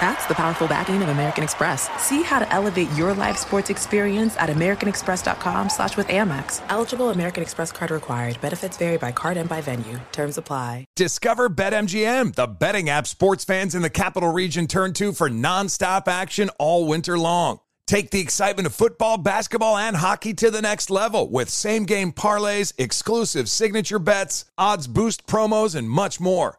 That's the powerful backing of American Express. See how to elevate your live sports experience at americanexpress.com slash with Amex. Eligible American Express card required. Benefits vary by card and by venue. Terms apply. Discover BetMGM, the betting app sports fans in the capital region turn to for nonstop action all winter long. Take the excitement of football, basketball, and hockey to the next level with same game parlays, exclusive signature bets, odds boost promos, and much more.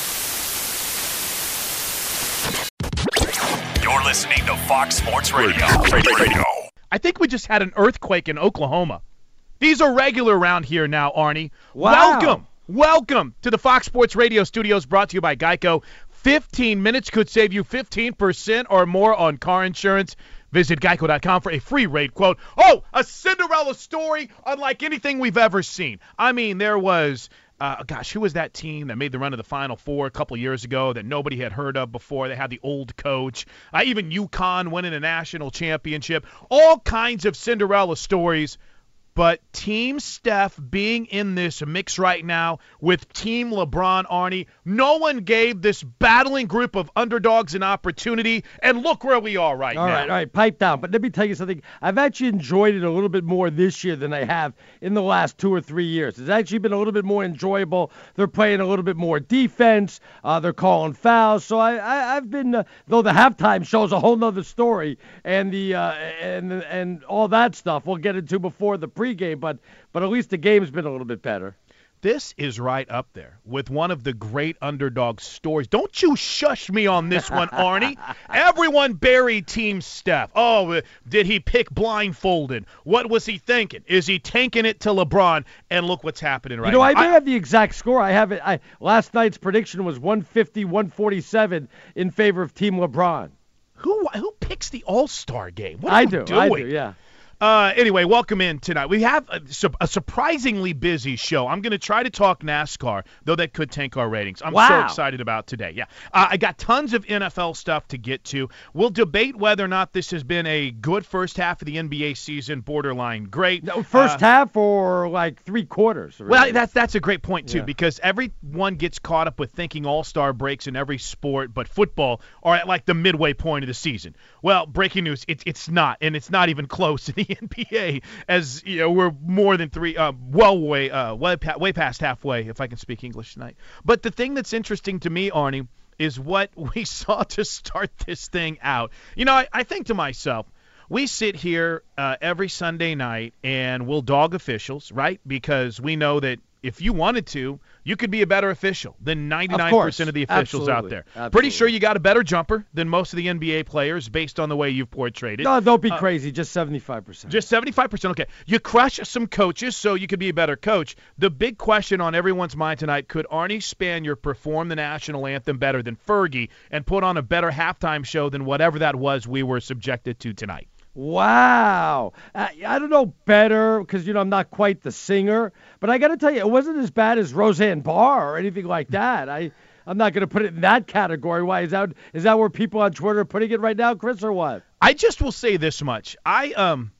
Listening to Fox Sports Radio. Radio. I think we just had an earthquake in Oklahoma. These are regular around here now, Arnie. Wow. Welcome. Welcome to the Fox Sports Radio studios brought to you by Geico. 15 minutes could save you 15% or more on car insurance. Visit geico.com for a free rate quote. Oh, a Cinderella story unlike anything we've ever seen. I mean, there was uh, gosh, who was that team that made the run to the Final Four a couple years ago that nobody had heard of before? They had the old coach. Uh, even UConn winning a national championship. All kinds of Cinderella stories. But Team Steph being in this mix right now with Team LeBron, Arnie, no one gave this battling group of underdogs an opportunity. And look where we are right all now. All right, all right, pipe down. But let me tell you something. I've actually enjoyed it a little bit more this year than I have in the last two or three years. It's actually been a little bit more enjoyable. They're playing a little bit more defense. Uh, they're calling fouls. So I, I, have been, uh, though the halftime shows a whole nother story, and the uh, and and all that stuff we'll get into before the pregame, but but at least the game's been a little bit better. This is right up there with one of the great underdog stories. Don't you shush me on this one, Arnie. Everyone buried Team Steph. Oh, uh, did he pick blindfolded? What was he thinking? Is he tanking it to LeBron? And look what's happening right now. you know, now. I may have the exact score. I have it. I, last night's prediction was 150, 147 in favor of Team LeBron. Who who picks the All Star game? What are I you do. doing? I do. Yeah. Uh, anyway, welcome in tonight. We have a, a surprisingly busy show. I'm going to try to talk NASCAR, though that could tank our ratings. I'm wow. so excited about today. Yeah, uh, I got tons of NFL stuff to get to. We'll debate whether or not this has been a good first half of the NBA season, borderline great. No, first uh, half or like three quarters. Really. Well, that's that's a great point too, Yeah. because everyone gets caught up with thinking All-Star breaks in every sport, but football are at like the midway point of the season. Well, breaking news, it's it's not, and it's not even close in the NBA. As you know, we're more than three, uh, well way, uh, way, pa- way past halfway, if I can speak English tonight. But the thing that's interesting to me, Arnie, is what we saw to start this thing out. You know, I, I think to myself, we sit here uh, every Sunday night and we'll dog officials, right? Because we know that if you wanted to, you could be a better official than 99% course. of, the officials out Absolutely. there. Pretty sure you got a better jumper than most of the NBA players based on the way you've portrayed it. No, don't be Uh, crazy. Just 75%. Just 75%. Okay. You crush some coaches so you could be a better coach. The big question on everyone's mind tonight could Arnie Spanier perform the national anthem better than Fergie and put on a better halftime show than whatever that was we were subjected to tonight? Wow. I, I don't know better because, you know, I'm not quite the singer, but I got to tell you, it wasn't as bad as Roseanne Barr or anything like that. I, I'm not going to put it in that category. Why? Is that, is that where people on Twitter are putting it right now, Chris, or what? I just will say this much. I um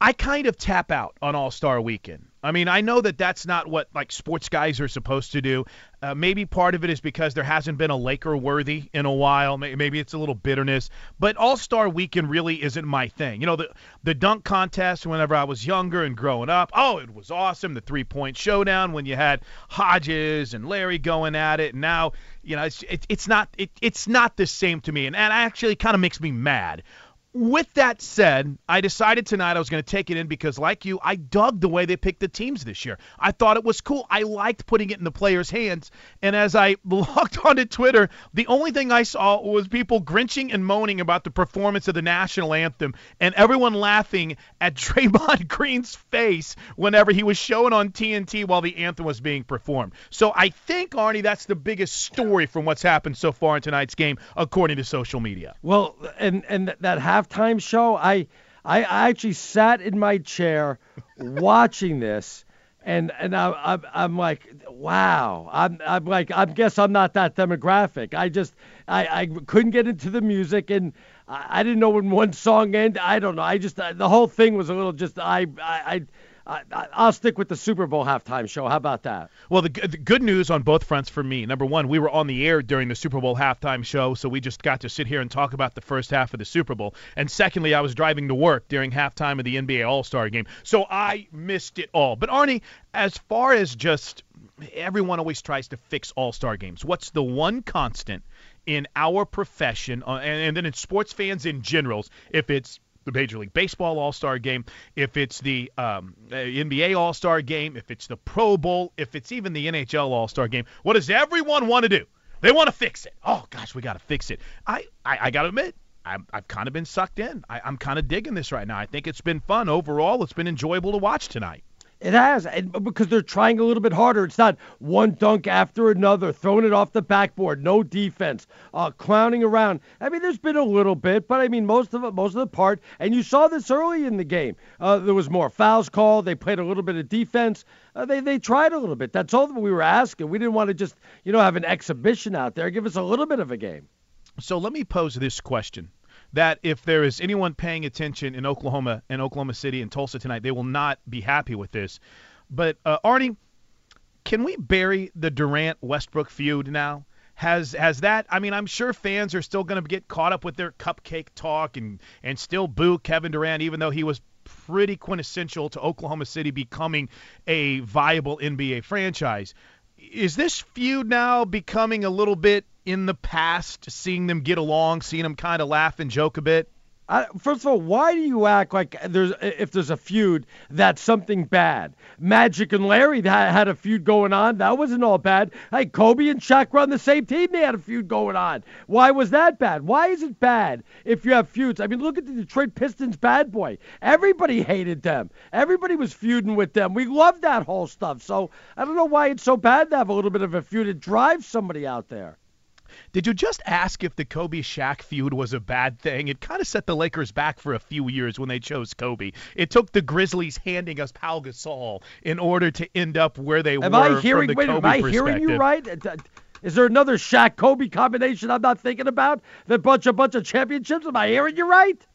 I kind of tap out on All-Star weekend. I mean, I know that that's not what like sports guys are supposed to do. Uh, maybe part of it is because there hasn't been a Laker worthy in a while. Maybe it's a little bitterness, but All-Star weekend really isn't my thing. You know, the the dunk contest whenever I was younger and growing up, oh, it was awesome. The three-point showdown when you had Hodges and Larry going at it, and now you know it's it, it's not it, it's not the same to me, and, and actually kind of makes me mad. With that said, I decided tonight I was going to take it in because, like you, I dug the way they picked the teams this year. I thought it was cool. I liked putting it in the players' hands. And as I logged onto Twitter, the only thing I saw was people grinching and moaning about the performance of the national anthem and everyone laughing at Draymond Green's face whenever he was showing on TNT while the anthem was being performed. So I think, Arnie, that's the biggest story from what's happened so far in tonight's game, according to social media. Well, and and th- that halftime show, I I I actually sat in my chair watching this, and and I, I'm I'm like, wow. I'm I'm like, I guess I'm not that demographic. I just I I couldn't get into the music, and I, I didn't know when one song ended. I don't know. I just the whole thing was a little just I I. I I, I'll stick with the Super Bowl halftime show. How about that? Well, the, the good news on both fronts for me. Number one, we were on the air during the Super Bowl halftime show, so we just got to sit here and talk about the first half of the Super Bowl. And secondly, I was driving to work during halftime of the NBA All Star game, so I missed it all. But Arnie, as far as just everyone always tries to fix All Star games, what's the one constant in our profession, uh, and, and then in sports fans in general, if it's the Major League Baseball All Star Game, if it's the um, uh, NBA All Star Game, if it's the Pro Bowl, if it's even the NHL All Star Game. What does everyone want to do? They want to fix it. Oh gosh, we got to fix it. I I, I got to admit. I'm, I've kind of been sucked in. I, I'm kind of digging this right now. I think it's been fun overall. It's been enjoyable to watch tonight. It has, and because they're trying a little bit harder. It's not one dunk after another, throwing it off the backboard, no defense, uh, clowning around. I mean, there's been a little bit, but I mean, most of it, most of the part, and you saw this early in the game. Uh, there was more fouls called. They played a little bit of defense. Uh, they they tried a little bit. That's all that we were asking. We didn't want to just you know have an exhibition out there. Give us a little bit of a game. So let me pose this question: that if there is anyone paying attention in Oklahoma and Oklahoma City and Tulsa tonight, they will not be happy with this. But uh, Arnie, can we bury the Durant Westbrook feud now? Has has that? I mean, I'm sure fans are still going to get caught up with their cupcake talk and and still boo Kevin Durant, even though he was pretty quintessential to Oklahoma City becoming a viable NBA franchise. Is this feud now becoming a little bit in the past? Seeing them get along, seeing them kind of laugh and joke a bit. I, first of all, why do you act like there's if there's a feud that's something bad? Magic and Larry had, had a feud going on. That wasn't all bad. Hey, Kobe and Shaq were on the same team. They had a feud going on. Why was that bad? Why is it bad if you have feuds? I mean, look at the Detroit Pistons bad boy. Everybody hated them. Everybody was feuding with them. We loved that whole stuff. So I don't know why it's so bad to have a little bit of a feud. It drives somebody out there. Did you just ask if the Kobe Shaq feud was a bad thing? It kind of set the Lakers back for a few years when they chose Kobe. It took the Grizzlies handing us Pau Gasol in order to end up where they Am were I hearing? from the Wait, Kobe am I hearing you right? Is there another Shaq Kobe combination I'm not thinking about? That bunch a bunch of championships? Am I hearing you right?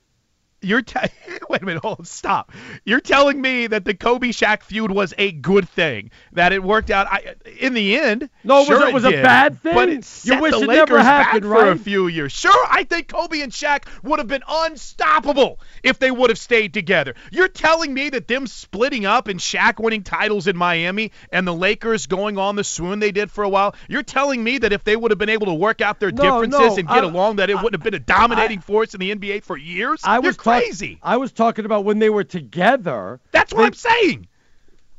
You're te- wait a minute, hold on, stop. You're telling me that the Kobe Shaq feud was a good thing, that it worked out. I, in the end, No, was sure it- was a did, bad thing? But You it set wish the it Lakers never happened, back for a few years. Sure, I think Kobe and Shaq would have been unstoppable if they would have stayed together. You're telling me that them splitting up and Shaq winning titles in Miami and the Lakers going on the swoon they did for a while. You're telling me that if they would have been able to work out their No, differences no, and get I- along, that it I- wouldn't have been a dominating force in the NBA for years. I You're was talk- crazy. I was talking about when they were together. That's what They- I'm saying.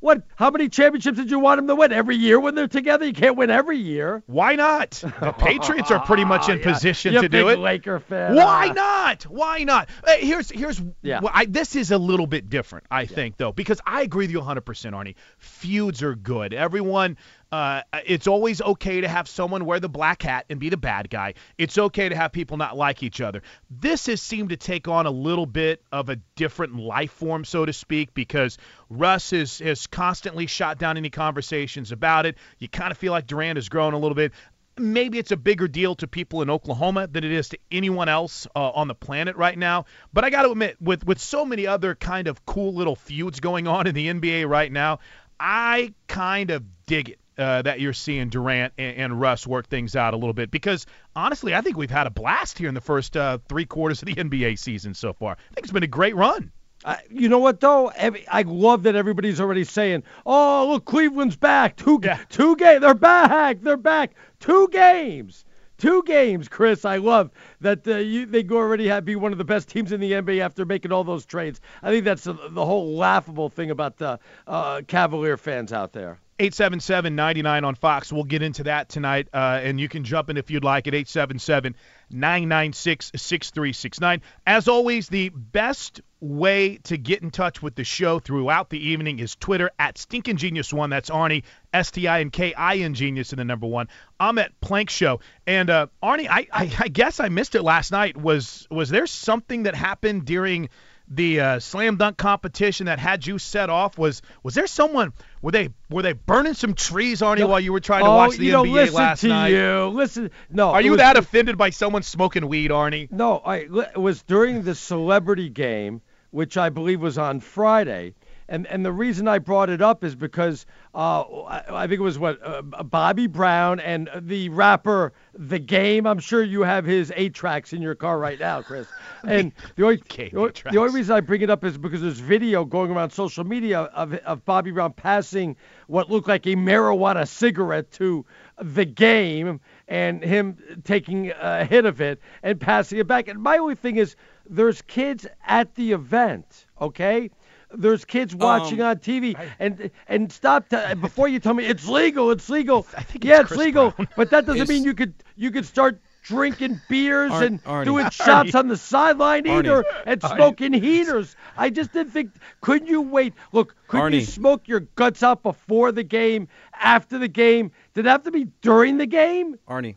What? How many championships did you want them to win every year when they're together? You can't win every year. Why not? The Patriots are pretty much in yeah. position You're to do it. Laker fan. Why not? Why not? Hey, here's here's Yeah. well, I, this is a little bit different, I think, though, because I agree with you 100%, Arnie. Feuds are good. Everyone, uh, it's always okay to have someone wear the black hat and be the bad guy. It's okay to have people not like each other. This has seemed to take on a little bit of a different life form, so to speak, because Russ has has constantly shot down any conversations about it. You kind of feel like Durant has grown a little bit maybe it's a bigger deal to people in Oklahoma than it is to anyone else uh, on the planet right now. But I got to admit, with with so many other kind of cool little feuds going on in the NBA right now, I kind of dig it. Uh, that you're seeing Durant and, and Russ work things out a little bit because honestly, I think we've had a blast here in the first uh, three quarters of the NBA season so far. I think it's been a great run. I, you know what though? Every, I love that everybody's already saying, "Oh, look, Cleveland's back. Two, Yeah. two games. They're back. They're back. Two games. Two games, Chris. I love that uh, you, they go already have be one of the best teams in the NBA after making all those trades. I think that's the, the whole laughable thing about the uh, Cavalier fans out there. 877-99 on Fox. We'll get into that tonight, uh, and you can jump in if you'd like at 877-996-6369. As always, the best way to get in touch with the show throughout the evening is Twitter at Stinkin' Genius One. That's Arnie, S-T-I-N-K-I-N Genius in the number one. I'm at Plank Show, and uh, Arnie, I, I, I guess I missed it last night. Was was there something that happened during the uh, slam dunk competition that had you set off? Was was there someone? Were they were they burning some trees, on Arnie, while you were trying to oh, watch the you NBA listen last to night? you. Listen. No. Are you was- that offended by someone smoking weed, Arnie? No, I, it was during the celebrity game, which I believe was on Friday. And and the reason I brought it up is because uh, I, I think it was what uh, Bobby Brown and the rapper The Game. I'm sure you have his eight tracks in your car right now, Chris. And the only Game the the only reason I bring it up is because there's video going around social media of of Bobby Brown passing what looked like a marijuana cigarette to the game and him taking a hit of it and passing it back. And my only thing is there's kids at the event, okay? There's kids watching Um, on TV, and and stop to, before you tell me it's legal. It's legal. I think yeah, it's it's legal, Brown. but that doesn't It's- mean you could you could start drinking beers Ar- and Arnie. doing shots on the sideline Arnie. either and smoking heaters. I just didn't think. Couldn't you wait? Look, couldn't you Arnie. smoke your guts out before the game, after the game? Did it have to be during the game? Arnie.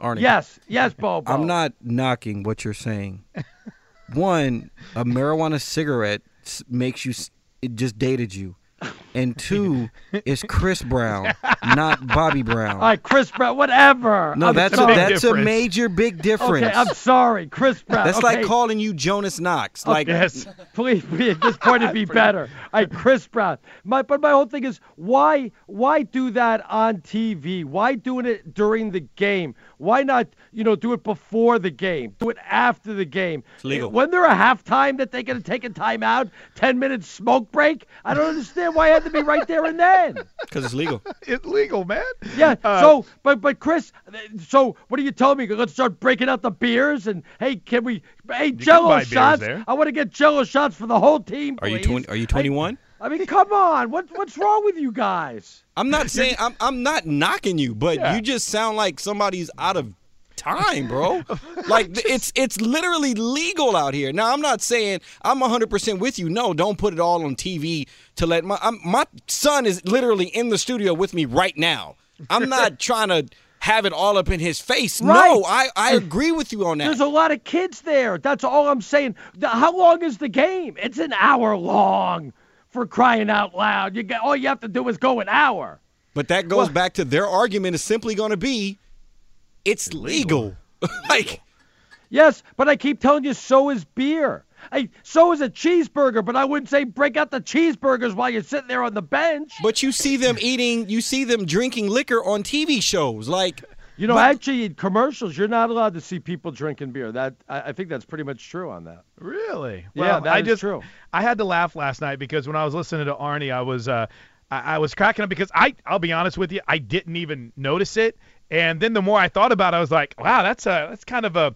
Arnie. Yes, yes, Bob. I'm not knocking what you're saying. One, a marijuana cigarette s- makes you. It just dated you. And two, is Chris Brown, not Bobby Brown. All right, Chris Brown, whatever. no, I'm that's a, sorry. that's a major big difference. Okay, I'm sorry, Chris Brown. that's okay. like calling you Jonas Knox. Like Yes. Please, please, at this point, it'd be better. All right, Chris Brown. My, but my whole thing is, why, why do that on TV? Why doing it during the game? Why not, you know, do it before the game? Do it after the game? It's legal. When they're a halftime that they're gonna take a timeout, ten minutes smoke break? I don't understand why it had to be right there and then. because it's legal. It's legal, man. Yeah. Uh, so, but but Chris, so what are you telling me? Let's start breaking out the beers and hey, can we? Hey, Jello shots. there. I want to get Jello shots for the whole team. Are you please. 20, Are you 21? I mean, come on. What what's wrong with you guys? I'm not saying I'm I'm not knocking you, but Yeah. you just sound like somebody's out of time, bro. like th- it's it's literally legal out here. Now I'm not saying I'm 100% with you. No, don't put it all on TV to let my I'm, my son is literally in the studio with me right now. I'm not trying to have it all up in his face. Right. No, I I agree with you on that. There's a lot of kids there. That's all I'm saying. How long is the game? It's an hour long. For crying out loud, you get all you have to do is go an hour. But that goes back to their argument is simply going to be it's legal. like Yes, but I keep telling you, so is beer. Hey, so is a cheeseburger, but I wouldn't say break out the cheeseburgers while you're sitting there on the bench. but you see them eating, you see them drinking liquor on TV shows. Like You know, actually, in commercials, you're not allowed to see people drinking beer. That I, I think that's pretty much true on that. Really? Yeah, Well, that I is just, true. I had to laugh last night because when I was listening to Arnie, I was uh, I, I was cracking up because I I'll be honest with you, I didn't even notice it, and then the more I thought about it, I was like, wow, that's a that's kind of a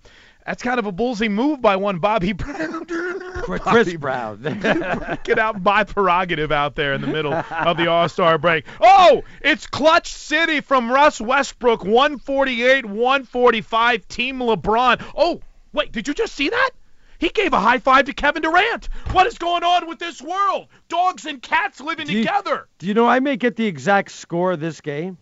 That's kind of a ballsy move by one Bobby Brown. Chris Bobby Brown. Get out by prerogative out there in the middle of the All Star break. Oh, it's Clutch City from Russ Westbrook, 148 145, Team LeBron. Oh, wait, did you just see that? He gave a high five to Kevin Durant. What is going on with this world? Dogs and cats living Do you- together. Do you know I may get the exact score of this game?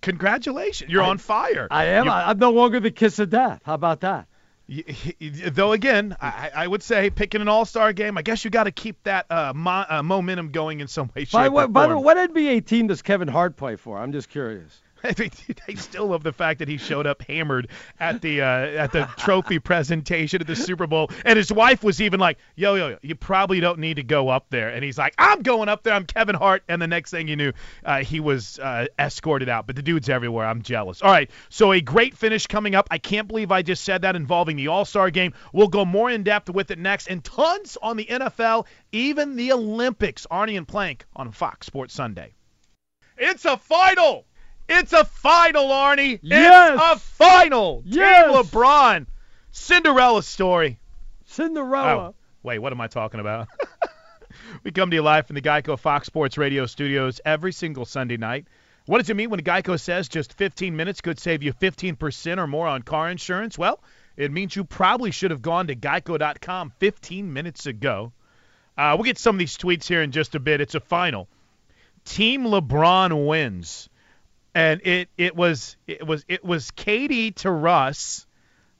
Congratulations, you're I- on fire. I am. You- I'm no longer the kiss of death. How about that? Y- y- Though again, I, I would say picking an All-Star game, I guess you got to keep that uh, mo- uh, momentum going in some way, shape, By, what, by the way, what NBA team does Kevin Hart play for? I'm just curious. I think I still love the fact that he showed up hammered at the uh, at the trophy presentation at the Super Bowl, and his wife was even like, "Yo, yo, yo, you probably don't need to go up there." And he's like, "I'm going up there. I'm Kevin Hart." And the next thing you knew, uh, he was uh, escorted out. But the dude's everywhere. I'm jealous. All right, so a great finish coming up. I can't believe I just said that involving the All Star game. We'll go more in depth with it next, and tons on the NFL, even the Olympics. Arnie and Plank on Fox Sports Sunday. It's a final. It's a final, Arnie. Yes. It's a final. Yes. Team LeBron. Cinderella story. Cinderella. Oh, wait, what am I talking about? we come to you live from the Geico Fox Sports Radio studios every single Sunday night. What does it mean when Geico says just 15 minutes could save you 15% or more on car insurance? Well, it means you probably should have gone to geico.com 15 minutes ago. Uh, we'll get some of these tweets here in just a bit. It's a final. Team LeBron wins, and it it was it was it was KD to Russ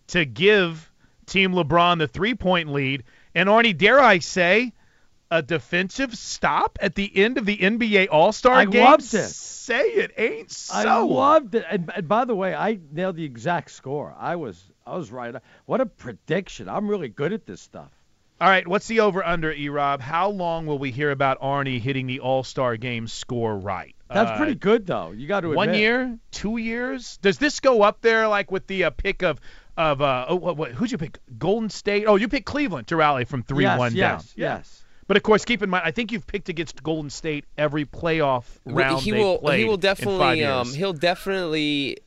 to give Team LeBron the three point lead, and Arnie, dare I say, a defensive stop at the end of the NBA All Star game. I loved it. Say it ain't so. I loved it. And, and by the way, I nailed the exact score. I was I was right. What a prediction. I'm really good at this stuff. All right, what's the over under, E Rob? How long will we hear about Arnie hitting the All Star game score right? That's Uh, pretty good though. You got to admit. One year, two years. Does this go up there like with the uh, pick of of uh, oh, what, what, who'd you pick? Golden State. Oh, you picked Cleveland to rally from three yes, one yes, down. Yes. yes. But of course, keep in mind, I think you've picked against Golden State every playoff round he they will played he will in five definitely um he'll definitely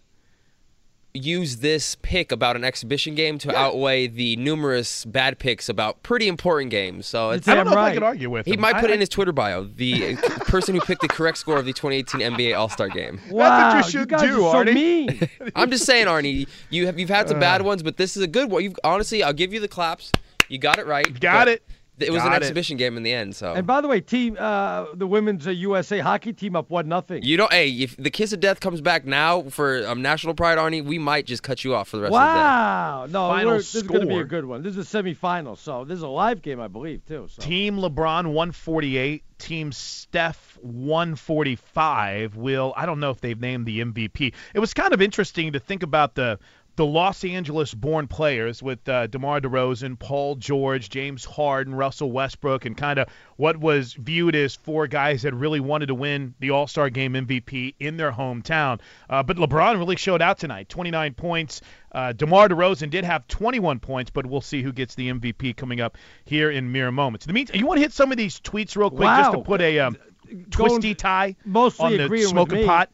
use this pick about an exhibition game to outweigh the numerous bad picks about pretty important games. So it's I don't Damn know if I right. could argue with he him. might I- put it I- in his Twitter bio. The person who picked the correct score of the 2018 NBA All-Star game. Wow, what did you should guys do, are so Arnie. mean. I'm just saying, Arnie, you have you've had some uh. bad ones, but this is a good one. You've honestly, I'll give you the claps. You got it right. Got but it. It was Got an it. exhibition game in the end, so and by the way, team, uh, the women's uh, USA hockey team up one nothing. you know, hey, if the kiss of death comes back now for um, national pride, Arnie, we might just cut you off for the rest Wow. No, Final we're, this is going to be a good one. This is a semifinal, so this is a live game, I believe, too. So. Team LeBron 148, Team Steph 145 will I don't know if they've named the MVP. It was kind of interesting to think about the the Los Angeles born players with uh, DeMar DeRozan, Paul George, James Harden, Russell Westbrook, and kind of what was viewed as four guys that really wanted to win the All Star game MVP in their hometown. Uh, but LeBron really showed out tonight 29 points. Uh, DeMar DeRozan did have 21 points, but we'll see who gets the MVP coming up here in mere moments. In the meantime, you want to hit some of these tweets real quick just to put a um, twisty tie mostly on the smoking pot.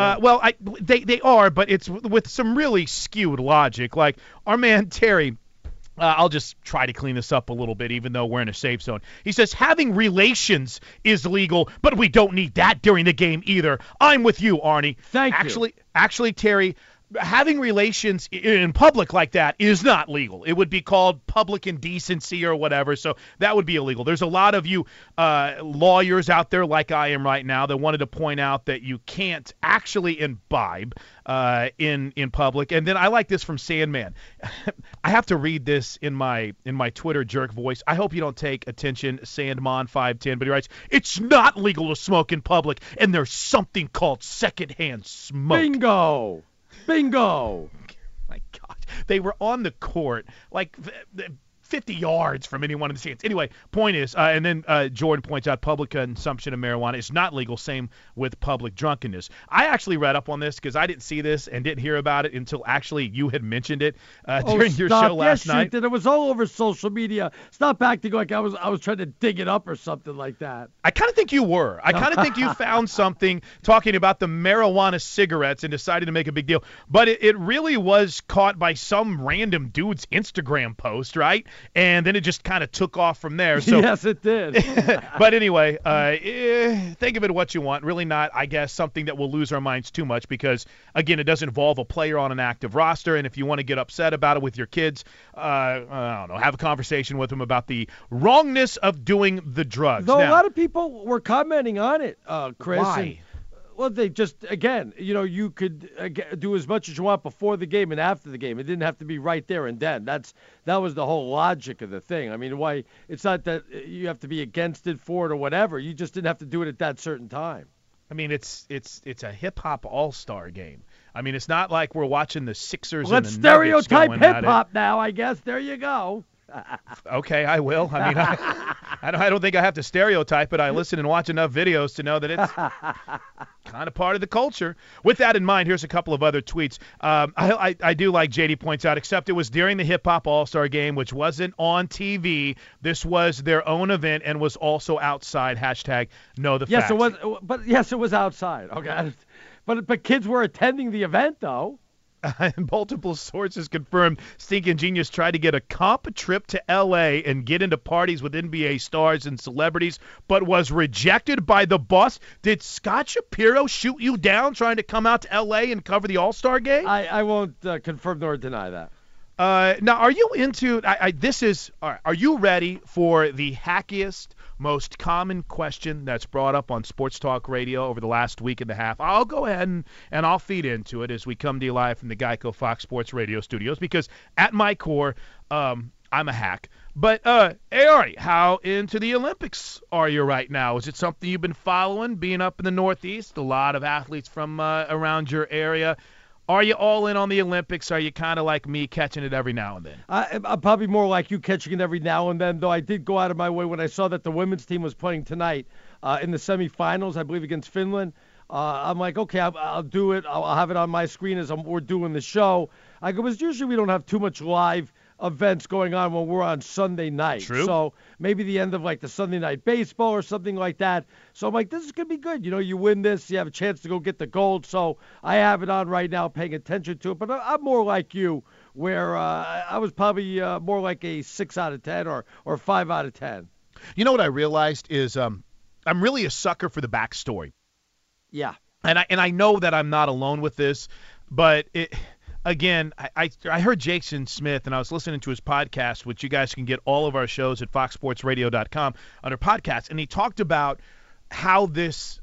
Uh, well, I, they they are, but it's with some really skewed logic. Like our man Terry, uh, I'll just try to clean this up a little bit, even though we're in a safe zone. He says having relations is legal, but we don't need that during the game either. I'm with you, Arnie. Thank you. actually, Actually, Terry, having relations in public like that is not legal. It would be called public indecency or whatever. So that would be illegal. There's a lot of you uh, lawyers out there, like I am right now, that wanted to point out that you can't actually imbibe uh, in in public. And then I like this from Sandman. I have to read this in my in my Twitter jerk voice. I hope you don't take attention, Sandman five ten. But he writes, "It's not legal to smoke in public, and there's something called secondhand smoke." Bingo. Bingo. my God, they were on the court like 50 yards from any one of the stands. Anyway, point is, uh, and then uh, Jordan points out public consumption of marijuana is not legal. Same with public drunkenness. I actually read up on this because I didn't see this and didn't hear about it until actually you had mentioned it uh, Oh, during your show last yes, you night. did. It was all over social media. Stop acting like I was I was trying to dig it up or something like that. I kind of think you were. I kind of think you found something talking about the marijuana cigarettes and decided to make a big deal. But it, it really was caught by some random dude's Instagram post, right? And then it just kind of took off from there. So yes, it did. but anyway, uh, eh, think of it what you want. Really not, I guess, something that will lose our minds too much because, again, it doesn't involve a player on an active roster. And if you want to get upset about it with your kids, uh, I don't know, have a conversation with them about the wrongness of doing the drugs. Though a lot of people were commenting on it, uh, Chris. Why? Well, they just again, you know, you could uh, do as much as you want before the game and after the game. It didn't have to be right there and then. That's that was the whole logic of the thing. I mean, why? It's not that you have to be against it for it or whatever. You just didn't have to do it at that certain time. I mean, it's it's it's a hip hop all star game. I mean, it's not like we're watching the Sixers. Let's and the stereotype hip hop now. I guess there you go. Okay, I will. I mean, I, I, don't, I don't think I have to stereotype it. I listen and watch enough videos to know that it's kind of part of the culture. With that in mind, here's a couple of other tweets. Um, I, I, I do like JD points out, except it was during the Hip Hop All Star Game, which wasn't on TV. This was their own event and was also outside. Hashtag know the Yes, facts. it was. But yes, it was outside. Okay. But but kids were attending the event though. Multiple sources confirmed Stinking Genius tried to get a comp trip to L.A. and get into parties with NBA stars and celebrities, but was rejected by the boss. Did Scott Shapiro shoot you down trying to come out to L.A. and cover the All Star game? I, I won't uh, confirm nor deny that. Uh, now, are you into? I, I, this is. Right, are you ready for the hackiest, most common question that's brought up on Sports Talk Radio over the last week and a half? I'll go ahead and, and I'll feed into it as we come to you live from the Geico Fox Sports Radio studios because at my core, um, I'm a hack. But uh, Ari, how into the Olympics are you right now? Is it something you've been following? Being up in the Northeast, a lot of athletes from uh, around your area. Are you all in on the Olympics? Are you kind of like me, catching it every now and then? I, I'm probably more like you catching it every now and then, though I did go out of my way when I saw that the women's team was playing tonight uh, in the semifinals, I believe against Finland. Uh, I'm like, okay, I'll, I'll do it. I'll, I'll have it on my screen as I'm, we're doing the show. I go, because usually we don't have too much live events going on when we're on Sunday night. True. So maybe the end of like the Sunday night baseball or something like that. So I'm like, this is gonna be good. You know, you win this, you have a chance to go get the gold. So I have it on right now, paying attention to it. But I'm more like you, where uh, I was probably uh, more like a six out of ten or or five out of ten. You know what I realized is um, I'm really a sucker for the backstory. Yeah. and I and I know that I'm not alone with this, but it again, I, I I heard Jason Smith and I was listening to his podcast, which you guys can get all of our shows at foxsportsradio.com under podcasts, and he talked about how this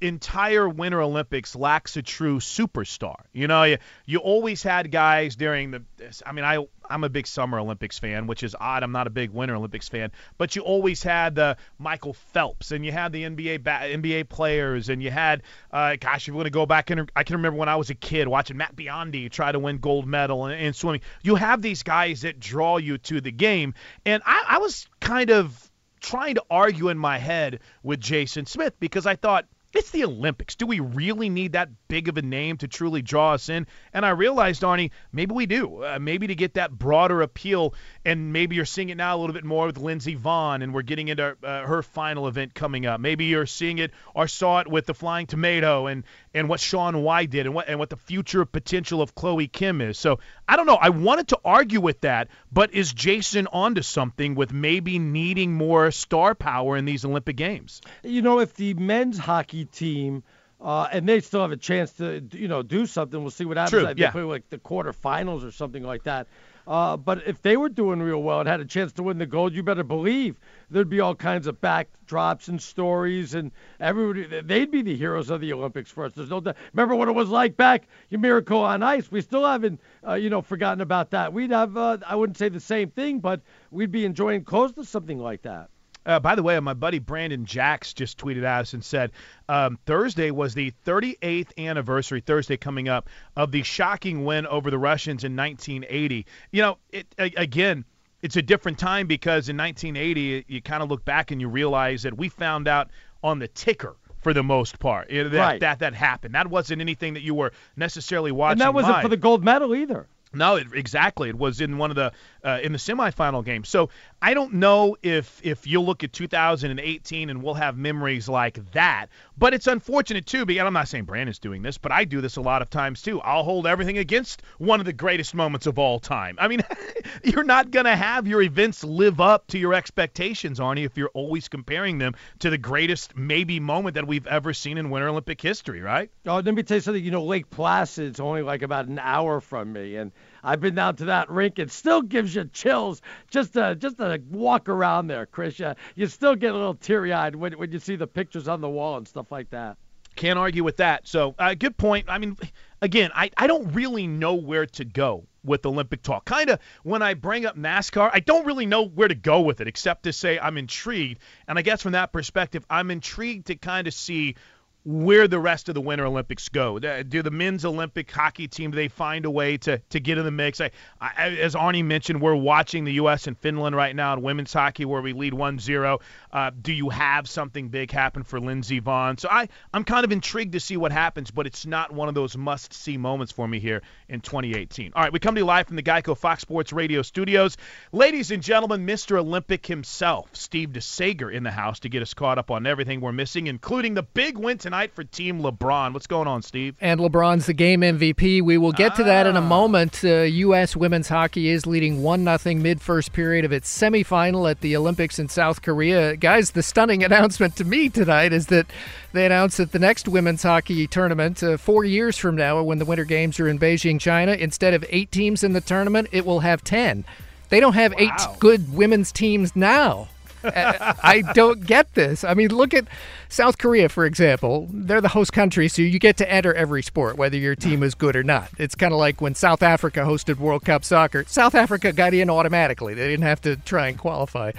entire Winter Olympics lacks a true superstar. You know, you, you always had guys during the. I mean, I I'm a big Summer Olympics fan, which is odd. I'm not a big Winter Olympics fan, but you always had the Michael Phelps, and you had the NBA ba- NBA players, and you had, uh, gosh, if going to go back and I can remember when I was a kid watching Matt Biondi try to win gold medal in, in swimming. You have these guys that draw you to the game, and I, I was kind of trying to argue in my head with Jason Smith because I thought it's the Olympics. Do we really need that big of a name to truly draw us in? And I realized, Arnie, maybe we do. Uh, maybe to get that broader appeal, and maybe you're seeing it now a little bit more with Lindsey Vonn, and we're getting into uh, her final event coming up. Maybe you're seeing it or saw it with the Flying Tomato and and what Shaun White did, and what and what the future potential of Chloe Kim is. So I don't know. I wanted to argue with that, but is Jason onto something with maybe needing more star power in these Olympic Games? You know, if the men's hockey team, uh, and they still have a chance to, you know, do something. We'll see what happens. True, Like, they yeah. play like the quarterfinals or something like that. Uh, but if they were doing real well and had a chance to win the gold, you better believe there'd be all kinds of backdrops and stories, and everybody they'd be the heroes of the Olympics for us. There's no doubt. Remember what it was like back in Miracle on Ice? We still haven't, uh, you know, forgotten about that. We'd have, uh, I wouldn't say the same thing, but we'd be enjoying close to something like that. Uh, by the way, my buddy Brandon Jacks just tweeted at us and said um, Thursday was the 38th anniversary, Thursday coming up, of the shocking win over the Russians in 1980. You know, it, again, it's a different time because in 1980 you kind of look back and you realize that we found out on the ticker for the most part know, that, Right. that that happened. That wasn't anything that you were necessarily watching. And that wasn't live. for the gold medal either. No, it, exactly. It was in one of the uh, in the semifinal game. So I don't know if if you'll look at 2018 and we'll have memories like that. But it's unfortunate too. Because I'm not saying Brandon's doing this, but I do this a lot of times too. I'll hold everything against one of the greatest moments of all time. I mean, you're not gonna have your events live up to your expectations, Arnie, if you're always comparing them to the greatest maybe moment that we've ever seen in Winter Olympic history, right? Oh, let me tell you something. You know, Lake Placid's only like about an hour from me, and I've been down to that rink. It still gives you chills just to just to walk around there, Chris. You, you still get a little teary-eyed when when you see the pictures on the wall and stuff like that. Can't argue with that. So, uh, good point. I mean, again, I, I don't really know where to go with Olympic talk. Kind of when I bring up NASCAR, I don't really know where to go with it except to say I'm intrigued. And I guess from that perspective, I'm intrigued to kind of see where the rest of the Winter Olympics go. Do the men's Olympic hockey team they find a way to to get in the mix? I, I, as Arnie mentioned, we're watching the U.S. and Finland right now in women's hockey where we lead 1-0. Uh, do you have something big happen for Lindsey Vonn? So I I'm kind of intrigued to see what happens, but it's not one of those must-see moments for me here in 2018. All right, we come to you live from the Geico Fox Sports Radio studios. Ladies and gentlemen, Mr. Olympic himself, Steve DeSager, in the house to get us caught up on everything we're missing, including the big win tonight for Team LeBron. What's going on, Steve? And LeBron's the game MVP. We will get to that in a moment. Uh, U.S. women's hockey is leading 1 0 mid first period of its semifinal at the Olympics in South Korea. Guys, the stunning announcement to me tonight is that they announced that the next women's hockey tournament, uh, four years from now, when the Winter Games are in Beijing, China, instead of eight teams in the tournament, it will have 10. They don't have eight good women's teams now. I don't get this. I mean, look at South Korea, for example. They're the host country, so you get to enter every sport, whether your team is good or not. It's kind of like when South Africa hosted World Cup soccer. South Africa got in automatically, they didn't have to try and qualify.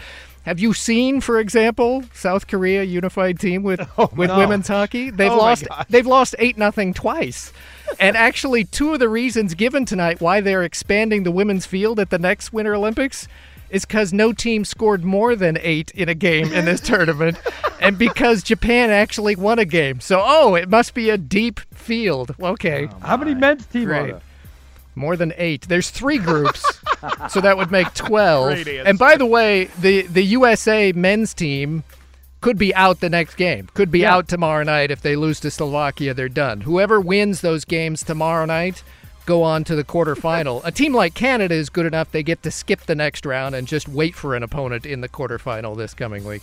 Have you seen, for example, South Korea unified team with oh, with no. women's hockey? Oh, they've Oh, lost they've lost eight nothing twice. and actually, two of the reasons given tonight why they're expanding the women's field at the next Winter Olympics is because no team scored more than eight in a game in this tournament, and because Japan actually won a game. So, oh, it must be a deep field. Okay. Oh, How many men's team are there? More than eight. There's three groups, so that would make 12. And by the way, the, the USA men's team could be out the next game, could be Yeah. out tomorrow night. If they lose to Slovakia, they're done. Whoever wins those games tomorrow night go on to the quarterfinal. a team like Canada is good enough, they get to skip the next round and just wait for an opponent in the quarterfinal this coming week.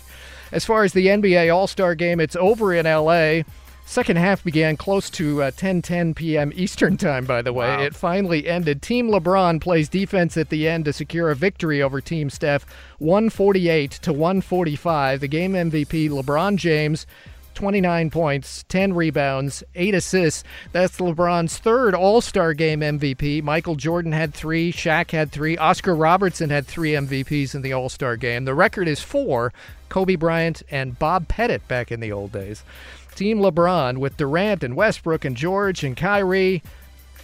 As far as the NBA All Star game, it's over in LA. Second half began close to uh, 10:10 p.m. Eastern time. By the way, it finally ended. Team LeBron plays defense at the end to secure a victory over Team Steph, 148 to 145. The game MVP LeBron James. 29 points, 10 rebounds, 8 assists. That's LeBron's third All Star game MVP. Michael Jordan had three, Shaq had three, Oscar Robertson had three MVPs in the All Star game. The record is four Kobe Bryant and Bob Pettit back in the old days. Team LeBron with Durant and Westbrook and George and Kyrie.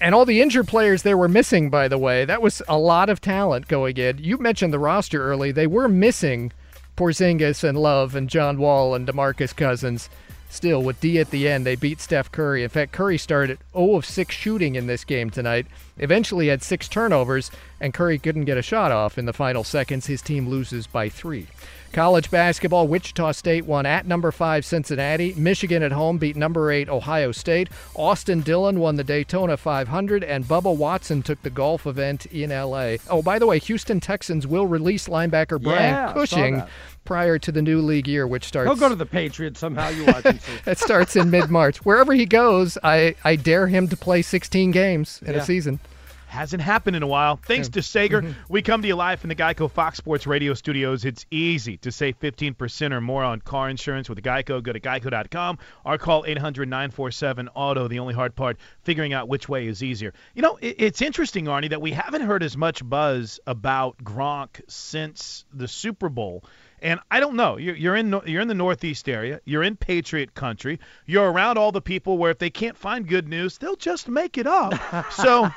And all the injured players they were missing, by the way, that was a lot of talent going in. You mentioned the roster early. They were missing Porzingis and Love and John Wall and DeMarcus Cousins. Still, with D at the end, they beat Steph Curry. In fact, Curry started 0 of 6 shooting in this game tonight. Eventually had six turnovers, and Curry couldn't get a shot off in the final seconds. His team loses by three. College basketball, Wichita State won at number 5 Cincinnati. Michigan at home beat number 8 Ohio State. Austin Dillon won the Daytona 500 and Bubba Watson took the golf event in LA. Oh, by the way, Houston Texans will release linebacker Brian Yeah, Cushing prior to the new league year which starts He'll go to the Patriots somehow. You watch see. starts in mid-March. Wherever he goes, I, I dare him to play 16 games in Yeah. a season. Hasn't happened in a while. Thanks to Sager. Mm-hmm. We come to you live from the Geico Fox Sports Radio studios. It's easy to save 15% or more on car insurance with Geico. Go to geico.com or call 800 947 Auto. The only hard part, figuring out which way is easier. You know, it's interesting, Arnie, that we haven't heard as much buzz about Gronk since the Super Bowl. And I don't know. You're, you're in you're in the Northeast area. You're in Patriot country. You're around all the people where if they can't find good news, they'll just make it up. so,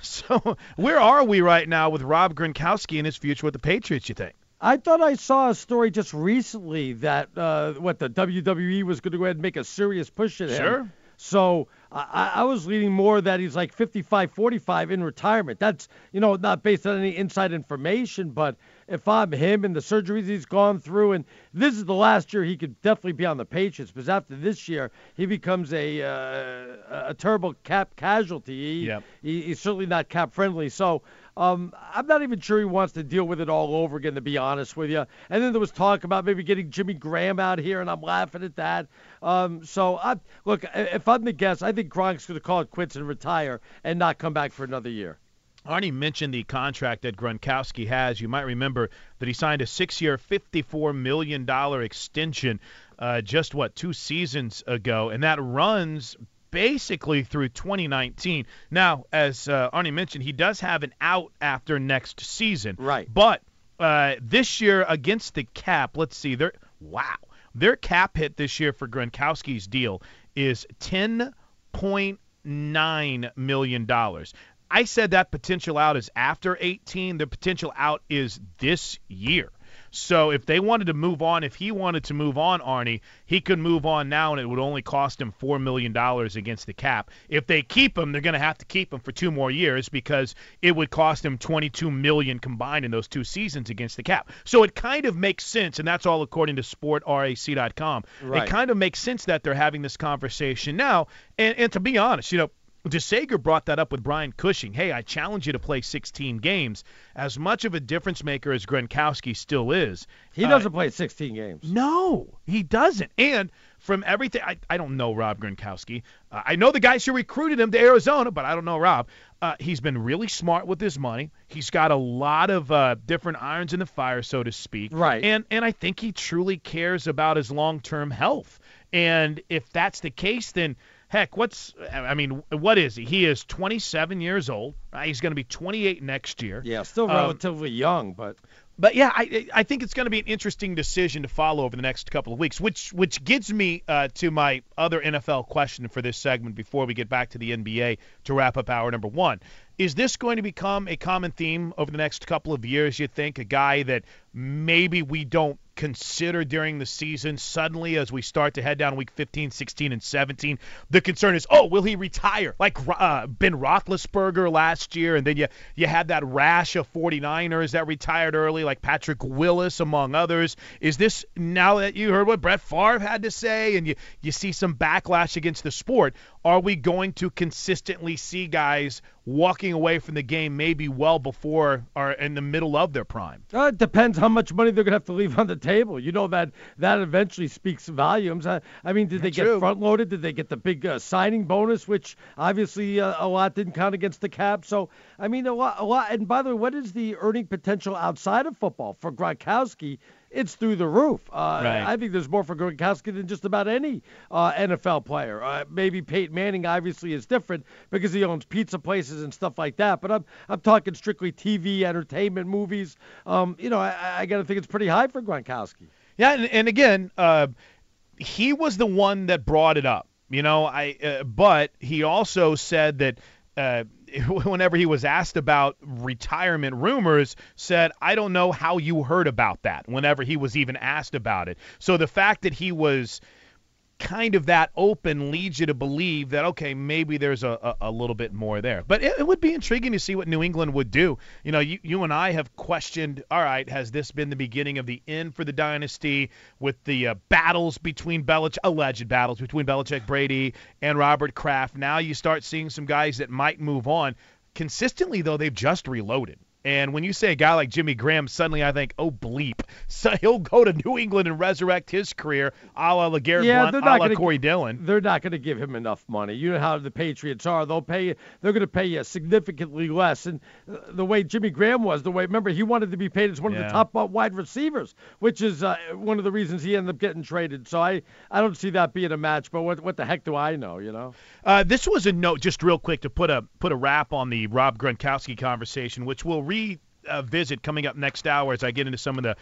so where are we right now with Rob Gronkowski and his future with the Patriots? You think? I thought I saw a story just recently that uh, what the WWE was going to go ahead and make a serious push at him. Sure. So I, I was leaning more that he's like 55 45 in retirement. That's, you know, not based on any inside information, but if I'm him and the surgeries he's gone through, and this is the last year he could definitely be on the Patriots, because after this year he becomes a uh, a terrible cap casualty. He, Yep. he, he's certainly not cap friendly. So um, I'm not even sure he wants to deal with it all over again, to be honest with you. And then there was talk about maybe getting Jimmy Graham out here, and I'm laughing at that. Um, so I look, if I'm the guess, I think Gronk's going to call it quits and retire and not come back for another year. Arnie mentioned the contract that Gronkowski has. You might remember that he signed a six-year, $54 million extension uh, just, what, two seasons ago, and that runs basically through 2019. Now, as uh, Arnie mentioned, he does have an out after next season. Right. But uh, this year against the cap, let's see, their wow, their cap hit this year for Gronkowski's deal is 10.9 million dollars. I said that potential out is after 18. The potential out is this year. So if they wanted to move on, if he wanted to move on, Arnie, he could move on now, and it would only cost him four million dollars against the cap. If they keep him, they're going to have to keep him for two more years because it would cost him 22 million combined in those two seasons against the cap. So it kind of makes sense, and that's all according to Spotrac.com. Right. It kind of makes sense that they're having this conversation now. And, and to be honest, you know. DeSager brought that up with Brian Cushing. Hey, I challenge you to play 16 games. As much of a difference maker as Gronkowski still is, He uh, doesn't play 16 games. no, he doesn't. And from everything, I, I don't know Rob Gronkowski. Uh, I know the guys who recruited him to Arizona, but I don't know Rob. Uh, he's been really smart with his money. He's got a lot of uh, different irons in the fire, so to speak. Right. And and I think he truly cares about his long-term health. And if that's the case, then heck, what's I mean, what is he? He is 27 years old. Right? He's going to be 28 next year. Yeah, still Um, relatively young, but but yeah, I I think it's going to be an interesting decision to follow over the next couple of weeks, which which gets me uh, to my other NFL question for this segment before we get back to the NBA to wrap up hour number one. Is this going to become a common theme over the next couple of years? You think a guy that maybe we don't consider during the season suddenly as we start to head down week 15, 16, and 17, the concern is, oh, will he retire like uh, Ben Roethlisberger last year, and then you you had that rash of 49ers that retired early, like Patrick Willis among others. Is this now that you heard what Brett Favre had to say, and you you see some backlash against the sport? Are we going to consistently see guys walking away from the game maybe well before or in the middle of their prime? Uh, it depends how much money they're going to have to leave on the table. You know that that eventually speaks volumes. I, I mean, did they get front loaded? Did they get the big uh, signing bonus, which obviously uh, a lot didn't count against the cap? So I mean, a lot, a lot. And by the way, what is the earning potential outside of football for Gronkowski? It's through the roof. Uh, Right. I think there's more for Gronkowski than just about any uh, NFL player. Uh, maybe Peyton Manning obviously is different because he owns pizza places and stuff like that. But I'm I'm talking strictly TV, entertainment, movies. Um, you know, I, I got to think it's pretty high for Gronkowski. Yeah, and, and again, uh, he was the one that brought it up. You know, I uh, but he also said that uh, whenever he was asked about retirement rumors, said, "I don't know how you heard about that." Whenever he was even asked about it, so the fact that he was kind of that open leads you to believe that okay maybe there's a, a, a little bit more there. But it, it would be intriguing to see what new england would do. You know you, you and i have questioned all right has this been the beginning of the end for the dynasty with the uh, battles between Belichick alleged battles between Belichick Brady and Robert Kraft? Now you start seeing some guys that might move on. Consistently though they've just reloaded and when you say a guy like Jimmy Graham, suddenly I think, oh bleep, so he'll go to New England and resurrect his career, a la LeGarrette Yeah, Blount, a la Corey Dillon. They're not going to give him enough money. You know how the Patriots are. they'll pay. They're going to pay you significantly less. And uh, the way Jimmy Graham was, the way remember he wanted to be paid as one of the top uh, wide receivers, which is uh, one of the reasons he ended up getting traded. So I I don't see that being a match. But what what the heck do I know? You know. Uh, this was a note, just real quick, to put a put a wrap on the Rob Gronkowski conversation, which we'll re uh, visit coming up next hour as I get into some of the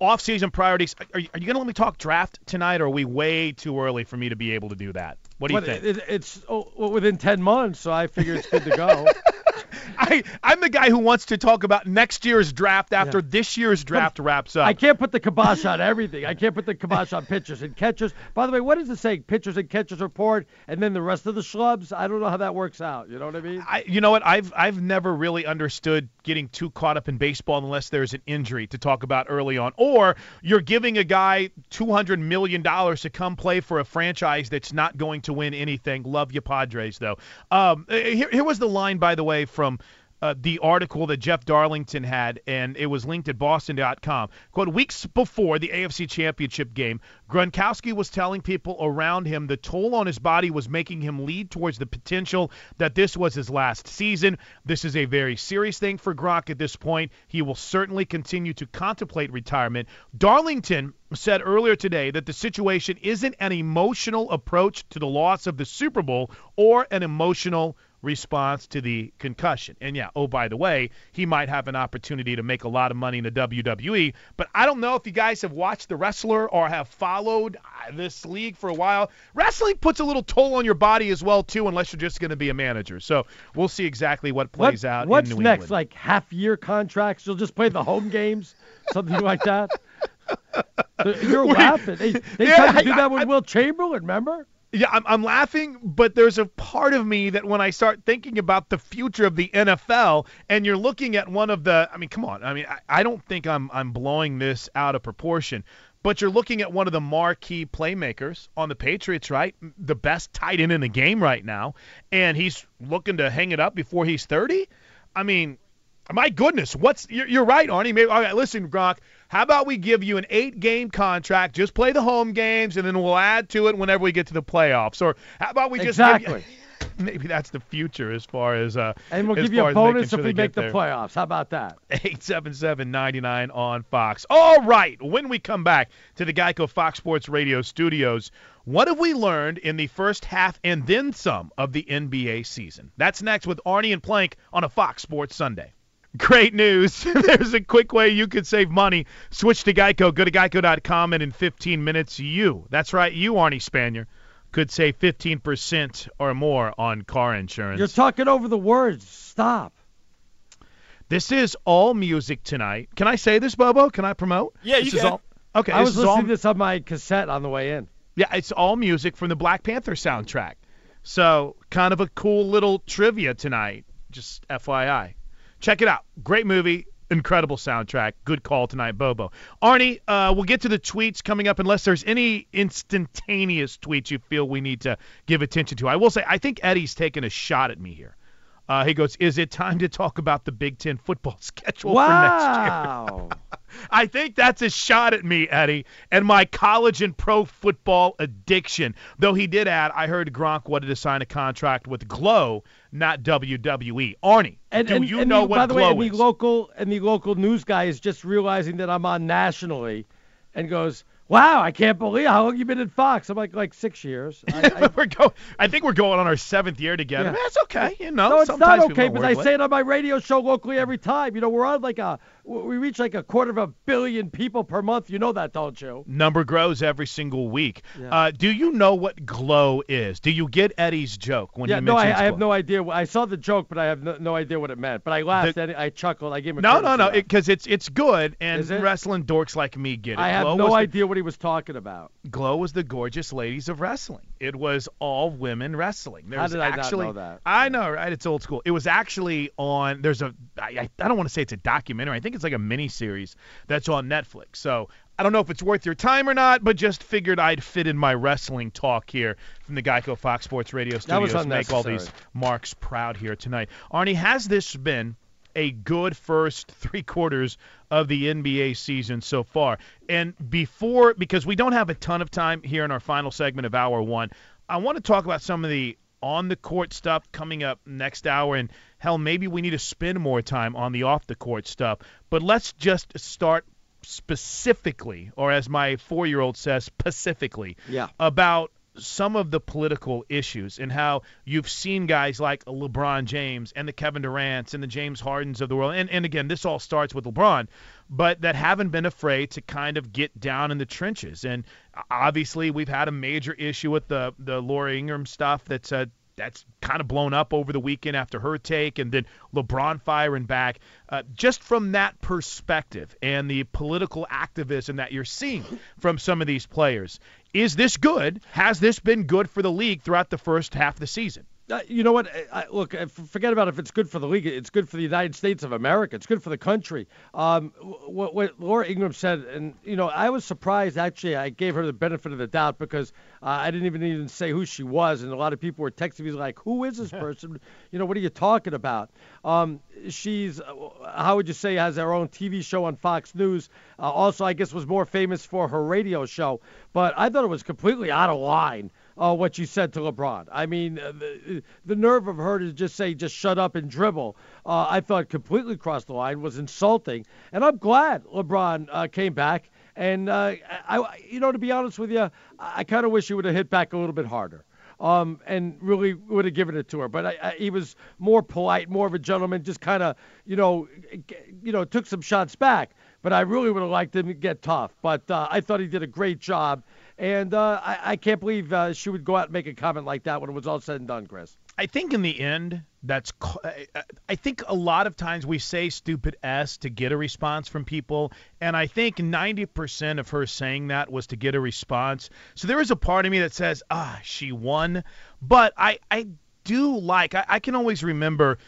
off-season priorities. Are you, are you going to let me talk draft tonight, or are we way too early for me to be able to do that? What do you But think? it- it's oh, well, within 10 months, so I figure it's good to go. I, I'm the guy who wants to talk about next year's draft after this year's draft wraps up. I can't put the kibosh on everything. I can't put the kibosh on pitchers and catchers. By the way, what is it saying? Pitchers and catchers report, and then the rest of the schlubs? I don't know how that works out. You know what I mean? I, you know what? I've I've never really understood getting too caught up in baseball unless there's an injury to talk about early on, or you're giving a guy two hundred million dollars to come play for a franchise that's not going to win anything. Love you, Padres, though. Um, here, here was the line, by the way, from. Uh, the article that Jeff Darlington had, and it was linked at boston.com. Quote, weeks before the AFC Championship game, Gronkowski was telling people around him the toll on his body was making him lead towards the potential that this was his last season. This is a very serious thing for Gronk at this point. He will certainly continue to contemplate retirement. Darlington said earlier today that the situation isn't an emotional approach to the loss of the Super Bowl or an emotional response to the concussion. And yeah, oh, by the way, he might have an opportunity to make a lot of money in the WWE. But I don't know if you guys have watched The Wrestler or have followed uh, this league for a while. Wrestling puts a little toll on your body as well, too, unless you're just going to be a manager. So we'll see exactly what plays What- out What's in New next? England. Like half year contracts? You'll just play the home games? Something like that? You're Wait. laughing. They, they Yeah, tried to do that with Wilt Chamberlain, remember? Yeah, I'm, I'm laughing, but there's a part of me that when I start thinking about the future of the NFL, and you're looking at one of the, I mean, come on, I mean, I, I don't think I'm I'm blowing this out of proportion, but you're looking at one of the marquee playmakers on the Patriots, right? The best tight end in the game right now, and he's looking to hang it up before he's 30. I mean, my goodness, what's you're, you're right, Arnie. Maybe all right, listen, Gronk. How about we give you an eight-game contract? Just play the home games, and then we'll add to it whenever we get to the playoffs. Or how about we just give Exactly. you, maybe that's the future as far as uh. And we'll give you a bonus sure if we make the there. playoffs. How about that? 877-99 on Fox. All right, when we come back to the Geico Fox Sports Radio studios, what have we learned in the first half and then some of the NBA season? That's next with Arnie and Plank on a Fox Sports Sunday. Great news. There's a quick way you could save money. Switch to Geico. Go to geico.com, and in 15 minutes, you, that's right, you, Arnie Spanier, could save 15% or more on car insurance. You're talking over the words. Stop. This is all music tonight. Can I say this, Bobo? Can I promote? Yeah, you this is can. all. Okay, I was this is all. listening to this on my cassette on the way in. Yeah, it's all music from the Black Panther soundtrack. So, kind of a cool little trivia tonight. Just FYI. Check it out. Great movie. Incredible soundtrack. Good call tonight, Bobo. Arnie, uh, we'll get to the tweets coming up unless there's any instantaneous tweets you feel we need to give attention to. I will say, I think Eddie's taking a shot at me here. Uh, he goes, Is it time to talk about the Big Ten football schedule for next year? Wow. I think that's a shot at me, Eddie, and my college and pro football addiction. Though he did add, I heard Gronk wanted to sign a contract with Glow, not WWE. Arnie, And, do and, you and know the, what by the Glow way, is? and the local and the local news guy is just realizing that I'm on nationally, and goes, "Wow, I can't believe how long you've been in Fox." I'm like, like six years. I, I, we're go- I think we're going on our seventh year together. Yeah. That's okay, you know. no, it's sometimes not okay because I say it on my radio show locally every time. You know, we're on like a we reach like a quarter of a billion people per month. You know that, don't you? Number grows every single week. Yeah. Uh, do you know what Glow is? Do you get Eddie's joke when yeah, he no, I, mentions I have no idea. I saw the joke, but I have no, no idea what it meant. But I laughed. The- and I chuckled. I gave him a No, no, no, because it's it's good, and it? wrestling dorks like me get it. I have Glow no idea what he was talking about. Glow was the gorgeous ladies of wrestling. It was all women wrestling. There How did I not know that? I know, right? It's old school. It was actually on. There's a. I, I don't want to say it's a documentary. I think it's like a mini series that's on Netflix. So I don't know if it's worth your time or not, but just figured I'd fit in my wrestling talk here from the Geico Fox Sports Radio That was studios. Make all these marks proud here tonight. Arnie, has this been a good first three quarters of the NBA season so far. And before, because we don't have a ton of time here in our final segment of hour one, I want to talk about some of the on the court stuff coming up next hour. And hell, maybe we need to spend more time on the off the court stuff. But let's just start specifically, or as my four year old says, specifically, Yeah. about some of the political issues and how you've seen guys like LeBron James and the Kevin Durant's and the James Hardens of the world. And, and again, this all starts with LeBron, but that haven't been afraid to kind of get down in the trenches. And obviously, we've had a major issue with the, the Laura Ingraham stuff that's uh, that's kind of blown up over the weekend after her take, and then LeBron firing back. Uh, just from that perspective and the political activism that you're seeing from some of these players, is this good? Has this been good for the league throughout the first half of the season? Uh, you know what? I, look, forget about if it's good for the league. It's good for the United States of America. It's good for the country. Um, what, what Laura Ingraham said, and you know, I was surprised. Actually, I gave her the benefit of the doubt because uh, I didn't even even say who she was, and a lot of people were texting me like, "Who is this person? you know, what are you talking about?" Um, she's, uh, how would you say, has her own TV show on Fox News. Uh, also, I guess was more famous for her radio show. But I thought it was completely out of line uh, what you said to LeBron. I mean, uh, the, the nerve of her to just say, just shut up and dribble, uh, I thought completely crossed the line, was insulting. And I'm glad LeBron uh, came back. And, uh, I, you know, to be honest with you, I, I kind of wish he would have hit back a little bit harder. Um, and really would have given it to her. But I, I, he was more polite, more of a gentleman, just kind of, you know, you know, took some shots back. But I really would have liked him to get tough. But uh, I thought he did a great job. And uh, I, I, can't believe uh, she would go out and make a comment like that when it was all said and done, Chris. I think in the end, that's. I think a lot of times we say stupid s to get a response from people, and I think 90% of her saying that was to get a response. So there is a part of me that says, ah, she won, but I I do like. I, I can always remember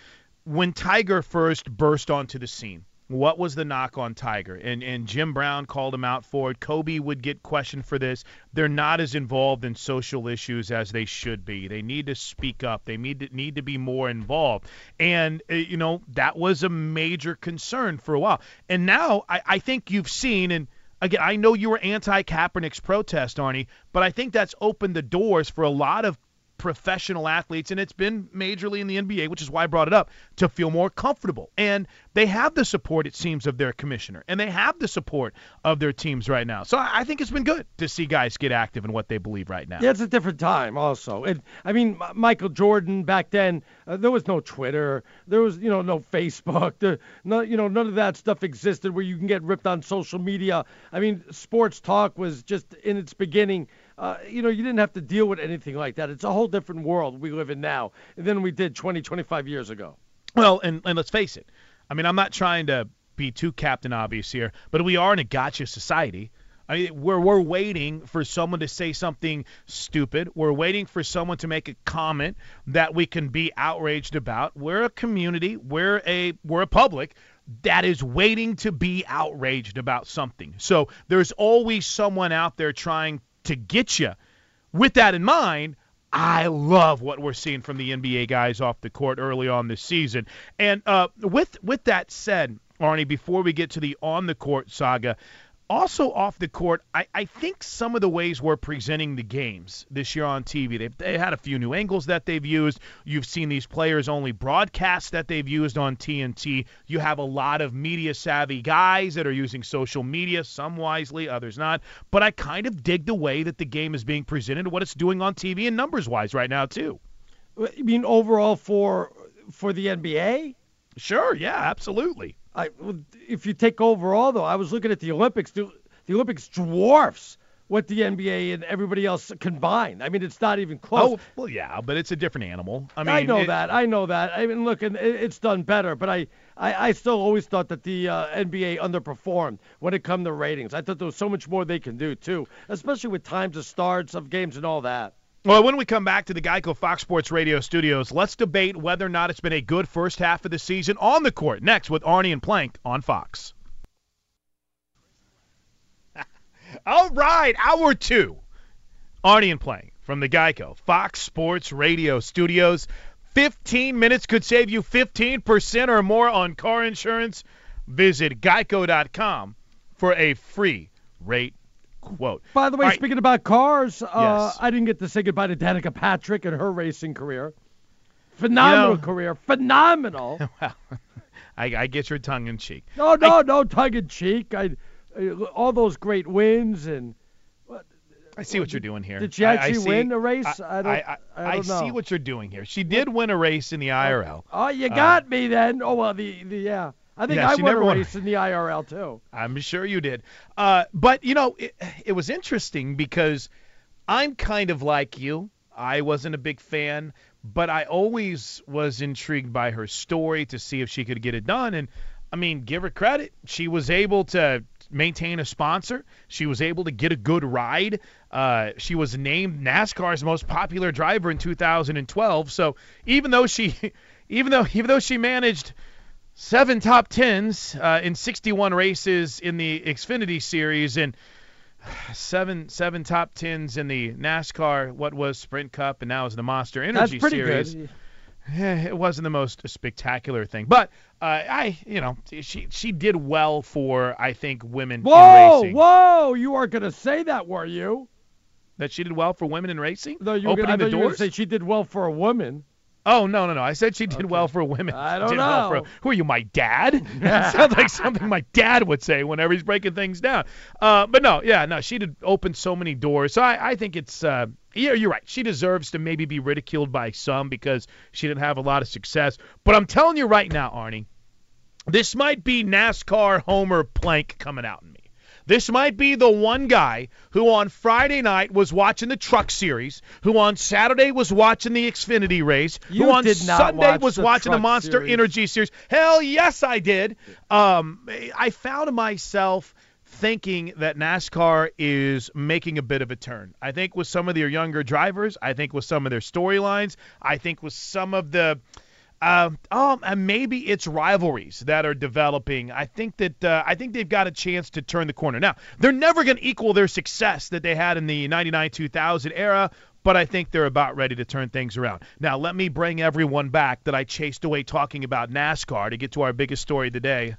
when Tiger first burst onto the scene what was the knock on Tiger? And and Jim Brown called him out for it. Kobe would get questioned for this. They're not as involved in social issues as they should be. They need to speak up. They need to need to be more involved. And uh, you know that was a major concern for a while. And now I, I think you've seen and. Again, I know you were anti Kaepernick's protest, Arnie, but I think that's opened the doors for a lot of professional athletes, and it's been majorly in the NBA, which is why I brought it up, to feel more comfortable. And they have the support, it seems, of their commissioner, and they have the support of their teams right now. So I think it's been good to see guys get active in what they believe right now. Yeah, it's a different time, also. And I mean, Michael Jordan back then, uh, there was no Twitter, there was you know no Facebook, there, no you know none of that stuff existed where you can get ripped on social media. I mean, sports talk was just in its beginning uh, you know, you didn't have to deal with anything like that. It's a whole different world we live in now than we did 20, 25 years ago. Well, and, and let's face it. I mean, I'm not trying to be too captain obvious here, but we are in a gotcha society. I mean, we're, we're waiting for someone to say something stupid. We're waiting for someone to make a comment that we can be outraged about. We're a community. We're a we're a public that is waiting to be outraged about something. So there's always someone out there trying to get you. With that in mind, I love what we're seeing from the NBA guys off the court early on this season. And uh, with with that said, Arnie, before we get to the on the court saga, also off the court, I, I think some of the ways we're presenting the games this year on TV, they've, they had a few new angles that they've used. You've seen these players only broadcasts that they've used on TNT. You have a lot of media savvy guys that are using social media, some wisely, others not. But I kind of dig the way that the game is being presented and what it's doing on TV and numbers wise right now too. You mean overall for for the NBA? Sure, yeah, absolutely. I, if you take overall, though, I was looking at the Olympics. The, the Olympics dwarfs what the NBA and everybody else combined. I mean, it's not even close. Oh, well, yeah, but it's a different animal. I mean, I know it, that. I know that. I mean, look, and it's done better, but I, I, I still always thought that the uh, NBA underperformed when it come to ratings. I thought there was so much more they can do too, especially with times of starts of games and all that. Well, when we come back to the Geico Fox Sports Radio studios, let's debate whether or not it's been a good first half of the season on the court. Next with Arnie and Plank on Fox. All right, hour two. Arnie and Plank from the Geico Fox Sports Radio studios. 15 minutes could save you 15% or more on car insurance. Visit geico.com for a free rate quote. By the way, speaking about cars, uh, yes. I didn't get to say goodbye to Danica Patrick and her racing career. Phenomenal you know, career, phenomenal. well, I, I, get your tongue in cheek. No, no, I, no tongue in cheek. I, uh, all those great wins and. I see what you're doing here. Did she I- I actually see- win a race? I, don't- I, I don't see know. what you're doing here. She did win a race in the IRL. Oh, you Uh, got me then. Oh well, the, the yeah. I think Yeah, I won never a- race in the IRL too. I'm sure you did. Uh, but you know, it, it was interesting because I'm kind of like you. I wasn't a big fan, but I always was intrigued by her story to see if she could get it done. And I mean, give her credit. She was able to maintain a sponsor. She was able to get a good ride. Uh, she was named NASCAR's most popular driver in 2012. So even though she, even though even though she managed seven top tens uh, in 61 races in the Xfinity Series and seven seven top tens in the NASCAR what was Sprint Cup and now is the Monster Energy That's pretty Series. good. Eh, It wasn't the most spectacular thing, but uh, I, you know, she she did well for I think women in Whoa, racing. whoa! You weren't gonna say that, were you? That she did well for women in racing. No, you were opening gonna, the thought you were gonna doors. say she did well for a woman. Oh no no no! I said she did well for women. I don't Did well know. for- who are you, my dad? that sounds like something my dad would say whenever he's breaking things down. Uh, but no, yeah, no, she did open so many doors. So I, I think it's uh, yeah, you're right. She deserves to maybe be ridiculed by some because she didn't have a lot of success. But I'm telling you right now, Arnie, this might be NASCAR Homer Plank coming out in me. This might be the one guy who on Friday night was watching the Truck Series, who on Saturday was watching the Xfinity race, You who on Sunday watch was the watching the Monster Series. Energy Series. Hell yes, I did. Um, I found myself thinking that NASCAR is making a bit of a turn. I think with some of their younger drivers, I think with some of their storylines, I think with some of the um, and maybe it's rivalries that are developing. I think that uh, I think they've got a chance to turn the corner. Now, they're never going to equal their success that they had in the 99-2000 era, but I think they're about ready to turn things around. Now, let me bring everyone back that I chased away talking about NASCAR to get to our biggest story today.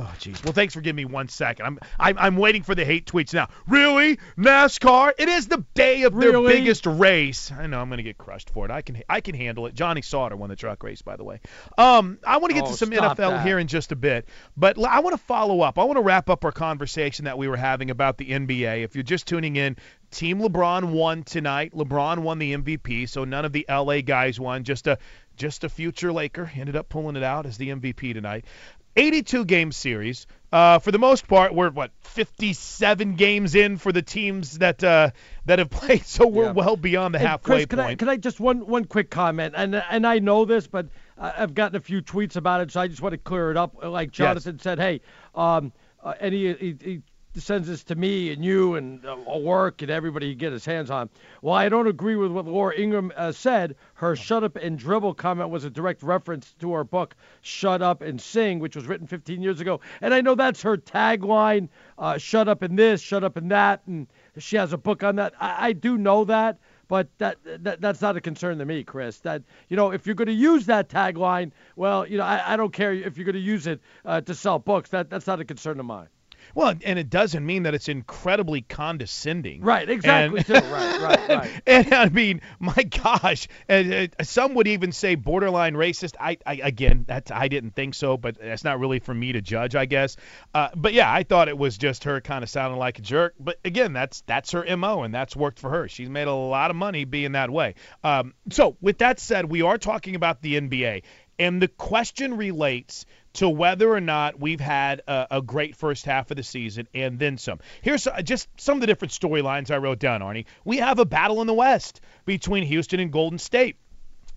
Oh, jeez. Well, thanks for giving me one second. I'm, I'm I'm waiting for the hate tweets now. Really, NASCAR? It is the day of their Really? biggest race. I know I'm going to get crushed for it. I can I can handle it. Johnny Sauter won the truck race, by the way. Um, I want to get Oh, to some NFL that. here in just a bit, but I want to follow up. I want to wrap up our conversation that we were having about the NBA. If you're just tuning in, Team LeBron won tonight. LeBron won the MVP, so none of the LA guys won. Just a just a future Laker ended up pulling it out as the MVP tonight. 82 game series. Uh, for the most part, we're what 57 games in for the teams that uh, that have played, so we're Yeah. well beyond the Hey, halfway Chris, can I, point. can I just one one quick comment? And and I know this, but I- I've gotten a few tweets about it, so I just want to clear it up. Like Jonathan said, hey, um, uh, and he, he, he sends this to me and you and uh, work and everybody he get his hands on. Well, I don't agree with what Laura Ingraham uh, said. Her "shut up and dribble" comment was a direct reference to her book "Shut Up and Sing," which was written 15 years ago. And I know that's her tagline: uh, "Shut up in this, shut up in that," and she has a book on that. I, I do know that. But that, that that's not a concern to me, Chris. That you know, if you're going to use that tagline, well, you know, I, I don't care if you're going to use it uh, to sell books. That that's not a concern of mine. Well, and it doesn't mean that it's incredibly condescending. Right, exactly. And-. Right, right, right. and I mean, my gosh, and uh, some would even say borderline racist. I, I again, that I didn't think so, but that's not really for me to judge, I guess. Uh, but yeah, I thought it was just her kind of sounding like a jerk. But again, that's that's her mo, and that's worked for her. She's made a lot of money being that way. Um, so with that said, we are talking about the NBA, and the question relates to whether or not we've had a, a great first half of the season and then some. Here's uh, just some of the different storylines I wrote down, Arnie. We have a battle in the West between Houston and Golden State.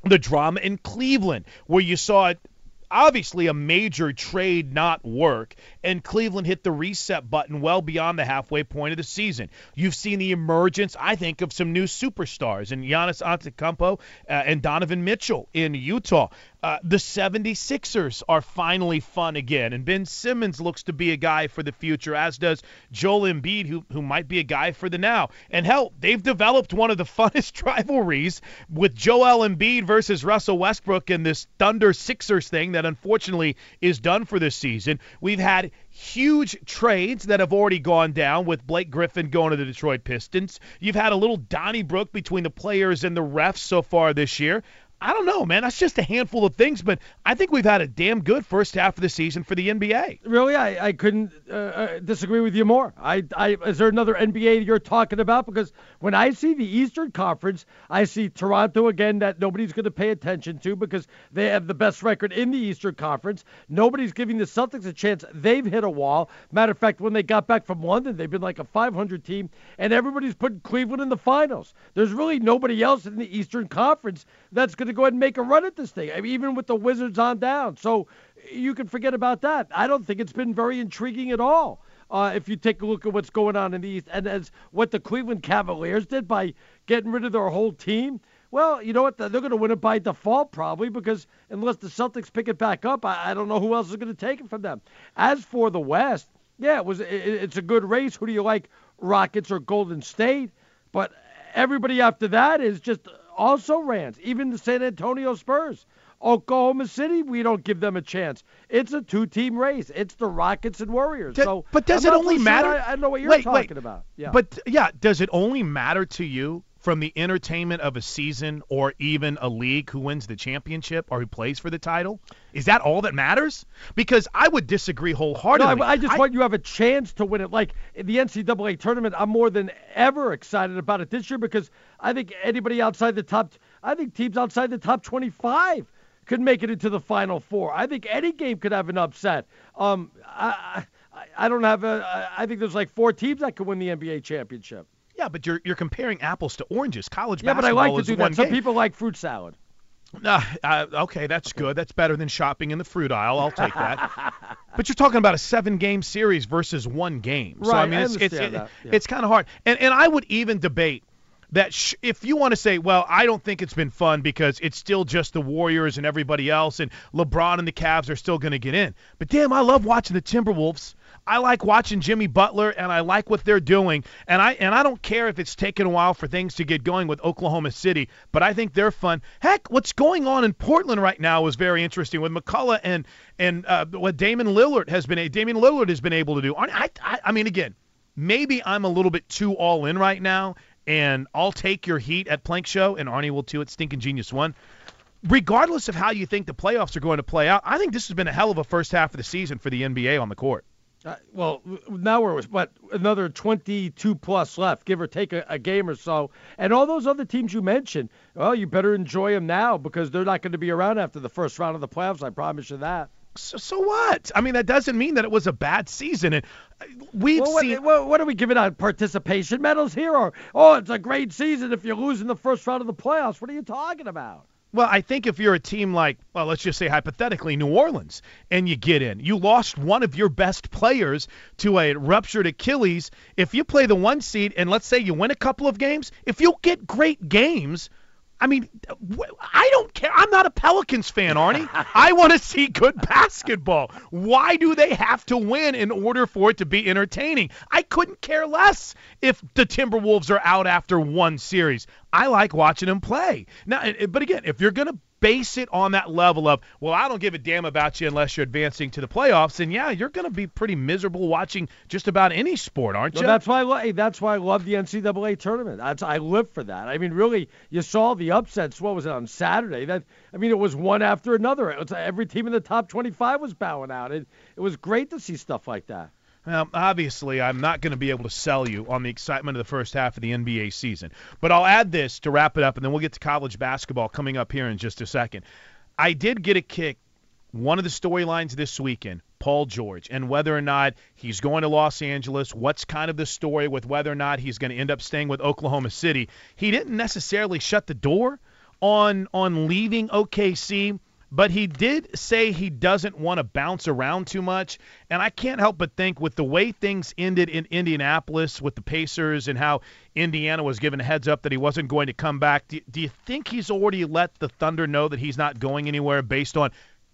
The drama in Cleveland, where you saw obviously a major trade not work, and Cleveland hit the reset button well beyond the halfway point of the season. You've seen the emergence, I think, of some new superstars in Giannis Antetokounmpo uh, and Donovan Mitchell in Utah. Uh, the 76ers are finally fun again, and Ben Simmons looks to be a guy for the future, as does Joel Embiid, who, who might be a guy for the now. And hell, they've developed one of the funnest rivalries with Joel Embiid versus Russell Westbrook in this Thunder Sixers thing that unfortunately is done for this season. We've had huge trades that have already gone down with Blake Griffin going to the Detroit Pistons. You've had a little Donnybrook between the players and the refs so far this year. I don't know, man. That's just a handful of things, but I think we've had a damn good first half of the season for the NBA. Really, I, I couldn't uh, uh, disagree with you more. I, I is there another NBA you're talking about? Because when I see the Eastern Conference, I see Toronto again that nobody's going to pay attention to because they have the best record in the Eastern Conference. Nobody's giving the Celtics a chance. They've hit a wall. Matter of fact, when they got back from London, they've been like a 500 team, and everybody's putting Cleveland in the finals. There's really nobody else in the Eastern Conference that's going to go ahead and make a run at this thing. I mean, even with the Wizards on down. So you can forget about that. I don't think it's been very intriguing at all. Uh, if you take a look at what's going on in the East, and as what the Cleveland Cavaliers did by getting rid of their whole team, well, you know what? They're going to win it by default probably because unless the Celtics pick it back up, I, I don't know who else is going to take it from them. As for the West, yeah, it was it, it's a good race. Who do you like, Rockets or Golden State? But everybody after that is just also Rams, even the San Antonio Spurs. Oklahoma City, we don't give them a chance. It's a two-team race. It's the Rockets and Warriors. Do- so, but does I'm it only so sure matter? I, I know what you're Wait, talking wait. about. Yeah. But yeah, does it only matter to you from the entertainment of a season or even a league who wins the championship or who plays for the title? Is that all that matters? Because I would disagree no, wholeheartedly. I, I just want you to have a chance to win it. Like the NCAA tournament, I'm more than ever excited about it this year because I think anybody outside the top, I think teams outside the top 25 could make it into the Final Four. I think any game could have an upset. Um, I, I, I don't have a. I think there's like four teams that could win the NBA championship. Yeah, but you're you're comparing apples to oranges. College Yeah, but I like to do one that. Some people like fruit salad. Uh, uh, okay, that's good. That's better than shopping in the fruit aisle. I'll take that. but you're talking about a seven-game series versus one game. So I Right, mean, I it's it's, it- yeah. it's kind of hard. And and I would even debate that sh- if you want to say, well, I don't think it's been fun because it's still just the Warriors and everybody else, and LeBron and the Cavs are still going to get in. But damn, I love watching the Timberwolves. I like watching Jimmy Butler, and I like what they're doing. And I and I don't care if it's taken a while for things to get going with Oklahoma City, but I think they're fun. Heck, what's going on in Portland right now is very interesting with McCollum and and uh, what Damian Lillard has been. Damian Lillard has been able to do. I, I I mean, again, maybe I'm a little bit too all in right now, and I'll take your heat at Plank Show, and Arnie will too at Stinking Genius One. Regardless of how you think the playoffs are going to play out, I think this has been a hell of a first half of the season for the NBA on the court. Uh, well, now we're what another 22 plus left, give or take a, a game or so, and all those other teams you mentioned. Well, you better enjoy them now because they're not going to be around after the first round of the playoffs. I promise you that. So, so what? I mean, that doesn't mean that it was a bad season. And uh, we've Well, what, seen. what, what are we giving out participation medals here? Or oh, it's a great season if you lose in the first round of the playoffs. What are you talking about? Well, I think if you're a team like, well, let's just say hypothetically, New Orleans, and you get in, you lost one of your best players to a ruptured Achilles. If you play the one seed and let's say you win a couple of games, if you get great games, I mean, I don't care. I'm not a Pelicans fan, Arnie. I want to see good basketball. Why do they have to win in order for it to be entertaining? I couldn't care less if the Timberwolves are out after one series. I like watching them play. Now, eh, but again, if you're going to base it on that level of, well, I don't give a damn about you unless you're advancing to the playoffs, then yeah, you're going to be pretty miserable watching just about any sport, aren't Well, you? that's why I that's why I love the NCAA tournament. That's I live for that. I mean, really, you saw the upsets. What was it on Saturday? That I mean, it was one after another. It was, every team in the top 25 was bowing out. It it was great to see stuff like that. Well, obviously, I'm not going to be able to sell you on the excitement of the first half of the NBA season. But I'll add this to wrap it up, and then we'll get to college basketball coming up here in just a second. I did get a kick. One of the storylines this weekend, Paul George, and whether or not he's going to Los Angeles, what's kind of the story with whether or not he's going to end up staying with Oklahoma City. He didn't necessarily shut the door on on leaving OKC but he did say he doesn't want to bounce around too much. And I can't help but think with the way things ended in Indianapolis with the Pacers and how Indiana was given a heads up that he wasn't going to come back, do, do you think he's already let the Thunder know that he's not going anywhere based on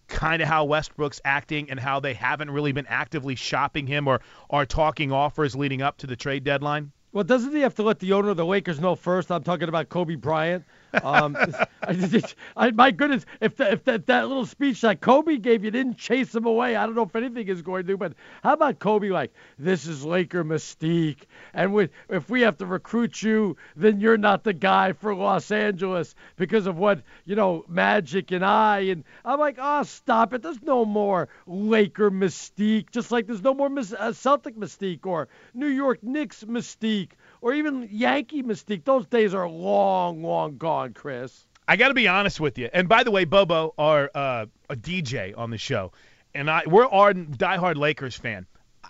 kind of how Westbrook's acting and how they haven't really been actively shopping him or are talking offers leading up to the trade deadline? Well, doesn't he have to let the owner of the Lakers know first? I'm talking about Kobe Bryant. Um, I just, I, my goodness, if, the, if that that little speech that Kobe gave you didn't chase him away, I don't know if anything is going to. But how about Kobe? Like this is Laker mystique, and we, if we have to recruit you, then you're not the guy for Los Angeles because of what you know, Magic and I. And I'm like, oh, stop it. There's no more Laker mystique. Just like there's no more uh, Celtic mystique or New York Knicks mystique or even Yankee mystique. Those days are long, long gone, Chris. I got to be honest with you. And by the way, Bobo, our uh, a DJ on the show, and I we're ardent, diehard Lakers fan.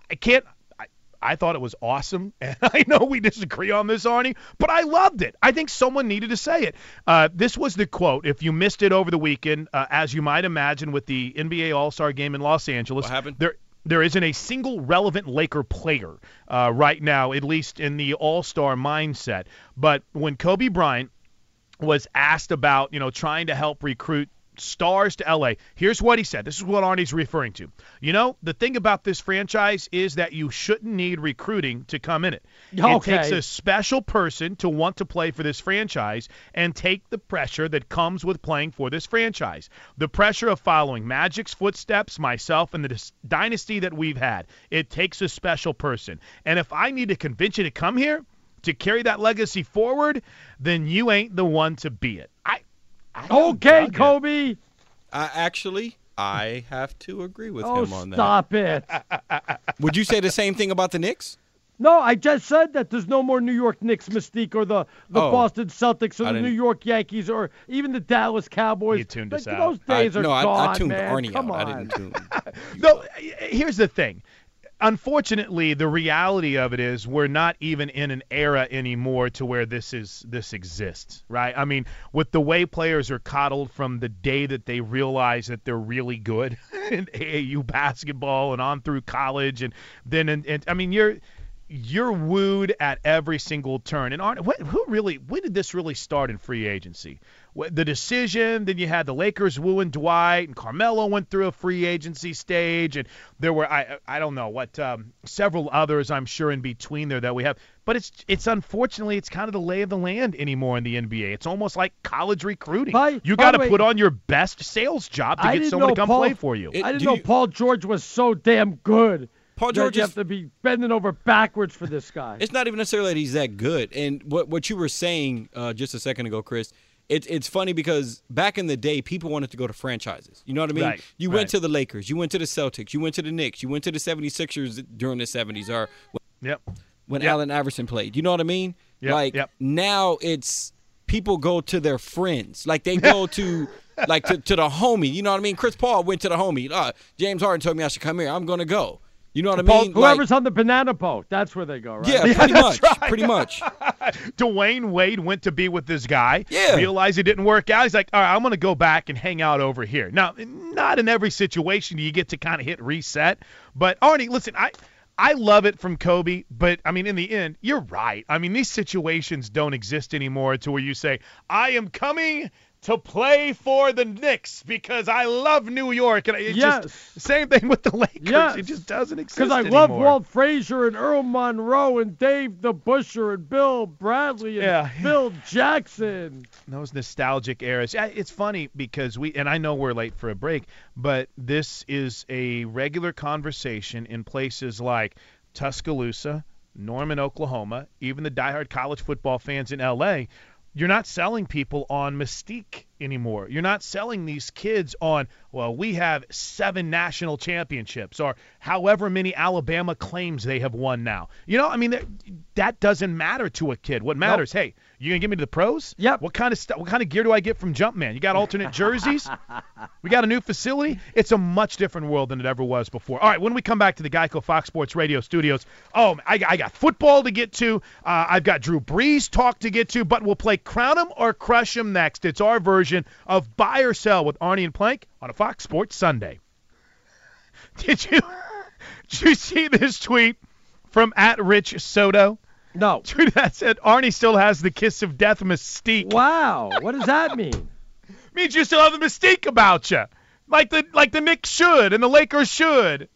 I can't. I, I thought it was awesome, and I know we disagree on this, Arnie, but I loved it. I think someone needed to say it. Uh, this was the quote. If you missed it over the weekend, uh, as you might imagine, with the NBA All Star Game in Los Angeles, What happened? There, there isn't a single relevant Laker player uh, right now, at least in the All Star mindset. But when Kobe Bryant was asked about, you know, trying to help recruit stars to LA. Here's what he said. This is what Arnie's referring to. You know, the thing about this franchise is that you shouldn't need recruiting to come in it. It takes a special person to want to play for this franchise and take the pressure that comes with playing for this franchise. The pressure of following Magic's footsteps, myself, and the dis- dynasty that we've had. It takes a special person. And if I need to convince you to come here, to carry that legacy forward, then you ain't the one to be it. I Okay. Kobe. I actually, I have to agree with Oh, him on that. stop it. Would you say the same thing about the Knicks? No, I just said that there's no more New York Knicks mystique or the, the Oh. Boston Celtics or I the New York Yankees or even the Dallas Cowboys. You tuned Like, us out. Those days I, are no, gone, I, I tuned man. Arnie Come out. on. I didn't tune. No, here's the thing. Unfortunately, the reality of it is we're not even in an era anymore to where this is this exists, right? I mean, with the way players are coddled from the day that they realize that they're really good in AAU basketball and on through college, and then and, and I mean you're you're wooed at every single turn. And Arnie, what, who really? When did this really start in free agency? The decision. Then you had the Lakers wooing Dwight, and Carmelo went through a free agency stage, and there were I I don't know what um, several others I'm sure in between there that we have. But it's it's unfortunately it's kind of the lay of the land anymore in the NBA. It's almost like college recruiting. By- you got to put on your best sales job to I get didn't someone to come Paul- play for you. It- I didn't know you- Paul George was so damn good. Paul George you is have to be bending over backwards for this guy. It's not even necessarily that he's that good. And what what you were saying uh, just a second ago, Chris, it's it's funny because back in the day, people wanted to go to franchises. You know what I mean? Right, you right. went to the Lakers, you went to the Celtics, you went to the Knicks, you went to the 76ers during the 70s or Yep. when Yep. Allen Iverson played. You know what I mean? Yep, like yep. now it's people go to their friends. Like they go to like to, to the homie. You know what I mean? Chris Paul went to the homie. Uh, James Harden told me I should come here. I'm gonna go. You know what I mean? whoever's Like, on the banana boat, that's where they go, right? yeah, pretty much. Pretty much. Dwyane Wade went to be with this guy. Yeah. Realized it didn't work out. He's like, all right, I'm going to go back and hang out over here. Now, not in every situation do you get to kind of hit reset. But, Arnie, listen, I. I love it from Kobe, but I mean, in the end, you're right. I mean, these situations don't exist anymore to where you say, I am coming to play for the Knicks because I love New York. And it Yes. just, same thing with the Lakers. Yes. It just doesn't exist Because I anymore. love Walt Frazier and Earl Monroe and Dave DeBusschere and Bill Bradley and Yeah. Phil Jackson. those nostalgic eras. Yeah, It's funny because we and I know we're late for a break, but this is a regular conversation in places like Tuscaloosa, Norman, Oklahoma, even the diehard college football fans in LA. You're not selling people on mystique anymore. You're not selling these kids on, well, we have seven national championships or however many Alabama claims they have won now. You know, I mean, that, that doesn't matter to a kid. What matters, hey, you gonna get me to the pros? Yep. What kind of what kind of gear do I get from Jumpman? You got alternate jerseys? we got a new facility. It's a much different world than it ever was before. All right, when we come back to the Geico Fox Sports Radio studios, oh, I, I got football to get to. Uh, I've got Drew Brees talk to get to, but we'll play Crown 'em or Crush 'em next. It's our version of Buy or Sell with Arnie and Plank on a Fox Sports Sunday. Did you did you see this tweet from at Rich Soto? No. Tweet that said Arnie still has the kiss of death mystique. Wow. What does that mean? means you still have the mystique about you, like the like the Knicks should and the Lakers should.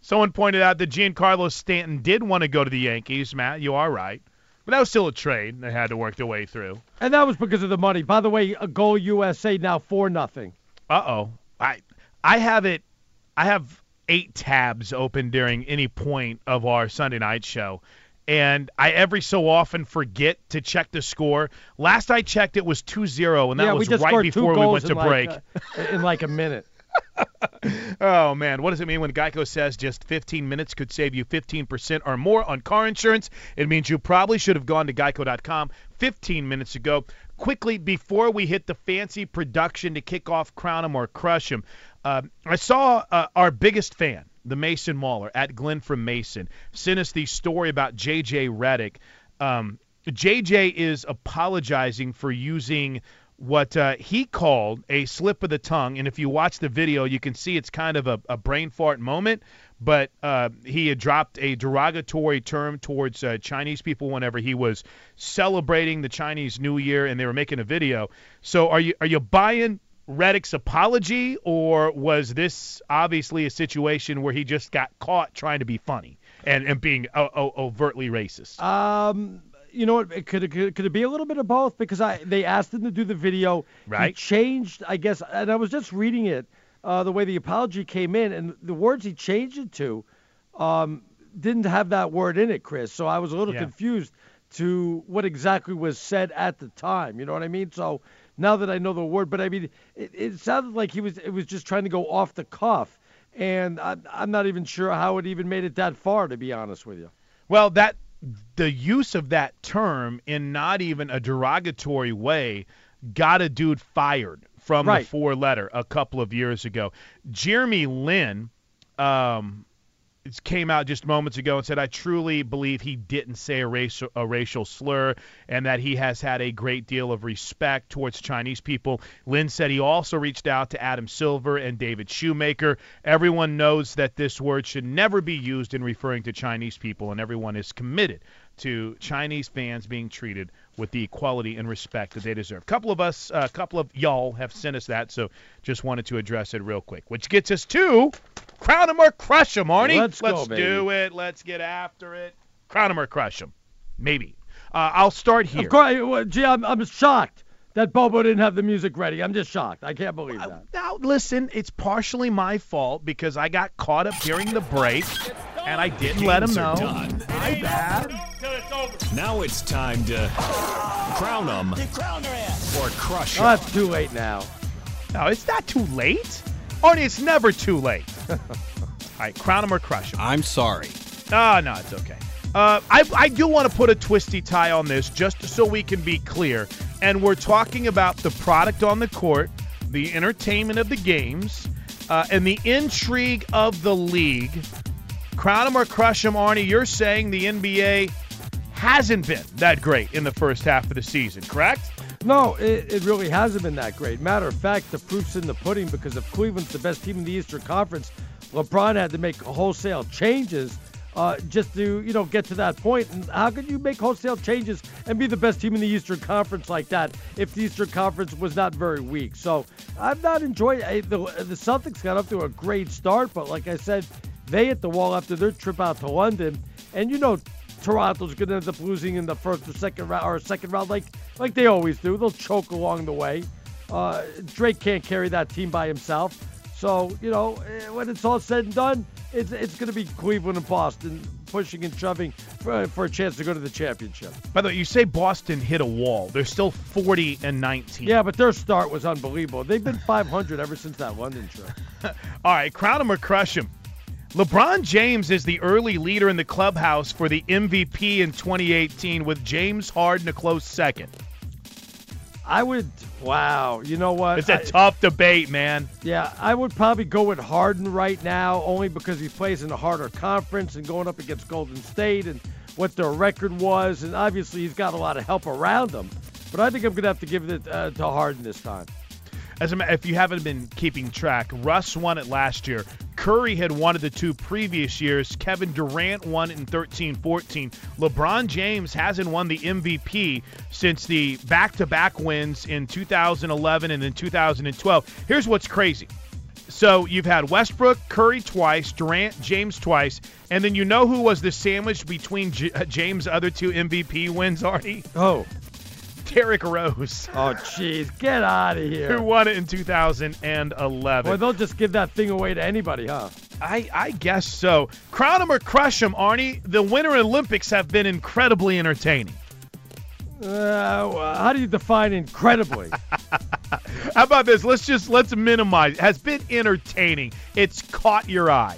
Someone pointed out that Giancarlo Stanton did want to go to the Yankees. Matt, you are right. But that was still a trade they had to work their way through. And that was because of the money. By the way, a goal USA now for nothing. Uh oh. I I have it. I have eight tabs open during any point of our Sunday night show. And I every so often forget to check the score. Last I checked, it was 2-0, and that yeah, was right before we went to like, break. uh, in like a minute. Oh man, what does it mean when Geico says just 15 minutes could save you 15% or more on car insurance? It means you probably should have gone to geico.com 15 minutes ago. Quickly before we hit the fancy production to kick off Crown 'em or Crush 'em, uh, I saw uh, our biggest fan, the Mason Waller at Glenn from Mason, sent us the story about JJ Redick. Um, JJ is apologizing for using what uh, he called a slip of the tongue. And if you watch the video, you can see it's kind of a, a brain fart moment. But uh, he had dropped a derogatory term towards uh, Chinese people whenever he was celebrating the Chinese New Year, and they were making a video. So are you are you buying Redick's apology, or was this obviously a situation where he just got caught trying to be funny and and being o- o- overtly racist? Um, you know what? It could, it could could it be a little bit of both? Because I they asked him to do the video. Right. He changed, I guess, and I was just reading it, uh, the way the apology came in, and the words he changed it to, um, didn't have that word in it, Chris. So I was a little Yeah. confused to what exactly was said at the time. You know what I mean? So now that I know the word, but I mean, it, it sounded like he was it was just trying to go off the cuff, and I'm, I'm not even sure how it even made it that far, to be honest with you. Well, that the use of that term in not even a derogatory way got a dude fired from Right. the four letter a couple of years ago. Jeremy Lin um, came out just moments ago and said, I truly believe he didn't say a racial, a racial slur and that he has had a great deal of respect towards Chinese people. Lin said he also reached out to Adam Silver and David Shoemaker. Everyone knows that this word should never be used in referring to Chinese people, and everyone is committed to Chinese fans being treated with the equality and respect that they deserve. A couple of us, a couple of y'all have sent us that, so just wanted to address it real quick. Which gets us to crown 'em or crush crush 'em, Arnie. Let's go, baby. do it. Let's get after it. Crown Crown 'em or crush crush 'em. Maybe. Uh, I'll start here. Of course, well, gee, I'm, I'm shocked that Bobo didn't have the music ready. I'm just shocked. I can't believe that. Now, listen, it's partially my fault because I got caught up during the break, and I didn't let him know. done. My bad. Now it's time to crown them or crush Oh, 'em. it's too late now. No, it's not too late. Arnie, it's never too late. All right, crown him or crush him. I'm sorry. Ah, no, it's okay. Uh, I, I do want to put a twisty tie on this just so we can be clear. And we're talking about the product on the court, the entertainment of the games, uh, and the intrigue of the league. Crown him or crush him, Arnie. You're saying the NBA hasn't been that great in the first half of the season, correct? No, it, it really hasn't been that great. Matter of fact, the proof's in the pudding because if Cleveland's the best team in the Eastern Conference, LeBron had to make wholesale changes uh, just to you know get to that point. And how could you make wholesale changes and be the best team in the Eastern Conference like that if the Eastern Conference was not very weak? So I'm not enjoying I, the the Celtics got up to a great start, but like I said, they hit the wall after their trip out to London, and you know Toronto's going to end up losing in the first or second round or second round, like like they always do. They'll choke along the way. Uh, Drake can't carry that team by himself. So you know, eh, when it's all said and done, it's it's going to be Cleveland and Boston pushing and shoving for, for a chance to go to the championship. By the way, you say Boston hit a wall. They're still 40 and 19. Yeah, but their start was unbelievable. They've been 500 ever since that London trip. All right, crown him or crush him. LeBron James is the early leader in the clubhouse for the MVP in 2018, with James Harden a close second. I would. Wow. You know what? It's a I- tough debate, man. Yeah, I would probably go with Harden right now, only because he plays in a harder conference and going up against Golden State and what their record was, and obviously he's got a lot of help around him. But I think I'm going to have to give it uh, to Harden this time. As a, if you haven't been keeping track, Russ won it last year. Curry had won it the two previous years. Kevin Durant won it in 13-14. LeBron James hasn't won the MVP since the back-to-back wins in 2011 and then 2012. Here's what's crazy. So you've had Westbrook, Curry twice, Durant, James twice, and then you know who was the sandwich between J- uh, James' other two MVP wins, Artie? Oh. Derrick Rose. Oh, jeez. Get out of here. Who won it in 2011. Boy, they'll just give that thing away to anybody, huh? I, I guess so. Crown 'em or crush 'em, Arnie. The Winter Olympics have been incredibly entertaining. Uh, how do you define incredibly? How about this? Let's just let's minimize. It has been entertaining. It's caught your eye.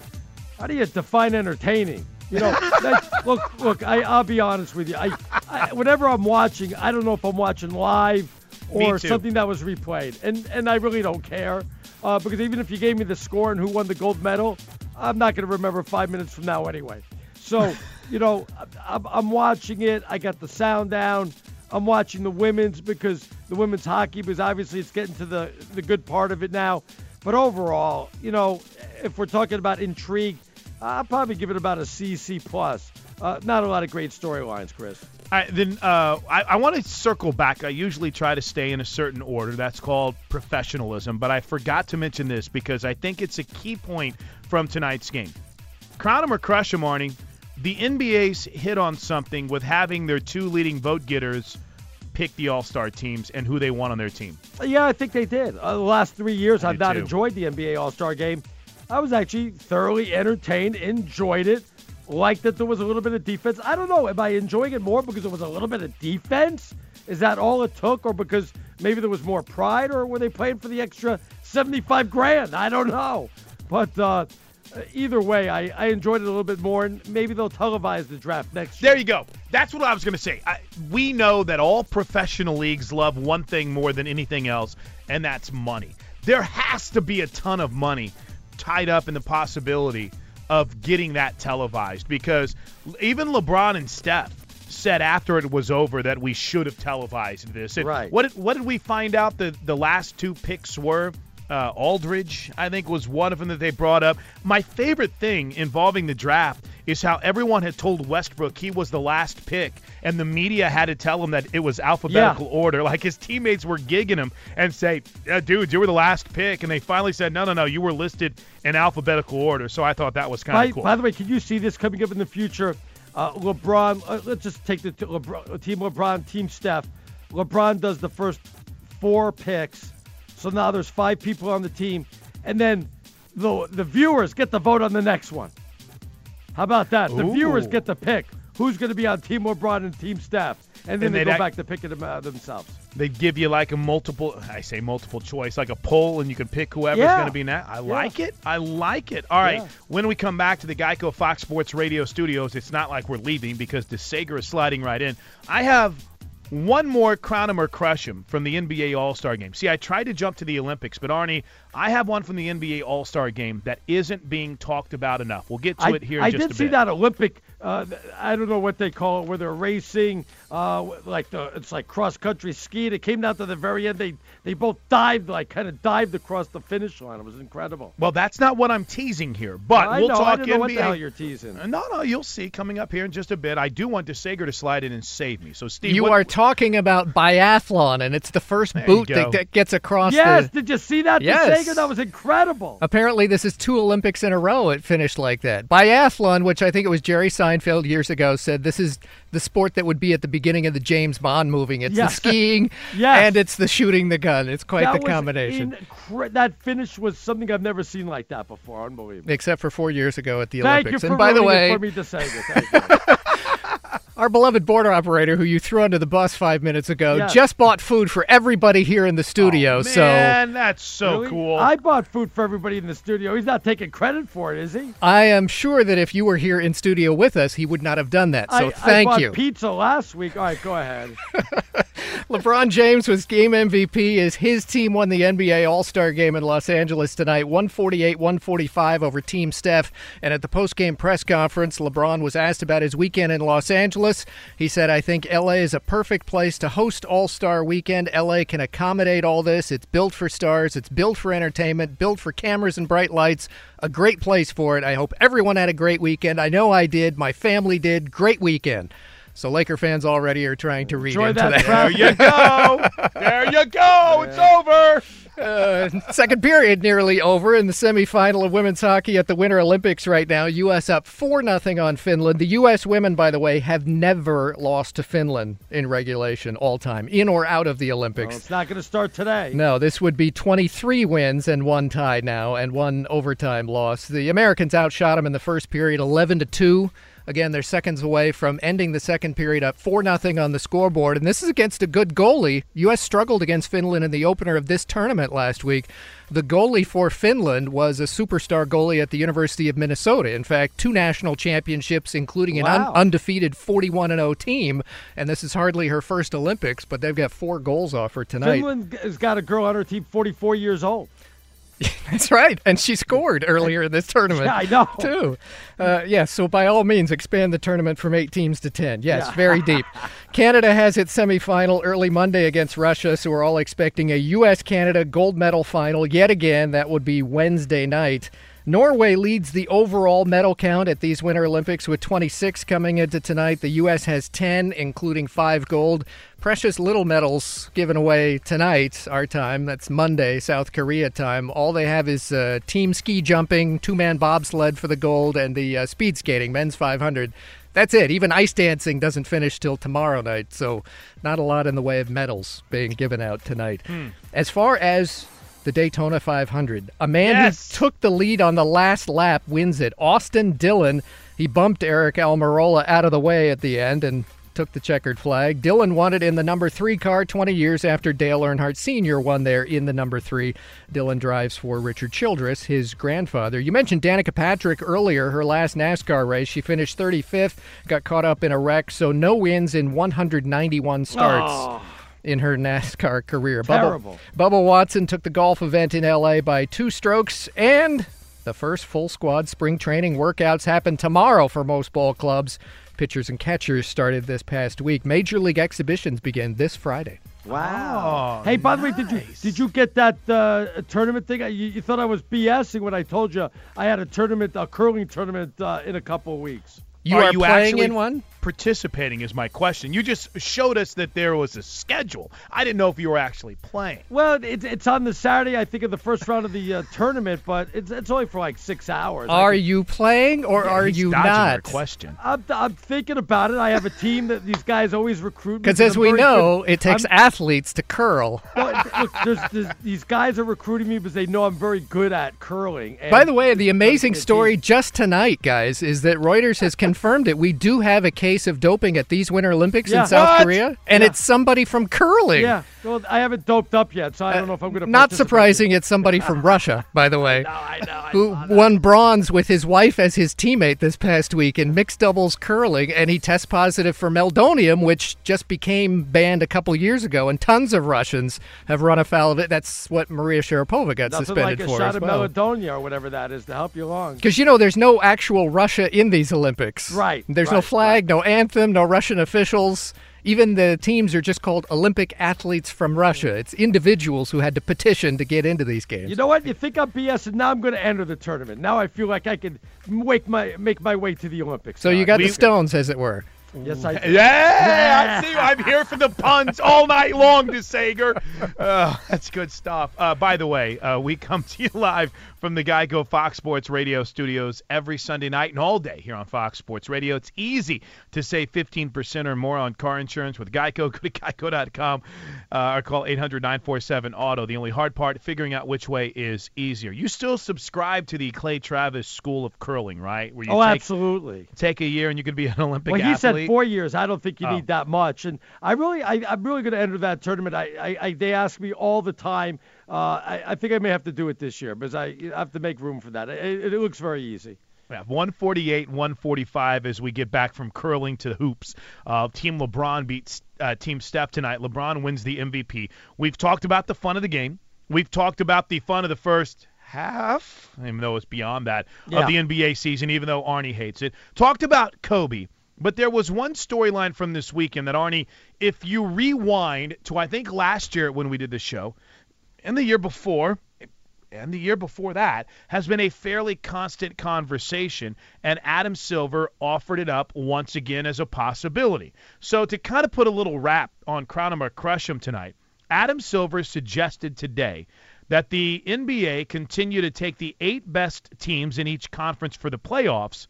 How do you define entertaining? You know, that, look, look. I, I'll be honest with you. I, I, whenever I'm watching, I don't know if I'm watching live or something that was replayed, and and I really don't care uh, because even if you gave me the score and who won the gold medal, I'm not going to remember five minutes from now anyway. So, you know, I'm, I'm watching it. I got the sound down. I'm watching the women's because the women's hockey, because obviously it's getting to the the good part of it now. But overall, you know, if we're talking about intrigue, I'll probably give it about a C, C plus. Uh, not a lot of great storylines, Chris. Right, then uh, I, I want to circle back. I usually try to stay in a certain order. That's called professionalism. But I forgot to mention this because I think it's a key point from tonight's game. Crown 'em or crush 'em, Arnie. The NBA's hit on something with having their two leading vote getters pick the All Star teams and who they want on their team. Yeah, I think they did. Uh, the last three years, I I've not too. enjoyed the NBA All Star game. I was actually thoroughly entertained, enjoyed it, liked that there was a little bit of defense. I don't know. Am I enjoying it more because it was a little bit of defense? Is that all it took, or because maybe there was more pride, or were they playing for the extra 75 grand? I don't know. But uh, either way, I, I enjoyed it a little bit more, and maybe they'll televise the draft next year. There you go. That's what I was going to say. I, we know that all professional leagues love one thing more than anything else, and that's money. There has to be a ton of money tied up in the possibility of getting that televised because even LeBron and Steph said after it was over that we should have televised this. And Right. What did, what did we find out the the last two picks were? Uh, Aldridge, I think, was one of them that they brought up. My favorite thing involving the draft is how everyone had told Westbrook he was the last pick, and the media had to tell him that it was alphabetical order. Like his teammates were gigging him and say, uh, "Dude, you were the last pick," and they finally said, "No, no, no, you were listed in alphabetical order." So I thought that was kind of cool. by the way, can you see this coming up in the future? Uh, LeBron, uh, let's just take the t- LeBron, team LeBron, team Steph. LeBron does the first four picks, so now there's five people on the team, and then the the viewers get the vote on the next one. How about that? The viewers get to pick who's going to be on Team LeBron and Team Steph, and then And they go act- back to picking them uh, themselves. They give you like a multiple, I say multiple choice, like a poll, and you can pick whoever's Yeah. going to be next. I like it. I like it. All right. Yeah. When we come back to the Geico Fox Sports Radio studios, it's not like we're leaving because DeSager is sliding right in. I have one more crown him or crush him from the NBA All Star game. See, I tried to jump to the Olympics, but Arnie, I have one from the NBA All Star game that isn't being talked about enough. We'll get to I, it here in I just did a see bit. that Olympic. Uh, I don't know what they call it, where they're racing, uh, like the it's like cross country skiing. It came down to the very end. They they both dived, like kind of dived across the finish line. It was incredible. Well, that's not what I'm teasing here, but I we'll know, talk I didn't know NBA. what the hell you're teasing. No, no, you'll see coming up here in just a bit. I do want DeSager to slide in and save me. So, Steve, You what- are talking about biathlon, and it's the first boot that, that gets across Yes, the. did you see that? Yes. DeSager? That was incredible. Apparently, this is two Olympics in a row. It finished like that. Biathlon, which I think it was Jerry Seinfeld years ago, said this is the sport that would be at the beginning of the James Bond movie. It's Yeah. the skiing Yes. and it's the shooting the gun. It's quite that the combination. that finish was something I've never seen like that before. Unbelievable. Except for four years ago at the Thank Olympics. you for and by the way, for me, DeSager. Thank you. Our beloved border operator, who you threw under the bus five minutes ago, Yeah. just bought food for everybody here in the studio. Oh, so Man, that's so Really? cool. I bought food for everybody in the studio. He's not taking credit for it, is he? I am sure that if you were here in studio with us, he would not have done that. So I, thank I bought you. pizza last week. All right, go ahead. LeBron James was game MVP as his team won the NBA All Star game in Los Angeles tonight, 148 145 over Team Steph. And at the post game press conference, LeBron was asked about his weekend in Los Angeles. He said, I think LA is a perfect place to host All Star weekend. LA can accommodate all this. It's built for stars, it's built for entertainment, built for cameras and bright lights. A great place for it. I hope everyone had a great weekend. I know I did. My family did. Great weekend. So Laker fans already are trying to read Enjoy into that that. There you go. there you go. It's over. Uh, second period nearly over in the semifinal of women's hockey at the Winter Olympics right now. U.S. up 4 nothing on Finland. The U.S. women, by the way, have never lost to Finland in regulation all time, in or out of the Well, Olympics. it's not going to start today. No, this would be 23 wins and one tie now, and one overtime loss. The Americans outshot them in the first period, 11 to two. Again, they're seconds away from ending the second period up 4 nothing on the scoreboard, and this is against a good goalie. U.S. struggled against Finland in the opener of this tournament last week. The goalie for Finland was a superstar goalie at the University of Minnesota. In fact, two national championships, including an Wow. un- undefeated 41 0 team, and this is hardly her first Olympics, but they've got four goals off her tonight. Finland has got a girl on her team 44 years old. That's right, and she scored earlier in this tournament. Yeah, I know. Too. Uh, yes, so by all means, expand the tournament from eight teams to ten. Yes, Yeah. very deep. Canada has its semifinal early Monday against Russia, so we're all expecting a U.S. Canada gold medal final yet again. That would be Wednesday night. Norway leads the overall medal count at these Winter Olympics with 26 coming into tonight. The U.S. has 10, including five gold. Precious little medals given away tonight, our time. That's Monday, South Korea time. All they have is uh, team ski jumping, two man bobsled for the gold, and the uh, speed skating, men's 500. That's it. Even ice dancing doesn't finish till tomorrow night, so not a lot in the way of medals being given out tonight. As far as the Daytona 500, a man Yes. who took the lead on the last lap wins it. Austin Dillon, he bumped Aric Almirola out of the way at the end and took the checkered flag. Dillon won it in the number three car 20 years after Dale Earnhardt Sr. won there in the number three. Dillon drives for Richard Childress, his grandfather. You mentioned Danica Patrick earlier, her last NASCAR race. She finished 35th, got caught up in a wreck, so no wins in 191 starts Oh. In her NASCAR career. Terrible. Bubba, Bubba Watson took the golf event in LA by two strokes, and the first full squad spring training workouts happen tomorrow for most ball clubs. Pitchers and catchers started this past week. Major league exhibitions begin this Friday. Wow. hey, by the way, did you did you get that uh, tournament thing? You, you thought I was BSing when I told you I had a tournament, a curling tournament uh, in a couple of weeks. You are, you playing actually in one? Participating is my question. You just showed us that there was a schedule. I didn't know if you were actually playing. Well, it's it's on the Saturday, I think, of the first round of the uh, tournament, but it's it's only for like six hours. Are could- you playing or are He's you dodging our not? question. I'm, I'm thinking about it. I have a team that these guys always recruit. me Because as we know, good- it takes I'm- athletes to curl. Well, look, there's, there's, these guys are recruiting me because they know I'm very good at curling. And By the way, the amazing a team. story just tonight, guys, is that Reuters has confirmed it. We do have a case of doping at these Winter Olympics Yeah. in South What? Korea, and Yeah. it's somebody from curling. Yeah, well, I haven't doped up yet, so I don't uh, know if I'm going to. Not surprising, it's somebody from Russia, by the way, No, I know. I who won bronze with his wife as his teammate this past week in mixed doubles curling, and he tests positive for meldonium, which just became banned a couple years ago, and tons of Russians have run afoul of it. That's what Maria Sharapova got Nothing suspended like a for shot as of well. Meladonia or whatever that is to help you along. Because you know, there's no actual Russia in these Olympics. Right, There's no right, flag, no anthem, no Russian officials. Even the teams are just called Olympic athletes from Russia. It's individuals who had to petition to get into these games. You know what? You think I'm BS, and now I'm going to enter the tournament. Now I feel like I can make my make my way to the Olympics. so you now. got the stones, as it were. Yes, I. do. Yeah, I see. You. I'm here for the puns all night long, DeSager. Uh, that's good stuff. Uh, by the way, uh, we come to you live from the Geico Fox Sports Radio studios every Sunday night and all day here on Fox Sports Radio. It's easy to save 15% or more on car insurance with Geico. Go to geico.com uh, or call 800-947-AUTO. The only hard part, figuring out which way is easier. You still subscribe to the Clay Travis School of Curling, right? Where you Oh, take, absolutely. take a year and you could be an Olympic Well, he athlete. said four years. I don't think you Oh. need that much. And I really, I, I'm really going to enter that tournament. I, I, I, they ask me all the time. Uh, I, I think I may have to do it this year because I, I have to make room for that. It, it looks very easy. We have 148 and 145 as we get back from curling to the hoops. Uh, Team LeBron beats uh, Team Steph tonight. LeBron wins the MVP. We've talked about the fun of the game. We've talked about the fun of the first half, even though it's beyond that, Yeah. of the NBA season, even though Arnie hates it. Talked about Kobe. But there was one storyline from this weekend that, Arnie, if you rewind to, I think, last year when we did the show, and the year before, and the year before that has been a fairly constant conversation, and Adam Silver offered it up once again as a possibility. So to kind of put a little wrap on or Crush 'em tonight, Adam Silver suggested today that the NBA continue to take the eight best teams in each conference for the playoffs,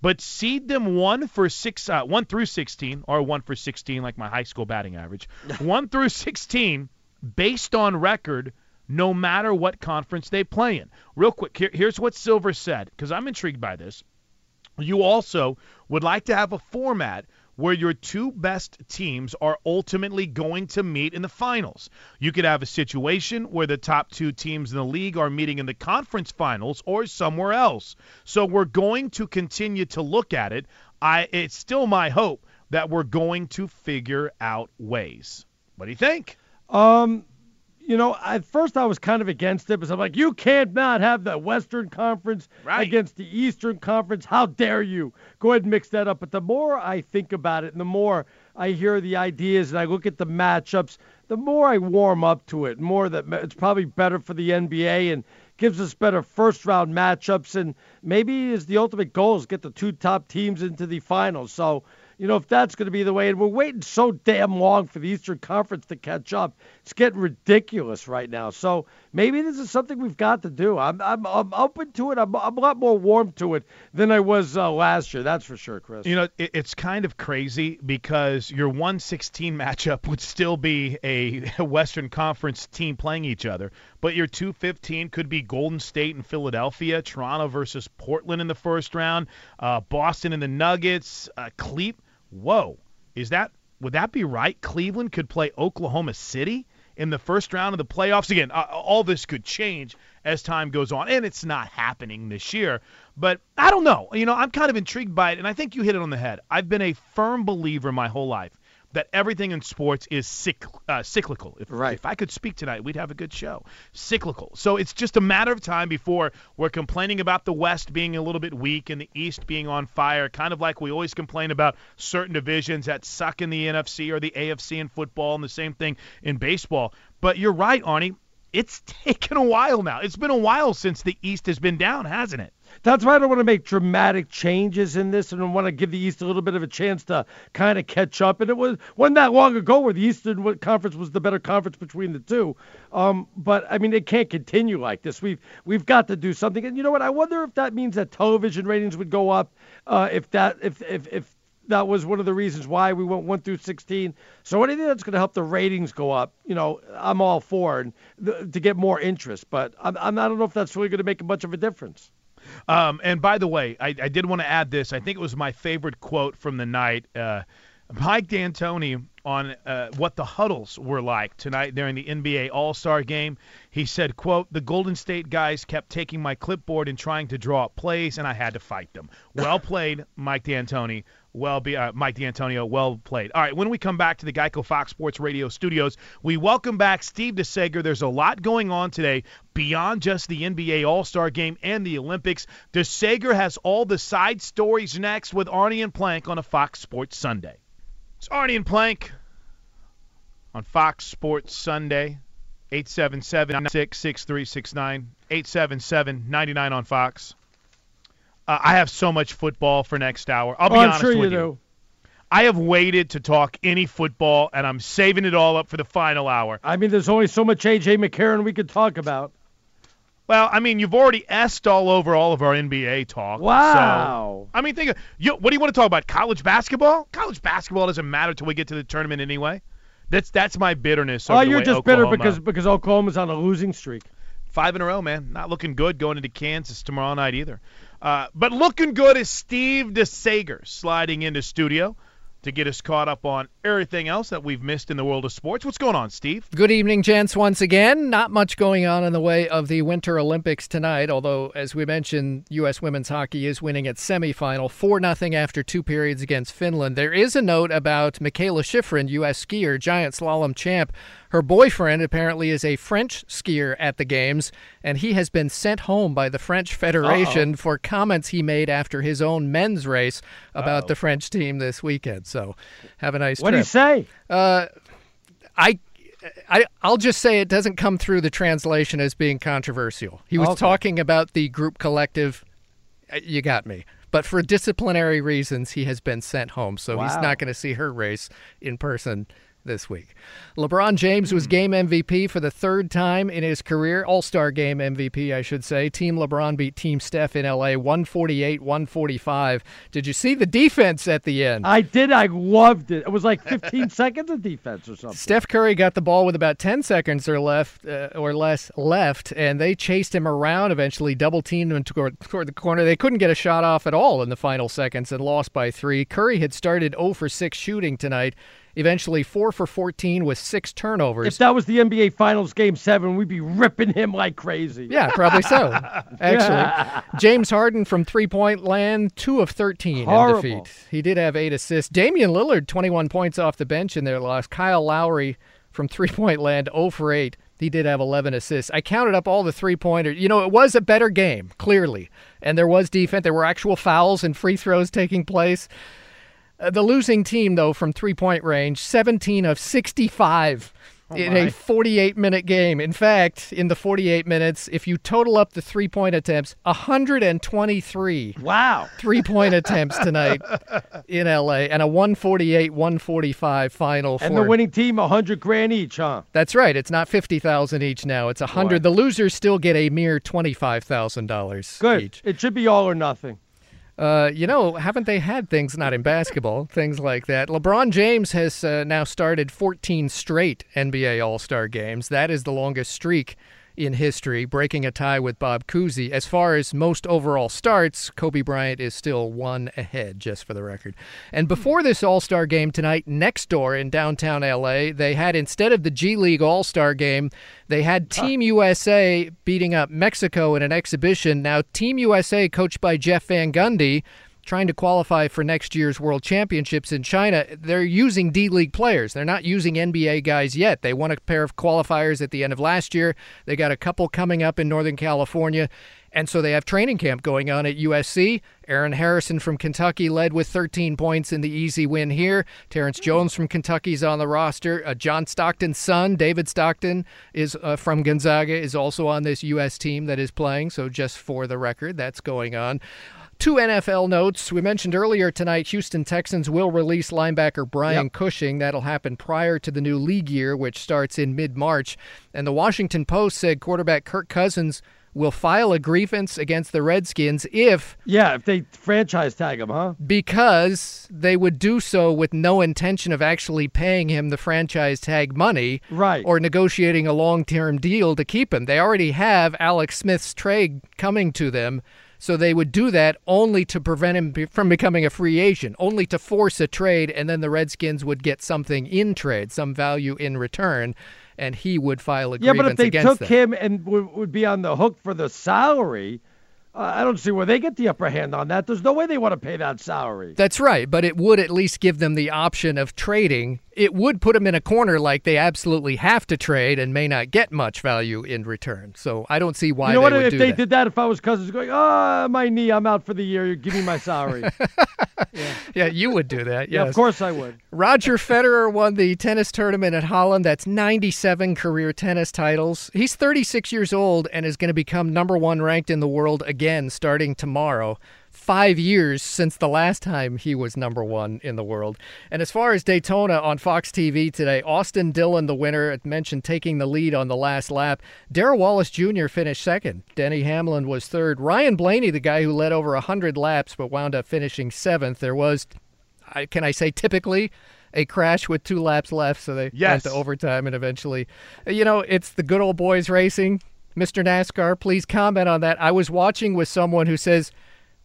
but seed them one for six, uh, one through 16, or one for 16, like my high school batting average, one through 16, based on record, no matter what conference they play in. Real quick, here, here's what Silver said, because I'm intrigued by this. You also would like to have a format where your two best teams are ultimately going to meet in the finals. You could have a situation where the top two teams in the league are meeting in the conference finals or somewhere else. So we're going to continue to look at it. I it's still my hope that we're going to figure out ways. What do you think? Um, you know, at first I was kind of against it, but I'm like, you can't not have the Western Conference Right. against the Eastern Conference. How dare you? Go ahead and mix that up. But the more I think about it, and the more I hear the ideas and I look at the matchups, the more I warm up to it. More that it's probably better for the NBA and gives us better first round matchups. And maybe is the ultimate goal is get the two top teams into the finals. So you know, if that's going to be the way, and we're waiting so damn long for the Eastern Conference to catch up, it's getting ridiculous right now. So maybe this is something we've got to do. I'm I'm, I'm open to it. I'm, I'm a lot more warm to it than I was uh, last year. That's for sure, Chris. You know, it, it's kind of crazy because your 116 matchup would still be a Western Conference team playing each other, but your 215 could be Golden State and Philadelphia, Toronto versus Portland in the first round, uh, Boston and the Nuggets, uh, Cleve. Whoa, is that would that be right? Cleveland could play Oklahoma City in the first round of the playoffs. Again, uh, all this could change as time goes on, and it's not happening this year. But I don't know. You know, I'm kind of intrigued by it, and I think you hit it on the head. I've been a firm believer my whole life that everything in sports is cyc- uh, cyclical. If, Right. if I could speak tonight, we'd have a good show. Cyclical. So it's just a matter of time before we're complaining about the West being a little bit weak and the East being on fire, kind of like we always complain about certain divisions that suck in the NFC or the AFC in football, and the same thing in baseball. But you're right, Arnie. It's taken a while now. It's been a while since the East has been down, hasn't it? That's why I don't want to make dramatic changes in this, and I want to give the East a little bit of a chance to kind of catch up. And it was wasn't that long ago where the Eastern Conference was the better conference between the two. Um, but I mean, it can't continue like this. We've we've got to do something. And you know what? I wonder if that means that television ratings would go up. Uh, if that if if if that was one of the reasons why we went one through 16. So anything that's going to help the ratings go up, you know, I'm all for and th- to get more interest. But I'm, I'm I don't know if that's really going to make much of a difference. Um, and by the way, I, I did want to add this. I think it was my favorite quote from the night. Uh, Mike D'Antoni on uh, what the huddles were like tonight during the NBA All-Star game. He said, "quote The Golden State guys kept taking my clipboard and trying to draw up plays, and I had to fight them. Well played, Mike D'Antoni. Well, be, uh, Mike D'Antonio, well played. All right, when we come back to the Geico Fox Sports Radio studios, we welcome back Steve DeSager. There's a lot going on today beyond just the NBA All Star game and the Olympics. DeSager has all the side stories next with Arnie and Plank on a Fox Sports Sunday. It's Arnie and Plank on Fox Sports Sunday. 877-6369, 877-99 on Fox. Uh, I have so much football for next hour. I'll be Oh, I'm honest sure with you you. I have waited to talk any football, and I'm saving it all up for the final hour. I mean, there's only so much AJ McCarron we could talk about. Well, I mean, you've already asked all over all of our NBA talk. Wow. So, I mean, think of you. What do you want to talk about? College basketball? College basketball doesn't matter till we get to the tournament anyway. That's that's my bitterness. Oh, you're just bitter because because Oklahoma's on a losing streak. Five in a row, man. Not looking good going into Kansas tomorrow night either. Uh, but looking good is Steve DeSager sliding into studio to get us caught up on everything else that we've missed in the world of sports. What's going on, Steve? Good evening, gents, once again. Not much going on in the way of the Winter Olympics tonight, although, as we mentioned, U.S. women's hockey is winning its semifinal 4 0 after two periods against Finland. There is a note about Mikaela Shiffrin, U.S. skier, giant slalom champ. Her boyfriend apparently is a French skier at the Games, and he has been sent home by the French Federation for comments he made after his own men's race about the French team this weekend. So have a nice What do you say? Uh, I I, I'll just say it doesn't come through the translation as being controversial. He was Okay. talking about the group collective. Uh, You got me. But for disciplinary reasons, he has been sent home, so he's not going to see her race in person this week. LeBron James Hmm. was game MVP for the third time in his career, All Star game MVP, I should say. Team LeBron beat Team Steph in LA 148 145. Did you see the defense at the end? I did. I loved it. It was like 15 seconds of defense or something. Steph Curry got the ball with about 10 seconds or left uh, or less left, and they chased him around. Eventually, double teamed him toward, toward the corner. They couldn't get a shot off at all in the final seconds and lost by three. Curry had started 0 for 6 shooting tonight. Eventually, 4 for 14 with six turnovers. If that was the NBA Finals Game Seven, we'd be ripping him like crazy. Yeah, probably so. Actually, James Harden from three point land, two of 13 Horrible. in defeat. He did have eight assists. Damian Lillard, 21 points off the bench in their loss. Kyle Lowry from three point land, 0 for 8. He did have 11 assists. I counted up all the three pointers. You know, it was a better game, clearly. And there was defense. There were actual fouls and free throws taking place. Uh, the losing team, though, from three point range, 17 of 65 in a 48 minute game. In fact, in the 48 minutes, if you total up the three point attempts, 123 Wow. three point attempts tonight in LA and a 148 145 final And for the winning team, 100 grand each, huh? That's right. It's not 50,000 each now. It's 100. The losers still get a mere $25,000 Good. each. It should be all or nothing. Uh, you know, haven't they had things not in basketball, things like that? LeBron James has uh, now started 14 straight NBA All Star games. That is the longest streak in history, breaking a tie with Bob Cousy. As far as most overall starts, Kobe Bryant is still one ahead, just for the record. And before this All Star game tonight, next door in downtown LA, they had, instead of the G League All Star game, they had Team USA beating up Mexico in an exhibition. Now, Team USA, coached by Jeff Van Gundy, trying to qualify for next year's World Championships in China, they're using D League players. They're not using NBA guys yet. They won a pair of qualifiers at the end of last year. They got a couple coming up in Northern California. And so they have training camp going on at USC. Aaron Harrison from Kentucky led with 13 points in the easy win here. Terrence Jones from Kentucky's on the roster. Uh, John Stockton's son, David Stockton, is uh, from Gonzaga, is also on this U.S. team that is playing. So just for the record, that's going on. Two NFL notes. We mentioned earlier tonight Houston Texans will release linebacker Brian Cushing. That'll happen prior to the new league year, which starts in mid March. And the Washington Post said quarterback Kirk Cousins will file a grievance against the Redskins if Yeah, if they franchise tag him, huh? because they would do so with no intention of actually paying him the franchise tag money Right. or negotiating a long-term deal to keep him. They already have Alex Smith's trade coming to them, so they would do that only to prevent him from becoming a free agent, only to force a trade and then the Redskins would get something in trade, some value in return, and he would file a Yeah, grievance but if they took them. him and would, be on the hook for the salary, I don't see where they get the upper hand on that. There's no way they want to pay that salary. That's right, but it would at least give them the option of trading. It would put them in a corner like they absolutely have to trade and may not get much value in return. So I don't see why you know what? If they that. did that, if I was cousins going, oh, ah, my knee, I'm out for the year. You give me my salary. yeah, yeah, you would do that. Yeah, of course I would. Roger Federer won the tennis tournament at Holland. That's 97 career tennis titles. He's 36 years old and is going to become number one ranked in the world again starting tomorrow. Five years since the last time he was number one in the world. And as far as Daytona on Fox TV today, Austin Dillon, the winner, mentioned taking the lead on the last lap. Darrell Wallace Jr. finished second. Denny Hamlin was third. Ryan Blaney, the guy who led over 100 laps but wound up finishing seventh. There was I, can I say typically a crash with two laps left, so they Yes. went to overtime and eventually, you know, it's the good old boys racing. Mr. NASCAR, please comment on that. I was watching with someone who says,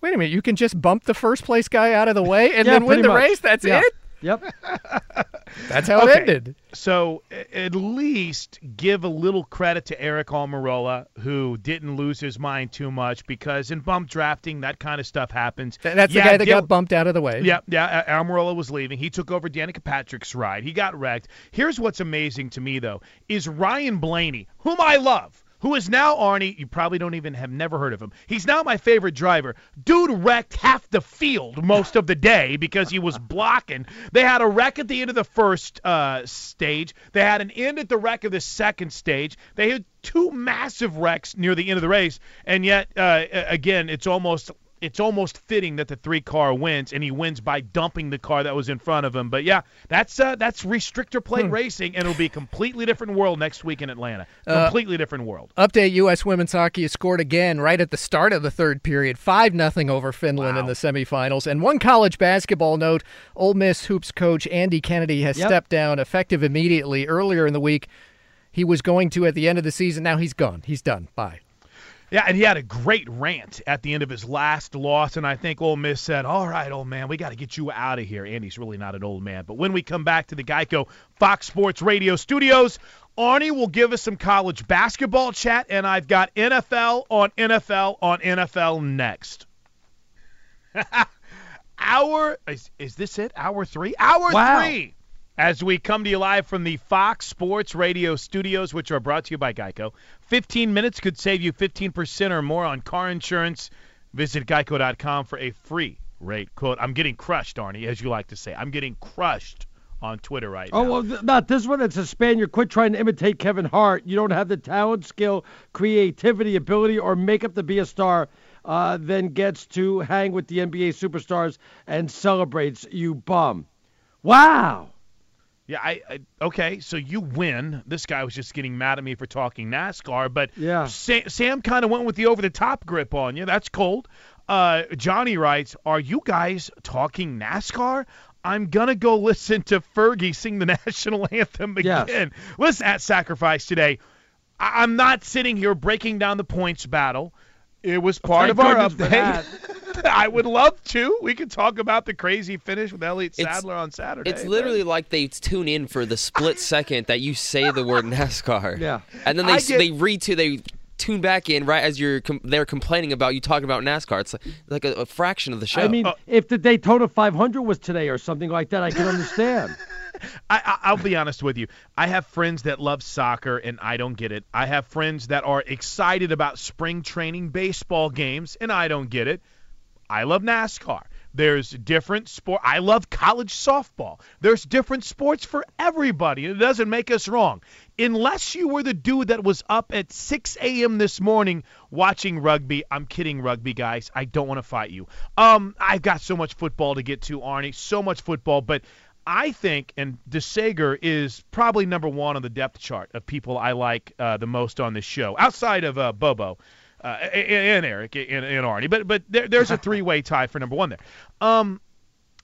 "Wait a minute, you can just bump the first place guy out of the way and Yeah, then win the much. race. That's Yeah. it. Yep. That's how it ended." So at least give a little credit to Aric Almirola, who didn't lose his mind too much because in bump drafting, that kind of stuff happens. Th- That's Yeah, the guy that Dil- got bumped out of the way. Yeah, yeah. Al- Almirola was leaving. He took over Danica Patrick's ride. He got wrecked. Here's what's amazing to me though is Ryan Blaney, whom I love, who is now Arnie. You probably don't even have never heard of him. He's now my favorite driver. Dude wrecked half the field most of the day because he was blocking. They had a wreck at the end of the first uh, stage. They had an end at the wreck of the second stage. They had two massive wrecks near the end of the race, and yet uh, again, it's almost it's almost fitting that the three car wins, and he wins by dumping the car that was in front of him. But yeah, that's uh, that's restrictor plate Hmm. racing, and it'll be a completely different world next week in Atlanta. Uh, Completely different world. Update: U.S. women's hockey has scored again right at the start of the third period, five nothing over Finland in the semifinals. And one college basketball note: Ole Miss hoops coach Andy Kennedy has Yep. stepped down, effective immediately. Earlier in the week, he was going to at the end of the season. Now he's gone. He's done. Bye. Yeah, and he had a great rant at the end of his last loss, and I think Ole Miss said, "All right, old man, we got to get you out of here." Andy's really not an old man, but when we come back to the Geico Fox Sports Radio studios, Arnie will give us some college basketball chat, and I've got NFL on NFL on NFL next. Hour is, is this it? Hour three? Hour Wow. three. As we come to you live from the Fox Sports Radio studios, which are brought to you by Geico. 15 minutes could save you 15% or more on car insurance. Visit geico.com for a free rate quote. I'm getting crushed, Arnie, as you like to say. I'm getting crushed on Twitter right Oh now. Oh, well, not this one. It's a Spaniard. Quit trying to imitate Kevin Hart. You don't have the talent, skill, creativity, ability, or makeup to be a star. Uh, then gets to hang with the NBA superstars and celebrates. You bum. Wow. Yeah, I, I okay. So you win. This guy was just getting mad at me for talking NASCAR, but Yeah. Sam, Sam kind of went with the over-the-top grip on you. That's cold. Uh, Johnny writes, "Are you guys talking NASCAR?" I'm gonna go listen to Fergie sing the national anthem Yes. again. Listen at Sacrifice today. I- I'm not sitting here breaking down the points battle. It was part Thank of our update. I would love to. We could talk about the crazy finish with Elliott It's- Sadler on Saturday. It's but- literally like they tune in for the split second that you say the word NASCAR. Yeah. And then they get- they read to they tune back in right as you're com- they're complaining about you talking about NASCAR. It's like, like a, a fraction of the show. I mean, Uh, if the Daytona 500 was today or something like that, I could understand. I, I, I'll be honest with you. I have friends that love soccer, and I don't get it. I have friends that are excited about spring training baseball games, and I don't get it. I love NASCAR. There's different sport. I love college softball. There's different sports for everybody. It doesn't make us wrong. Unless you were the dude that was up at 6 a.m. this morning watching rugby. I'm kidding, rugby guys. I don't want to fight you. Um, I've got so much football to get to, Arnie. So much football, but I think, and DeSager is probably number one on the depth chart of people I like uh, the most on this show, outside of uh, Bobo uh, and, Eric and, and Arnie. But but there, there's a three-way tie for number one there. Um,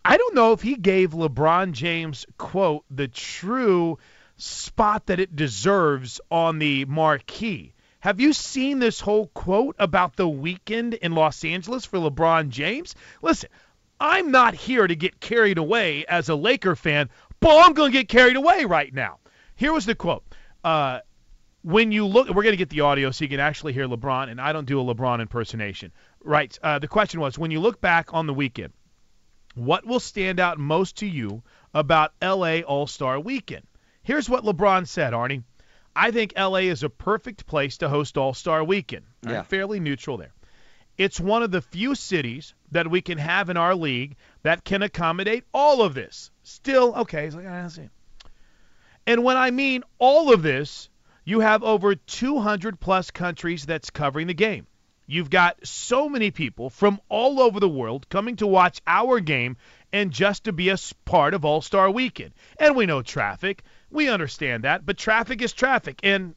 I don't know if he gave LeBron James quote the true spot that it deserves on the marquee. Have you seen this whole quote about the weekend in Los Angeles for LeBron James? Listen, I'm not here to get carried away as a Laker fan, but I'm going to get carried away right now. Here was the quote. Uh, when you look, we're going to get the audio so you can actually hear LeBron, and I don't do a LeBron impersonation. Right. Uh, the question was when you look back on the weekend, what will stand out most to you about LA All Star Weekend? Here's what LeBron said, Arnie. I think LA is a perfect place to host All Star Weekend. I'm Yeah. fairly neutral there. It's one of the few cities that we can have in our league that can accommodate all of this. Still, okay, like, I see. And when I mean all of this, you have over 200 plus countries that's covering the game. You've got so many people from all over the world coming to watch our game and just to be a part of All Star Weekend. And we know traffic. We understand that. But traffic is traffic. And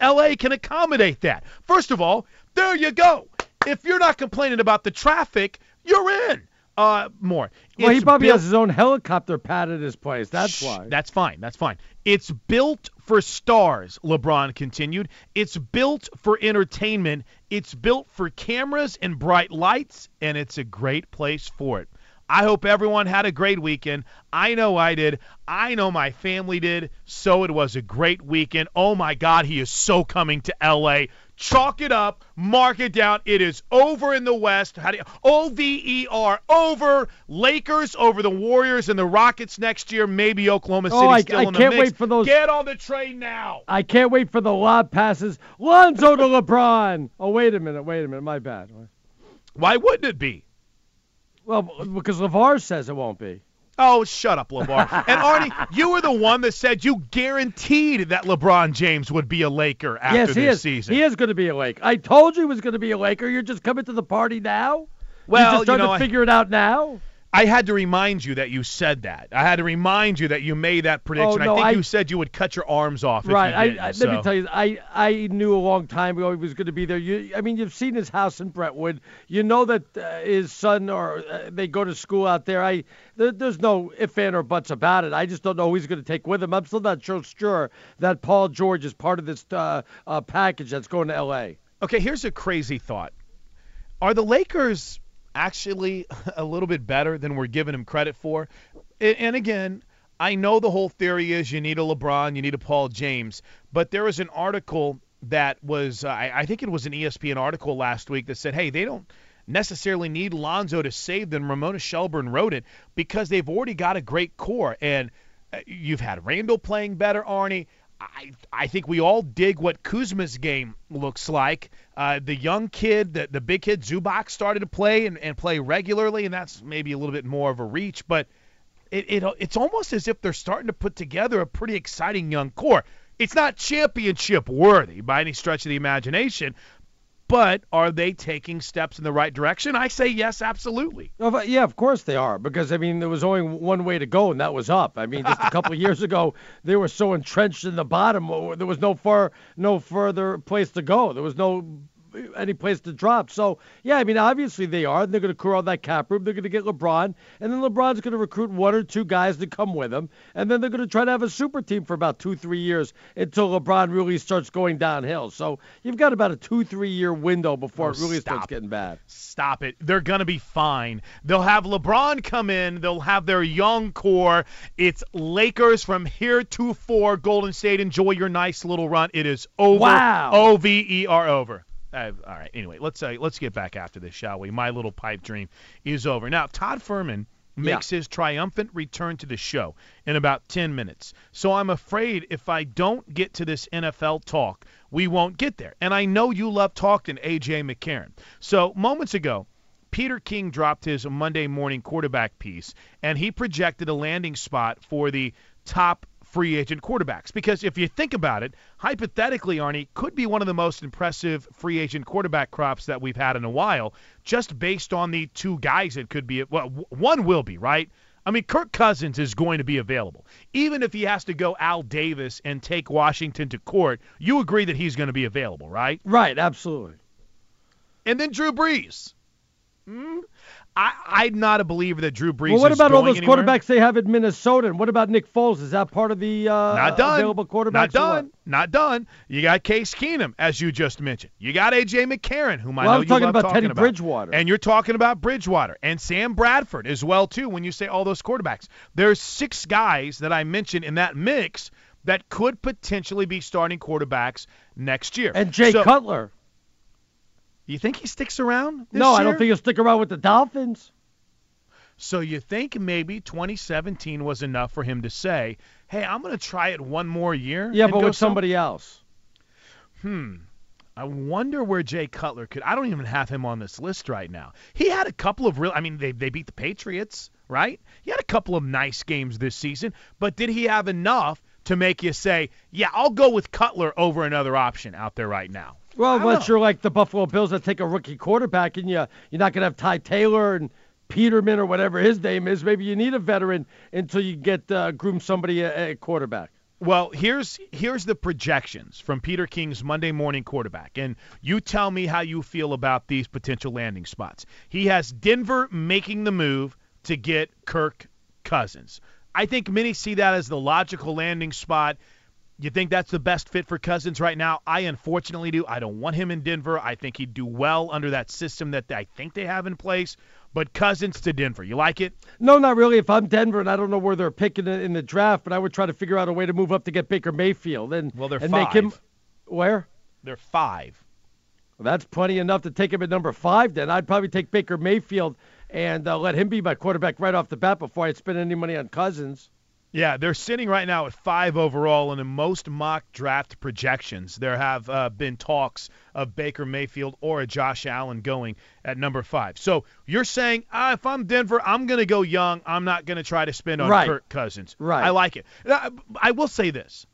LA can accommodate that. First of all, there you go. If you're not complaining about the traffic, you're in. Uh, more. Well, he probably built- has his own helicopter pad at his place. That's Shh, why. That's fine. That's fine. It's built for stars, LeBron continued. It's built for entertainment. It's built for cameras and bright lights, and it's a great place for it. I hope everyone had a great weekend. I know I did. I know my family did. So it was a great weekend. Oh my God, he is so coming to LA. Chalk it up, mark it down. It is over in the West. How do you, O V E R over Lakers over the Warriors and the Rockets next year. Maybe Oklahoma oh, City Oh, I- still I in the can't mix. wait for those- Get on the train now. I can't wait for the lob passes. Lonzo to LeBron. Oh, wait a minute. Wait a minute. My bad. Why wouldn't it be? Well, because LeVar says it won't be. Oh, shut up, LeVar. and Arnie, you were the one that said you guaranteed that LeBron James would be a Laker after yes, this he is. season. He is going to be a Laker. I told you he was going to be a Laker. You're just coming to the party now. Well, You're just you know, to I- figure it out now. I had to remind you that you said that. I had to remind you that you made that prediction. Oh, no, I think I- you said you would cut your arms off. if Right. you I, didn't, I, let so. me tell you, I I knew a long time ago he was going to be there. You, I mean, you've seen his house in Brentwood. You know that uh, his son or uh, they go to school out there. I there, there's no if and or buts about it. I just don't know who he's going to take with him. I'm still not sure, sure that Paul George is part of this uh, uh, package that's going to L.A. Okay, here's a crazy thought. Are the Lakers actually a little bit better than we're giving them credit for? And again, I know the whole theory is you need a LeBron, you need a Paul James, but there was an article that was, uh, I think it was an ESPN article last week that said, hey, they don't necessarily need Lonzo to save them. Ramona Shelburne wrote it because they've already got a great core. And uh, you've had Randle playing better, Arnie. I I think we all dig what Kuzma's game looks like. Uh, the young kid, the the big kid Zubac started to play and, and play regularly, and that's maybe a little bit more of a reach, but it, it it's almost as if they're starting to put together a pretty exciting young core. It's not championship worthy by any stretch of the imagination, but are they taking steps in the right direction? I say yes, absolutely. Yeah, of course they are. Because I mean, there was only one way to go, and that was up. I mean, just a couple of years ago, they were so entrenched in the bottom. uh, There was no far, no further place to go. There was no any place to drop. So yeah, I mean, obviously they are. They're going to clear out that cap room. They're going to get LeBron, and then LeBron's going to recruit one or two guys to come with him, and then they're going to try to have a super team for about two, three years until LeBron really starts going downhill. So you've got about a two, three year window before Oh, it really starts getting bad. Stop it. They're going to be fine. They'll have LeBron come in. They'll have their young core. It's Lakers from here to four. Golden State, enjoy your nice little run. It is over. Wow. O V E R over. Uh, all right. Anyway, let's uh, let's get back after this, shall we? My little pipe dream is over. Now, Todd Fuhrman makes his triumphant return to the show in about 10 minutes. So I'm afraid if I don't get to this NFL talk, we won't get there. And I know you love talking AJ McCarron. So moments ago, Peter King dropped his Monday morning quarterback piece, and he projected a landing spot for the top free agent quarterbacks. Because if you think about it, hypothetically, Arnie could be one of the most impressive free agent quarterback crops that we've had in a while, just based on the two guys it could be. Well, one will be, right? I mean, Kirk Cousins is going to be available. Even if he has to go Al Davis and take Washington to court, you agree that he's going to be available, right? Right, absolutely. And then Drew Brees. Hmm? I, I'm not a believer that Drew Brees is. Well, what about all those anywhere. quarterbacks they have in Minnesota? And what about Nick Foles? Is that part of the uh, Not done. available quarterbacks? Not done. Not done. You got Case Keenum, as you just mentioned. You got AJ McCarron, whom I Well, know I'm you talking about talking Teddy about. Bridgewater. And you're talking about Bridgewater and Sam Bradford as well too. When you say all those quarterbacks, there's six guys that I mentioned in that mix that could potentially be starting quarterbacks next year. And Jay So, Cutler. You think he sticks around? This No, I don't think he'll stick around with the Dolphins. So you think maybe 2017 was enough for him to say, "Hey, I'm going to try it one more year." Yeah, but with somebody else. Hmm. I wonder where Jay Cutler could. I don't even have him on this list right now. He had a couple of real. I mean, they they beat the Patriots, right? He had a couple of nice games this season, but did he have enough to make you say, "Yeah, I'll go with Cutler over another option out there right now"? Well, unless you're like the Buffalo Bills that take a rookie quarterback and you you're not gonna have Ty Taylor and Peterman or whatever his name is. Maybe you need a veteran until you get uh, groom somebody at, at quarterback. Well, here's here's the projections from Peter King's Monday morning quarterback, and you tell me how you feel about these potential landing spots. He has Denver making the move to get Kirk Cousins. I think many see that as the logical landing spot. You think that's the best fit for Cousins right now? I unfortunately do. I don't want him in Denver. I think he'd do well under that system that I think they have in place. But Cousins to Denver, you like it? No, not really. If I'm Denver and I don't know where they're picking it in the draft, but I would try to figure out a way to move up to get Baker Mayfield and Well, they're and make him where? They're five. Well, that's plenty enough to take him at number five. Then I'd probably take Baker Mayfield and uh, let him be my quarterback right off the bat before I'd spend any money on Cousins. Yeah, they're sitting right now at five overall, and in most mock draft projections, there have uh, been talks of Baker Mayfield or a Josh Allen going at number five. So you're saying, ah, if I'm Denver, I'm going to go young. I'm not going to try to spend on Right. Kirk Cousins. Right. I like it. I will say this.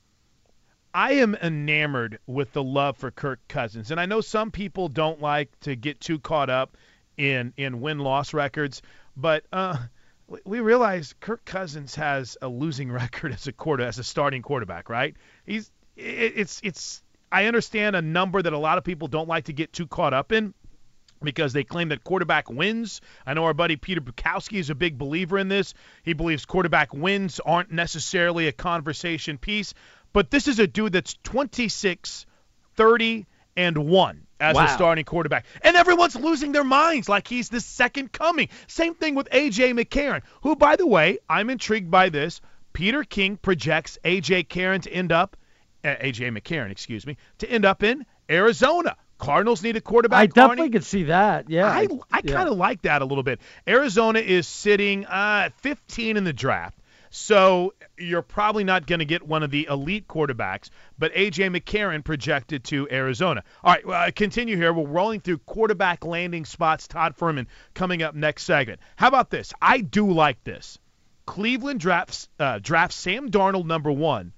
I am enamored with the love for Kirk Cousins, and I know some people don't like to get too caught up in in win loss records, but uh, we- realize Kirk Cousins has a losing record as a quarter as a starting quarterback, right? He's it's it's I understand a number that a lot of people don't like to get too caught up in because they claim that quarterback wins. I know our buddy Peter Bukowski is a big believer in this. He believes quarterback wins aren't necessarily a conversation piece, but this is a dude that's 26, 30, and 1 as Wow. a starting quarterback. And everyone's losing their minds like he's the second coming. Same thing with A.J. McCarron, who, by the way, I'm intrigued by this. Peter King projects A.J. Karen to end up, uh, A.J. McCarron, excuse me, to end up in Arizona. Cardinals need a quarterback. I definitely Arnie. could see that. Yeah. I, I kind of like that a little bit. Arizona is sitting uh, 15 in the draft. So you're probably not going to get one of the elite quarterbacks, but A.J. McCarron projected to Arizona. All right, well, continue here. We're rolling through quarterback landing spots. Todd Fuhrman coming up next segment. How about this? I do like this. Cleveland drafts uh, drafts Sam Darnold number one,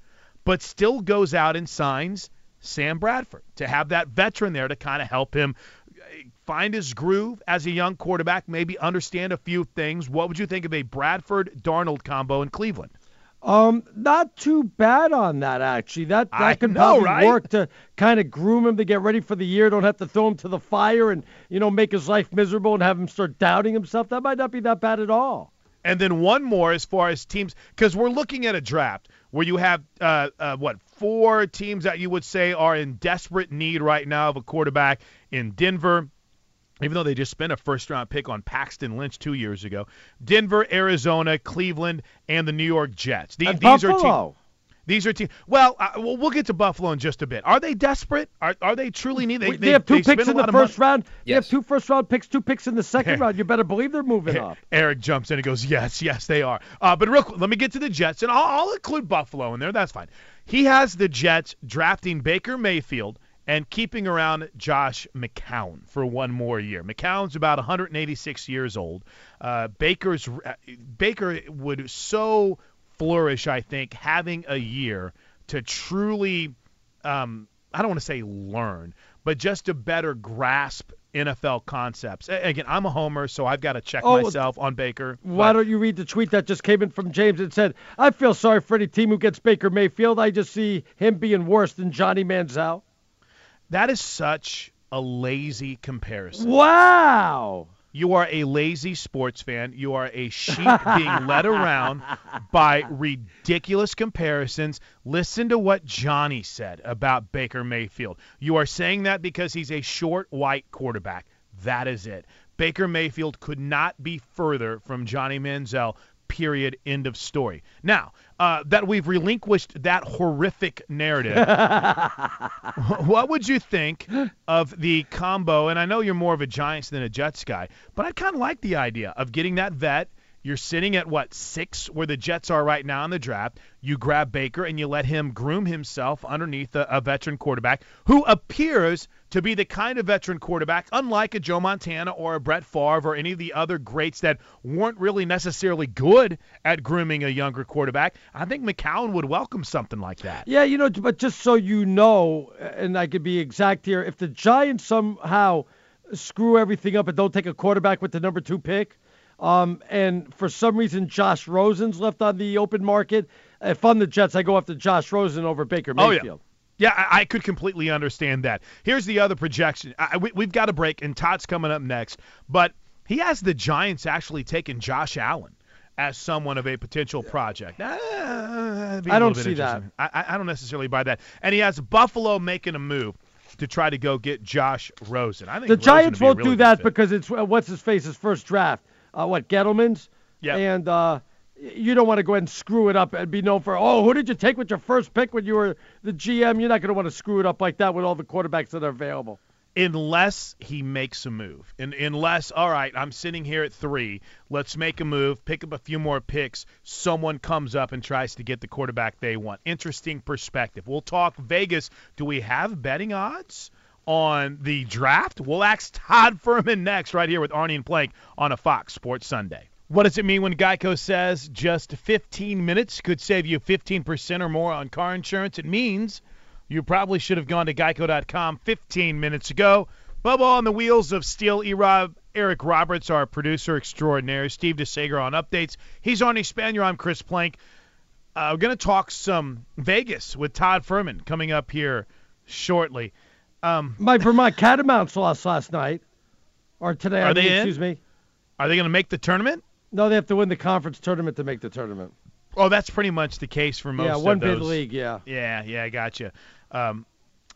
but still goes out and signs Sam Bradford to have that veteran there to kind of help him find his groove as a young quarterback, maybe understand a few things. What would you think of a Bradford Darnold combo in Cleveland? Um, not too bad on that actually. That that I could know, probably right? work to kind of groom him to get ready for the year. Don't have to throw him to the fire and you know make his life miserable and have him start doubting himself. That might not be that bad at all. And then one more as far as teams, because we're looking at a draft where you have uh, uh, what four teams that you would say are in desperate need right now of a quarterback in Denver. Even though they just spent a first round pick on Paxton Lynch two years ago, Denver, Arizona, Cleveland, and the New York Jets. The- And these are Buffalo. teams. These are teams. Well, uh, we'll we'll get to Buffalo in just a bit. Are they desperate? Are are they truly need? They, They, have two spend picks in the first money. round. They have two first round picks, two picks in the second round. You better believe they're moving up. Eric jumps in and goes, "Yes, yes, they are." Uh, but real quick, let me get to the Jets, and I'll, I'll include Buffalo in there. That's fine. He has the Jets drafting Baker Mayfield and keeping around Josh McCown for one more year. McCown's about 186 years old. Uh, Baker's uh, Baker would so flourish, I think, having a year to truly um, I don't want to say learn, but just to better grasp NFL concepts. Again, I'm a homer, so I've got to check Oh, myself on Baker. Why but- don't you read the tweet that just came in from James? It said, "I feel sorry for any team who gets Baker Mayfield. I just see him being worse than Johnny Manziel." That is such a lazy comparison. Wow. You are a lazy sports fan. You are a sheep being led around by ridiculous comparisons. Listen to what Johnny said about Baker Mayfield. You are saying that because he's a short white quarterback. That is it. Baker Mayfield could not be further from Johnny Manziel. Period. End of story. Now uh, that we've relinquished that horrific narrative, what would you think of the combo? And I know you're more of a Giants than a Jets guy, but I kind of like the idea of getting that vet. You're sitting at what six, where the Jets are right now in the draft. You grab Baker and you let him groom himself underneath a, a veteran quarterback who appears to be the kind of veteran quarterback, unlike a Joe Montana or a Brett Favre or any of the other greats that weren't really necessarily good at grooming a younger quarterback. I think McCown would welcome something like that. Yeah, you know, but just so you know, and I could be exact here, if the Giants somehow screw everything up and don't take a quarterback with the number two pick, um, and for some reason Josh Rosen's left on the open market, if I'm the Jets, I go after Josh Rosen over Baker Mayfield. Oh, yeah. Yeah, I, I could completely understand that. Here's the other projection. I, we, we've got a break, and Todd's coming up next. But he has the Giants actually taking Josh Allen as someone of a potential project. A I don't see that. I, I- don't necessarily buy that. And he has Buffalo making a move to try to go get Josh Rosen. I think The Rosen Giants would be a won't really do that fit. because it's uh, what's his face's first draft. Uh, what Gettleman's? Yeah. And uh, you don't want to go ahead and screw it up and be known for oh who did you take with your first pick when you were the GM? You're not going to want to screw it up like that with all the quarterbacks that are available. unless he makes a move. And unless, all right, I'm sitting here at three, let's make a move, pick up a few more picks. Someone comes up and tries to get the quarterback they want. Interesting perspective. We'll talk Vegas. Do we have betting odds? On the draft, we'll ask Todd Fuhrman next, right here with Arnie and Plank on a Fox Sports Sunday. What does it mean when Geico says just 15 minutes could save you 15% or more on car insurance? It means you probably should have gone to geico.com 15 minutes ago. Bubba on the wheels of Steel Erob. Eric Roberts, our producer extraordinaire. Steve DeSager on updates. He's Arnie Spanier. I'm Chris Plank. Uh, we're going to talk some Vegas with Todd Fuhrman coming up here shortly. Um, My Vermont Catamounts lost last night, or today. Are I they mean, in? Excuse me. Are they going to make the tournament? No, they have to win the conference tournament to make the tournament. Oh, that's pretty much the case for most yeah, one bid league. Yeah. Yeah, yeah, I gotcha. Um,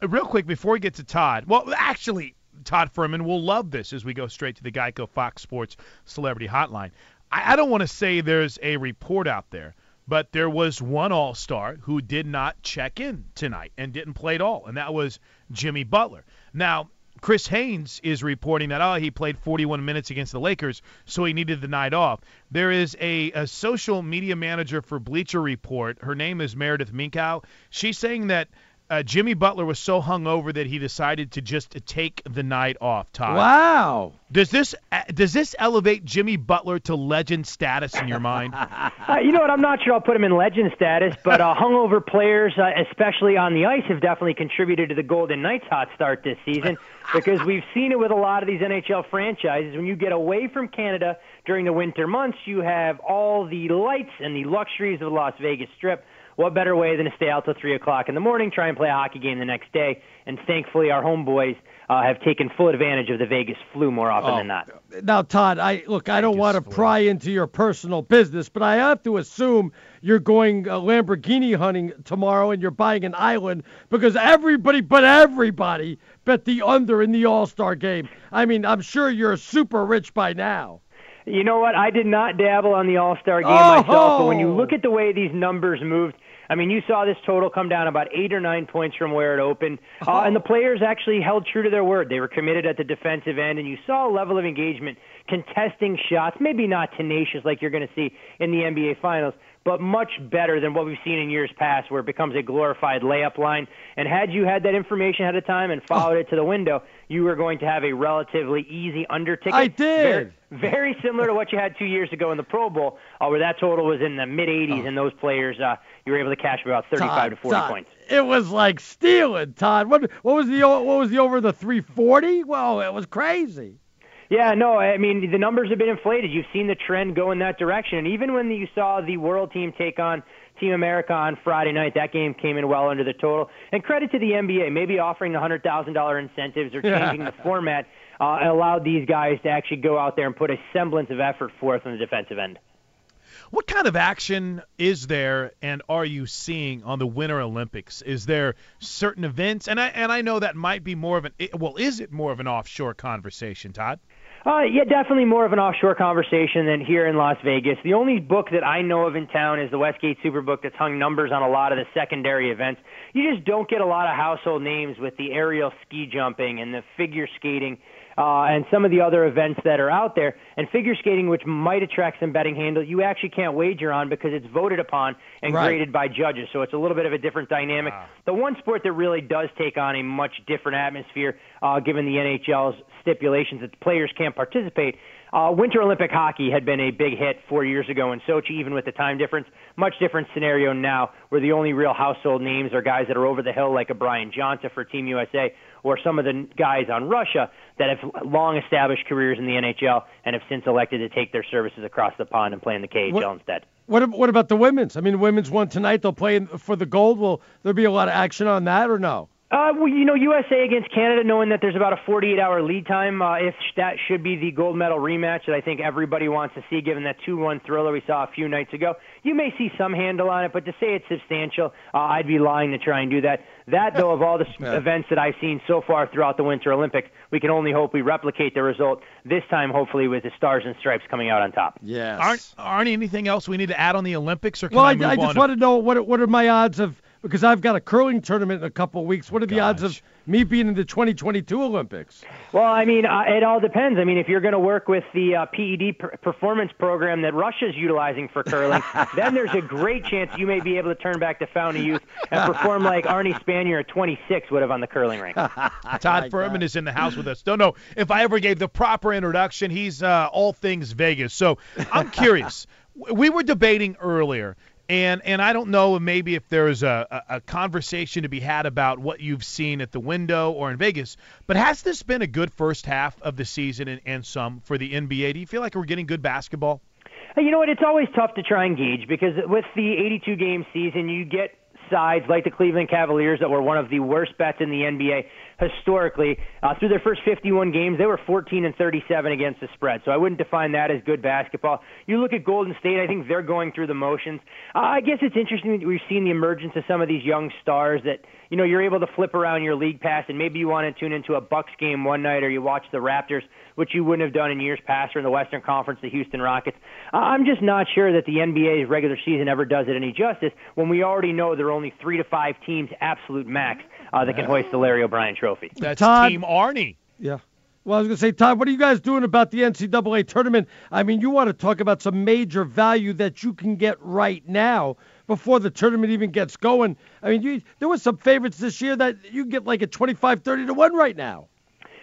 real quick before we get to Todd, well, actually, Todd Fuhrman will love this as we go straight to the Geico Fox Sports Celebrity Hotline. I, I don't want to say there's a report out there, but there was one All Star who did not check in tonight and didn't play at all, and that was Jimmy Butler. Now, Chris Haynes is reporting that oh he played 41 minutes against the Lakers, so he needed the night off. There is a, a social media manager for Bleacher Report. Her name is Meredith Minkow. She's saying that uh, Jimmy Butler was so hungover that he decided to just take the night off. Todd. Wow. Does this uh, does this elevate Jimmy Butler to legend status in your mind? Uh, you know what? I'm not sure I'll put him in legend status, but uh, hungover players, uh, especially on the ice, have definitely contributed to the Golden Knights' hot start this season because we've seen it with a lot of these NHL franchises. When you get away from Canada during the winter months, you have all the lights and the luxuries of the Las Vegas Strip. What better way than to stay out till 3 o'clock in the morning, try and play a hockey game the next day? And thankfully, our homeboys uh, have taken full advantage of the Vegas flu more often Oh. than not. Now, Todd, I look. I don't want to pry into your personal business, but I have to assume you're going uh, Lamborghini hunting tomorrow, and you're buying an island because everybody, but everybody, bet the under in the All Star game. I mean, I'm sure you're super rich by now. You know what? I did not dabble on the All Star game myself, but when you Oh! look at the way these numbers moved, I mean, you saw this total come down about eight or nine points from where it opened, uh, and the players actually held true to their word. They were committed at the defensive end, and you saw a level of engagement, contesting shots, maybe not tenacious like you're going to see in the NBA Finals, but much better than what we've seen in years past, where it becomes a glorified layup line. And had you had that information ahead of time and followed it to the window, you were going to have a relatively easy under ticket. I did. Very, very similar to what you had two years ago in the Pro Bowl, uh, where that total was in the mid 80s, and those players uh, you were able to cash about 35 Todd, to 40 Todd, points. It was like stealing, Todd. What what was the o- what was the over the 340? Well, it was crazy. Yeah, no, I mean the numbers have been inflated. You've seen the trend go in that direction, and even when you saw the World Team take on Team America on Friday night, that game came in well under the total. And credit to the NBA, maybe offering the hundred thousand dollar incentives or changing the format uh, allowed these guys to actually go out there and put a semblance of effort forth on the defensive end. What kind of action is there and are you seeing on the Winter Olympics? Is there certain events and I and I know that might be more of an well is it more of an offshore conversation, Todd? Uh, yeah, definitely more of an offshore conversation than here in Las Vegas. The only book that I know of in town is the Westgate Superbook that's hung numbers on a lot of the secondary events. You just don't get a lot of household names with the aerial ski jumping and the figure skating uh, and some of the other events that are out there. And figure skating, which might attract some betting handle, you actually can't wager on because it's voted upon and Right. graded by judges. So it's a little bit of a different dynamic. The one sport that really does take on a much different atmosphere, uh, given the NHL's stipulations that players can't participate. Uh, Winter Olympic hockey had been a big hit four years ago in Sochi, even with the time difference. Much different scenario now, where the only real household names are guys that are over the hill, like a Brian Johnson for Team USA, or some of the guys on Russia that have long established careers in the NHL and have since elected to take their services across the pond and play in the KHL What- instead. What what about the women's? I mean, women's won tonight. They'll play for the gold. Will there be a lot of action on that or no? Uh, well, you know, USA against Canada, knowing that there's about a 48-hour lead time, uh, if that should be the gold medal rematch that I think everybody wants to see, given that 2-1 thriller we saw a few nights ago. You may see some handle on it, but to say it's substantial, uh, I'd be lying to try and do that. That, though, of all the Yeah. events that I've seen so far throughout the Winter Olympics, we can only hope we replicate the result this time, hopefully with the stars and stripes coming out on top. Yes. Aren't Arnie anything else we need to add on the Olympics or can well, I I, move I just to- want to know what what are my odds of because I've got a curling tournament in a couple of weeks. What are the odds of me being in the 2022 Olympics? Well, I mean, uh, it all depends. I mean, if you're going to work with the uh, PED pr- performance program that Russia's utilizing for curling, then there's a great chance you may be able to turn back to Fountain of Youth and perform like Arnie Spanier at 26 would have on the curling rink. Todd Fuhrman is in the house with us. Don't know if I ever gave the proper introduction. He's uh, all things Vegas. So I'm curious. we were debating earlier and and I don't know maybe if there's a, a, a, conversation to be had about what you've seen at the window or in Vegas, but has this been a good first half of the season and, and some for the NBA? Do you feel like we're getting good basketball? You know what? It's always tough to try and gauge because with the 82 game season, you get sides like the Cleveland Cavaliers that were one of the worst bets in the NBA historically. Uh, through their first 51 games, they were 14 and 37 against the spread. So I wouldn't define that as good basketball. You look at Golden State, I think they're going through the motions. Uh, I guess it's interesting that we've seen the emergence of some of these young stars that you know you're able to flip around your league pass, and maybe you want to tune into a Bucks game one night, or you watch the Raptors, which you wouldn't have done in years past, or in the Western Conference, the Houston Rockets. Uh, I'm just not sure that the NBA's regular season ever does it any justice when we already know there are only three to five teams, absolute max, uh, that can hoist the Larry O'Brien Trophy. That's Todd, Team Arnie. Yeah. Well, I was going to say, Todd, what are you guys doing about the NCAA tournament? I mean, you want to talk about some major value that you can get right now before the tournament even gets going. I mean, you, there was some favorites this year that you get like a 25, 30 to 1 right now.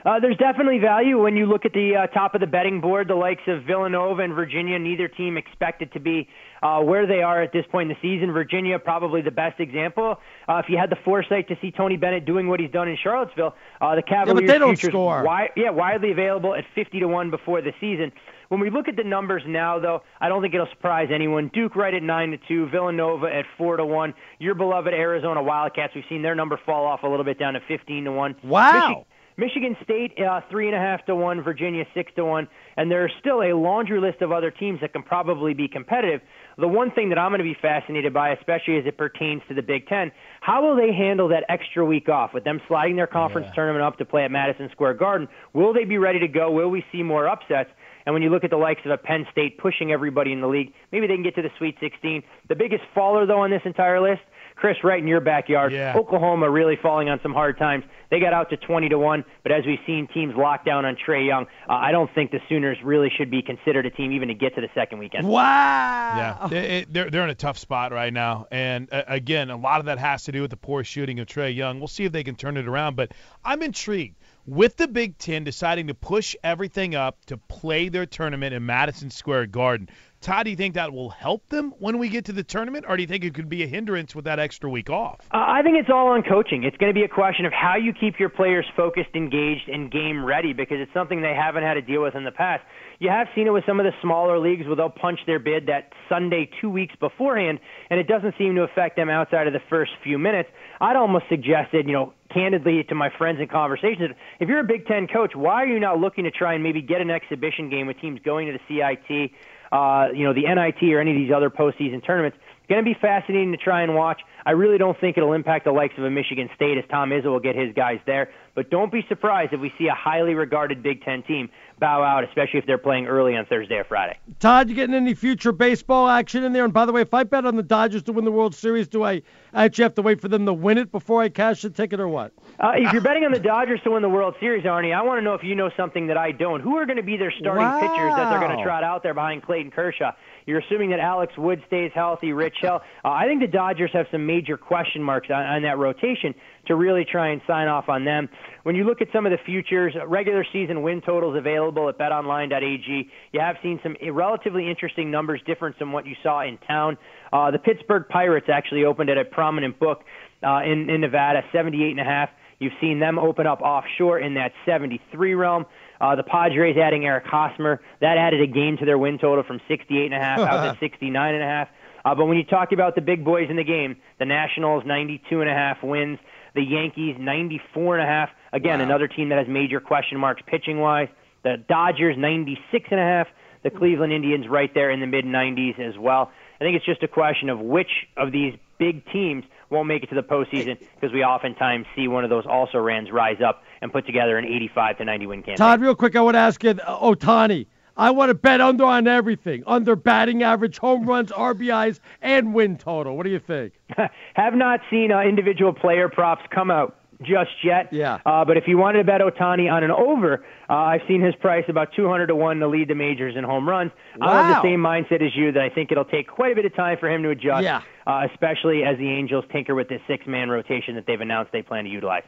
Uh, there's definitely value when you look at the uh, top of the betting board. The likes of Villanova and Virginia, neither team expected to be uh, where they are at this point in the season. Virginia, probably the best example. Uh, if you had the foresight to see Tony Bennett doing what he's done in Charlottesville, uh, the Cavaliers yeah, but they don't score. Wi- yeah, widely available at 50 to one before the season. When we look at the numbers now, though, I don't think it'll surprise anyone. Duke right at nine to two, Villanova at four to one. Your beloved Arizona Wildcats, we've seen their number fall off a little bit down to 15 to one. Wow. Michi- Michigan State uh, three and a half to one, Virginia six to one, and there's still a laundry list of other teams that can probably be competitive. The one thing that I'm going to be fascinated by, especially as it pertains to the Big Ten, how will they handle that extra week off with them sliding their conference Yeah. tournament up to play at Madison Square Garden? Will they be ready to go? Will we see more upsets? And when you look at the likes of a Penn State pushing everybody in the league, maybe they can get to the Sweet 16. The biggest faller, though, on this entire list, Chris, right in your backyard, Yeah. Oklahoma really falling on some hard times. They got out to 20 to 1, but as we've seen teams lock down on Trey Young, uh, I don't think the Sooners really should be considered a team even to get to the second weekend. Wow. Yeah, it- it- they're they're in a tough spot right now, and uh, again, a lot of that has to do with the poor shooting of Trey Young. We'll see if they can turn it around, but I'm intrigued with the Big Ten deciding to push everything up to play their tournament in Madison Square Garden. Todd, do you think that will help them when we get to the tournament, or do you think it could be a hindrance with that extra week off? Uh, I think it's all on coaching. It's going to be a question of how you keep your players focused, engaged, and game ready because it's something they haven't had to deal with in the past. You have seen it with some of the smaller leagues where they'll punch their bid that Sunday two weeks beforehand, and it doesn't seem to affect them outside of the first few minutes. I'd almost suggested, you know, candidly to my friends in conversations, if you're a Big Ten coach, why are you not looking to try and maybe get an exhibition game with teams going to the CIT, uh, you know, the NIT or any of these other postseason tournaments? Going to be fascinating to try and watch. I really don't think it'll impact the likes of a Michigan State as Tom Izzo will get his guys there. But don't be surprised if we see a highly regarded Big Ten team bow out, especially if they're playing early on Thursday or Friday. Todd, you getting any future baseball action in there? And by the way, if I bet on the Dodgers to win the World Series, do I actually have to wait for them to win it before I cash the ticket or what? Uh, if you're betting on the Dodgers to win the World Series, Arnie, I want to know if you know something that I don't. Who are going to be their starting Wow. pitchers that they're going to trot out there behind Clayton Kershaw? You're assuming that Alex Wood stays healthy, Rich Hill. Uh, I think the Dodgers have some major question marks on, on that rotation to really try and sign off on them. When you look at some of the futures, uh, regular season win totals available at betonline.ag, you have seen some relatively interesting numbers different from what you saw in town. Uh, the Pittsburgh Pirates actually opened at a prominent book uh, in, in Nevada, 78 and a half. You've seen them open up offshore in that 73 realm. Uh, the Padres adding Eric Hosmer, that added a game to their win total from 68 and a half out to 69 and a half. Uh, but when you talk about the big boys in the game, the Nationals 92 and a half wins, the Yankees 94 and a half. Again, another team that has major question marks pitching wise. The Dodgers 96 and a half. The Cleveland Indians right there in the mid 90s as well. I think it's just a question of which of these big teams won't make it to the postseason because we oftentimes see one of those also rans rise up and put together an 85 to 90 win campaign. Todd, real quick, I want to ask you, uh, Ohtani. I want to bet under on everything. Under batting average, home runs, RBIs, and win total. What do you think? Have not seen uh, individual player props come out just yet. Yeah. Uh, but if you wanted to bet Ohtani on an over, uh, I've seen his price about 200 to 1 to lead the majors in home runs. I have Wow. the same mindset as you that I think it'll take quite a bit of time for him to adjust, Yeah. uh, especially as the Angels tinker with this six man rotation that they've announced they plan to utilize.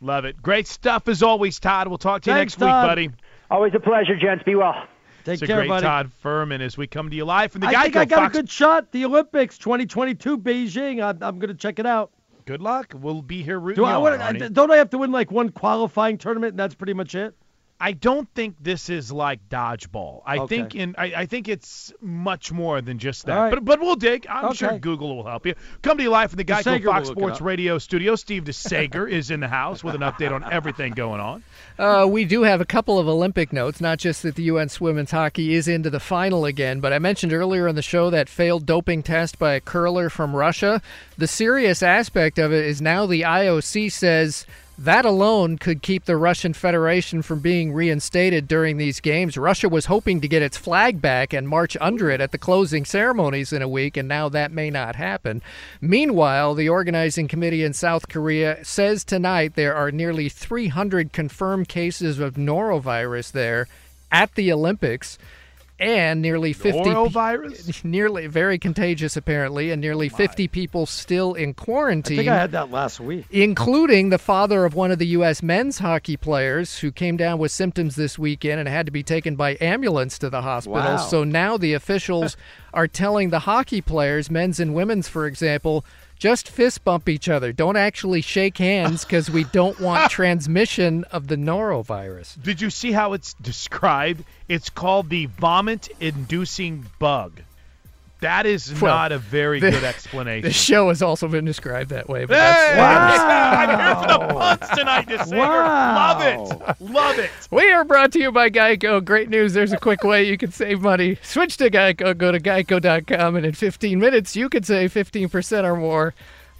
Love it. Great stuff as always, Todd. We'll talk to you Thanks, next week, buddy. Always a pleasure, gents. Be well. Take It's a care, great buddy. Todd Fuhrman as we come to you live from the I Geico think I got Fox. a good shot. The Olympics 2022 Beijing. I'm, I'm going to check it out. Good luck. We'll be here rooting Do you I, on, what, Arnie. don't I have to win like one qualifying tournament and that's pretty much it? I don't think this is like dodgeball. I Okay. think in I, I think it's much more than just that. All right. But but we'll dig. I'm Okay. sure Google will help you. Come to you live from the Geico DeSager Fox Sports. Radio studio. Steve DeSager is in the house with an update on everything going on. Uh, we do have a couple of Olympic notes, not just that the U.S. women's hockey is into the final again, but I mentioned earlier in the show that failed doping test by a curler from Russia. The serious aspect of it is now the IOC says that alone could keep the Russian Federation from being reinstated during these games. Russia was hoping to get its flag back and march under it at the closing ceremonies in a week, and now that may not happen. Meanwhile, the organizing committee in South Korea says tonight there are nearly 300 confirmed cases of norovirus there at the Olympics. And nearly 50 pe- nearly very contagious apparently, and nearly 50 people still in quarantine I think I had that last week. including the father of one of the U.S. men's hockey players who came down with symptoms this weekend and had to be taken by ambulance to the hospital. Wow. So now the officials are telling the hockey players, men's and women's, for example, just fist bump each other. Don't actually shake hands because we don't want transmission of the norovirus. Did you see how it's described? It's called the vomit-inducing bug. That is Well, not a very the- good explanation. The show has also been described that way. But Hey! that's, I'm here for the puns tonight, DeSager. Wow. Love it. Love it. We are brought to you by Geico. Great news. There's a quick way you can save money. Switch to Geico. Go to geico.com, and in 15 minutes, you could save 15% or more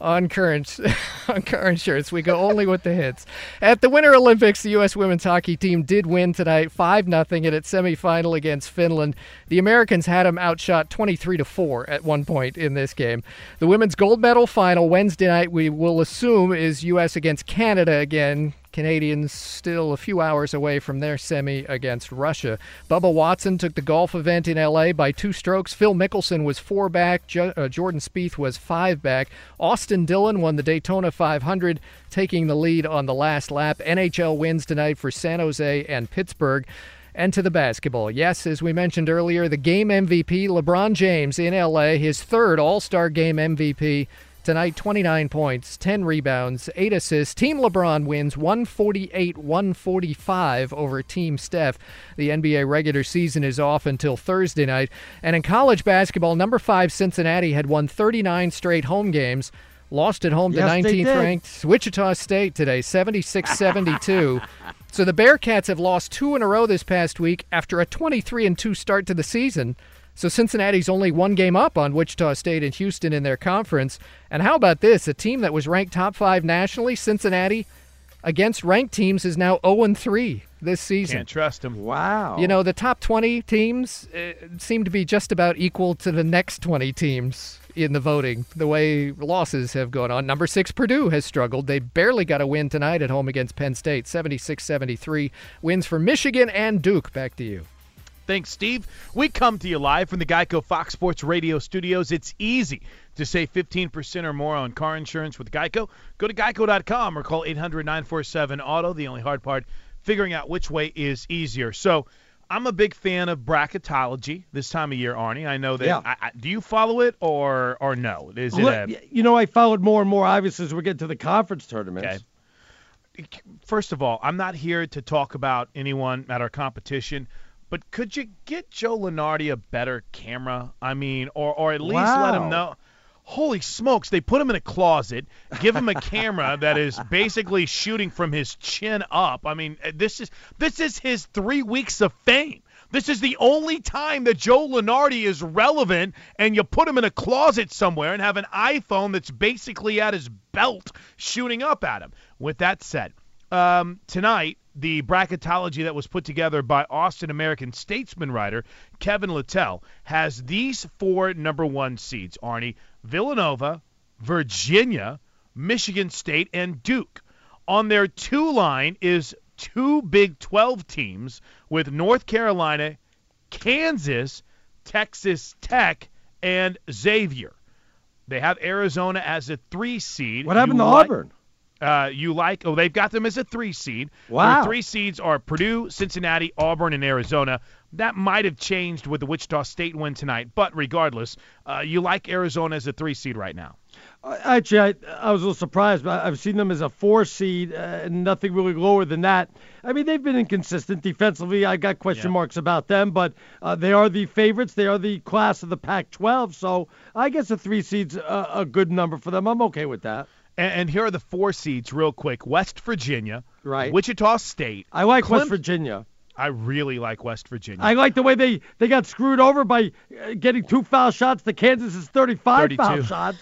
on current on car insurance. We go only with the hits. At the Winter Olympics, the U.S. women's hockey team did win tonight, five 0 in its semifinal against Finland. The Americans had them outshot 23 to four at one point in this game. The women's gold medal final Wednesday night, we will assume, is U.S. against Canada again. Canadians still a few hours away from their semi against Russia. Bubba Watson took the golf event in LA by two strokes. Phil Mickelson was four back. Uh, Jordan Spieth was five back. Austin Dillon won the Daytona 500, taking the lead on the last lap. NHL wins tonight for San Jose and Pittsburgh. And to the basketball. Yes, as we mentioned earlier, the game MVP, LeBron James in LA, his third All Star game MVP. Tonight, 29 points, 10 rebounds, 8 assists. Team LeBron wins 148 145 over Team Steph. The NBA regular season is off until Thursday night. And in college basketball, number 5 Cincinnati had won 39 straight home games. Lost at home to Yes, they 19th did. ranked Wichita State today, 76 72. So the Bearcats have lost two in a row this past week after a 23 and 2 start to the season. So Cincinnati's only one game up on Wichita State and Houston in their conference. And how about this? A team that was ranked top 5 nationally, Cincinnati, against ranked teams is now 0 3 this season. Can't trust him. Wow. You know, the top 20 teams uh, seem to be just about equal to the next 20 teams in the voting, the way losses have gone on. Number six, Purdue has struggled. They barely got a win tonight at home against Penn State, 76 73. Wins for Michigan and Duke. Back to you. Thanks, Steve. We come to you live from the Geico Fox Sports Radio studios. It's easy to save 15% or more on car insurance with Geico. Go to geico.com or call 800 947 Auto. The only hard part, figuring out which way is easier. So, I'm a big fan of bracketology this time of year, Arnie. I know that. Yeah. I, I, do you follow it or or no? Is it Look, a, you know, I followed more and more, obviously, as we get to the conference tournaments. Okay. First of all, I'm not here to talk about anyone at our competition, but could you get Joe Lunardi a better camera? I mean, or or at least let him know. Holy smokes! They put him in a closet, give him a camera that is basically shooting from his chin up. I mean, this is this is his three weeks of fame. This is the only time that Joe Lunardi is relevant, and you put him in a closet somewhere and have an iPhone that's basically at his belt shooting up at him. With that said, um, tonight the bracketology that was put together by Austin American Statesman writer Kevin Littell has these four number one seeds: Arnie, Villanova, Virginia, Michigan State, and Duke. On their two line is two Big 12 teams with North Carolina, Kansas, Texas Tech, and Xavier. They have Arizona as a three seed. What happened You to like- Auburn? Uh, you like? Oh, they've got them as a three seed. Wow. Their three seeds are Purdue, Cincinnati, Auburn, and Arizona. That might have changed with the Wichita State win tonight, but regardless, uh, you like Arizona as a three seed right now. Actually, I, I was a little surprised, but I've seen them as a four seed uh, and nothing really lower than that. I mean, they've been inconsistent defensively. I got question marks about them, but uh, they are the favorites. They are the class of the Pac-12, so I guess a three seed's a, a good number for them. I'm okay with that. And, and here are the four seeds, real quick: West Virginia, Right. Wichita State. I like West Virginia. I really like West Virginia. I like the way they, they got screwed over by uh, getting two foul shots to Kansas's 35 foul 32. shots.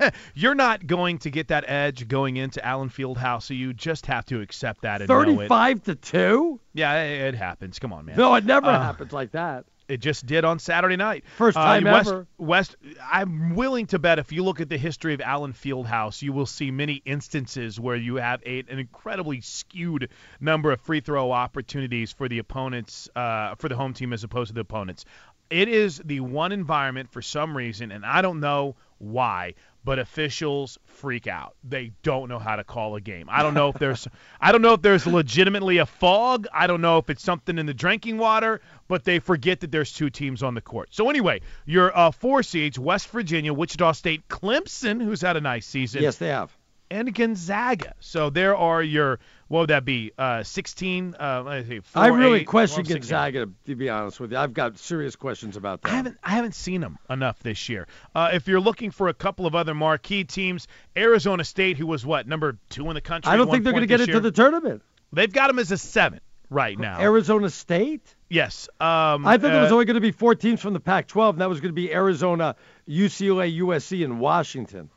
You're not going to get that edge going into Allen Fieldhouse, so you just have to accept that and know it. 35 to 2? Yeah, it, it happens. Come on, man. No, it never Uh, happens like that. It just did on Saturday night. First Uh, time West, ever. West, I'm willing to bet if you look at the history of Allen Fieldhouse, you will see many instances where you have a, an incredibly skewed number of free throw opportunities for the opponents, uh, for the home team as opposed to the opponents. It is the one environment for some reason, and I don't know why, but officials freak out. They don't know how to call a game. I don't know if there's I don't know if there's legitimately a fog. I don't know if it's something in the drinking water, but they forget that there's two teams on the court. So anyway, your uh, four seeds: West Virginia, Wichita State, Clemson, who's had a nice season, Yes, they have. And Gonzaga. So there are your what would that be? Uh, 16. Uh, let's see, I really eight, question 12, Gonzaga, to be honest with you. I've got serious questions about that. I haven't I haven't seen them enough this year. Uh, if you're looking for a couple of other marquee teams, Arizona State, who was what number two in the country. I don't think they're going to get into the tournament. They've got them as a seven right now. Arizona State? yes. Um, I thought there was uh, only going to be four teams from the Pac-12, and that was going to be Arizona, UCLA, USC, and Washington.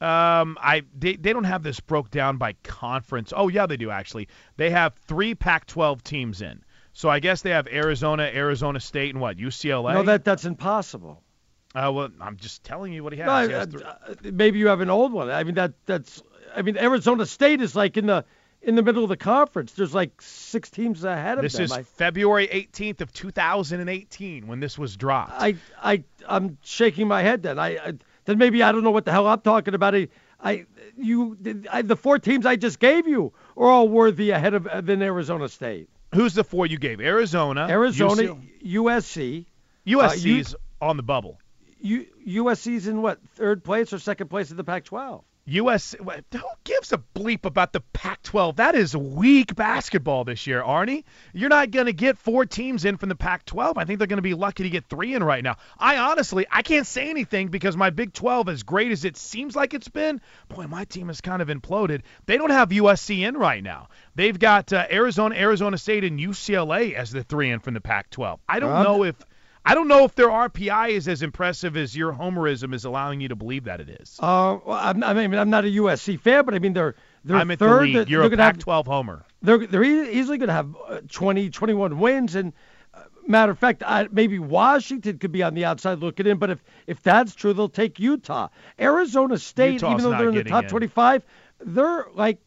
Um, I they, they don't have this broke down by conference. Oh yeah, they do actually. They have three Pac-12 teams in. So I guess they have Arizona, Arizona State, and what UCLA. No, that that's impossible. Uh, well, I'm just telling you what he has. No, He has uh, uh, maybe you have an old one. I mean that that's. I mean Arizona State is like in the in the middle of the conference. There's like six teams ahead of this them. is I, February 18th of 2018 when this was dropped. I I I'm shaking my head. Then I, I then maybe I don't know what the hell I'm talking about. I, I you I, the four teams I just gave you are all worthy ahead of uh, than Arizona State. Who's the four you gave? Arizona, Arizona, UCLA USC. USC's on the bubble. U, USC's in what third place or second place in the Pac-12? US who gives a bleep about the Pac-12? That is weak basketball this year, Arnie. You're not going to get four teams in from the Pac-12. I think they're going to be lucky to get three in right now. I honestly, I can't say anything because my Big 12, as great as it seems like it's been, boy, my team has kind of imploded. They don't have USC in right now. They've got uh, Arizona, Arizona State, and UCLA as the three in from the Pac-12. I don't know if. I don't know if their RPI is as impressive as your homerism is allowing you to believe that it is. Uh, well, I'm, I mean, I'm not a USC fan, but I mean, they're they're I'm at third. the. They're, You're they're a gonna have, Pac-12 homer. they're they're easily going to have uh, 20, 21 wins, and uh, matter of fact, I, maybe Washington could be on the outside looking in. But if if that's true, they'll take Utah, Arizona State, Utah's even though they're in the top in. 25, they're like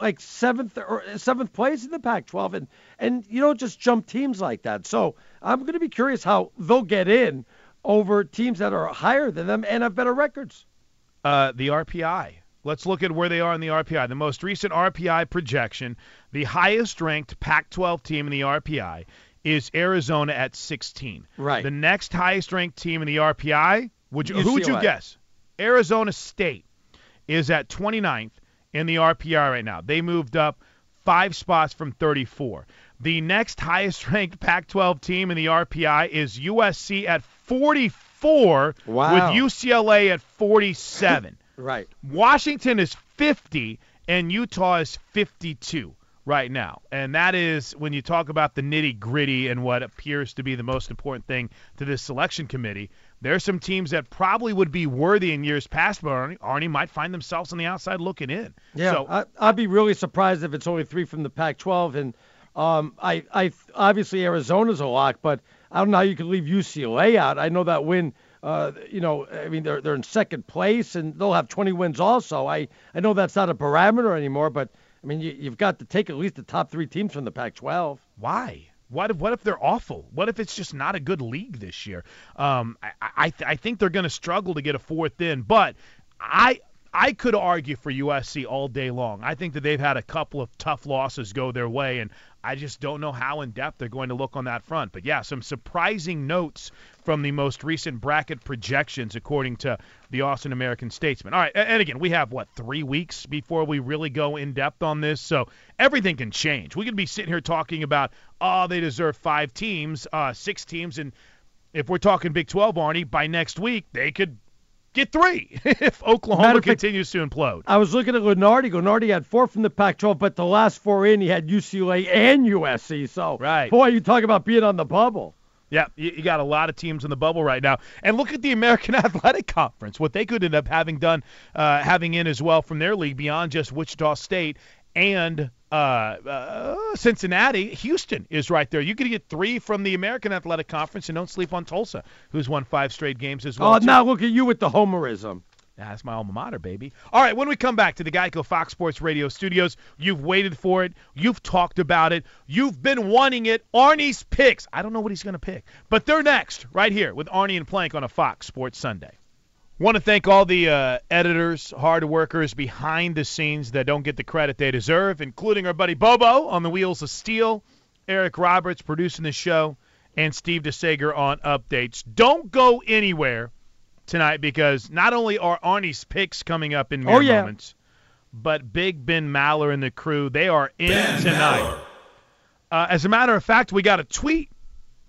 like seventh or seventh place in the Pac-12, and and you don't just jump teams like that. So I'm going to be curious how they'll get in over teams that are higher than them and have better records. Uh, the RPI. Let's look at where they are in the RPI. The most recent RPI projection, the highest ranked Pac-12 team in the RPI is Arizona at 16. Right. The next highest ranked team in the RPI, would you, who would you guess? Arizona State is at 29th in the RPI right now. They moved up five spots from 34. The next highest ranked Pac 12 team in the RPI is USC at 44, Wow. with UCLA at 47. Right. Washington is 50 and Utah is 52 right now. And that is when you talk about the nitty gritty and what appears to be the most important thing to this selection committee. There are some teams that probably would be worthy in years past, but Arnie, Arnie might find themselves on the outside looking in. Yeah, So I, I'd be really surprised if it's only three from the Pac-12. And um, I, I obviously Arizona's a lock, but I don't know how you could leave UCLA out. I know that win. Uh, you know, I mean, they're they're in second place and they'll have 20 wins also. I I know that's not a parameter anymore, but I mean, you, you've got to take at least the top three teams from the Pac-12. why? What if what if they're awful? What if it's just not a good league this year? Um, I I, I think they're going to struggle to get a fourth in, but I I could argue for USC all day long. I think that they've had a couple of tough losses go their way, and I just don't know how in depth they're going to look on that front. But yeah, some surprising notes from the most recent bracket projections, according to the Austin American Statesman. All right, and again, we have what three weeks before we really go in depth on this, so everything can change. We could be sitting here talking about, oh, they deserve five teams, uh, six teams, and if we're talking Big 12, Arnie, by next week they could get three if Oklahoma of fact- continues to implode. I was looking at Lunardi. Lunardi had four from the Pac-12, but the last four in, he had UCLA and USC. So, Right. boy, you talk about being on the bubble. Yeah, you, you got a lot of teams in the bubble right now. And look at the American Athletic Conference, what they could end up having done, uh, having in as well from their league beyond just Wichita State and uh, uh, Cincinnati. Houston is right there. You could get three from the American Athletic Conference, and don't sleep on Tulsa, who's won five straight games as well. oh, too. now look at you with the homerism. That's my alma mater, baby. All right, when we come back to the Geico Fox Sports Radio studios, you've waited for it. You've talked about it. You've been wanting it. Arnie's picks. I don't know what he's going to pick, but they're next right here with Arnie and Plank on a Fox Sports Sunday. Want to thank all the uh, editors, hard workers behind the scenes that don't get the credit they deserve, including our buddy Bobo on the Wheels of Steel, Eric Roberts producing the show, and Steve DeSager on updates. Don't go anywhere tonight because not only are Arnie's picks coming up in mere Oh, yeah. moments, but Big Ben Maller and the crew, they are in tonight. Uh, as a matter of fact, we got a tweet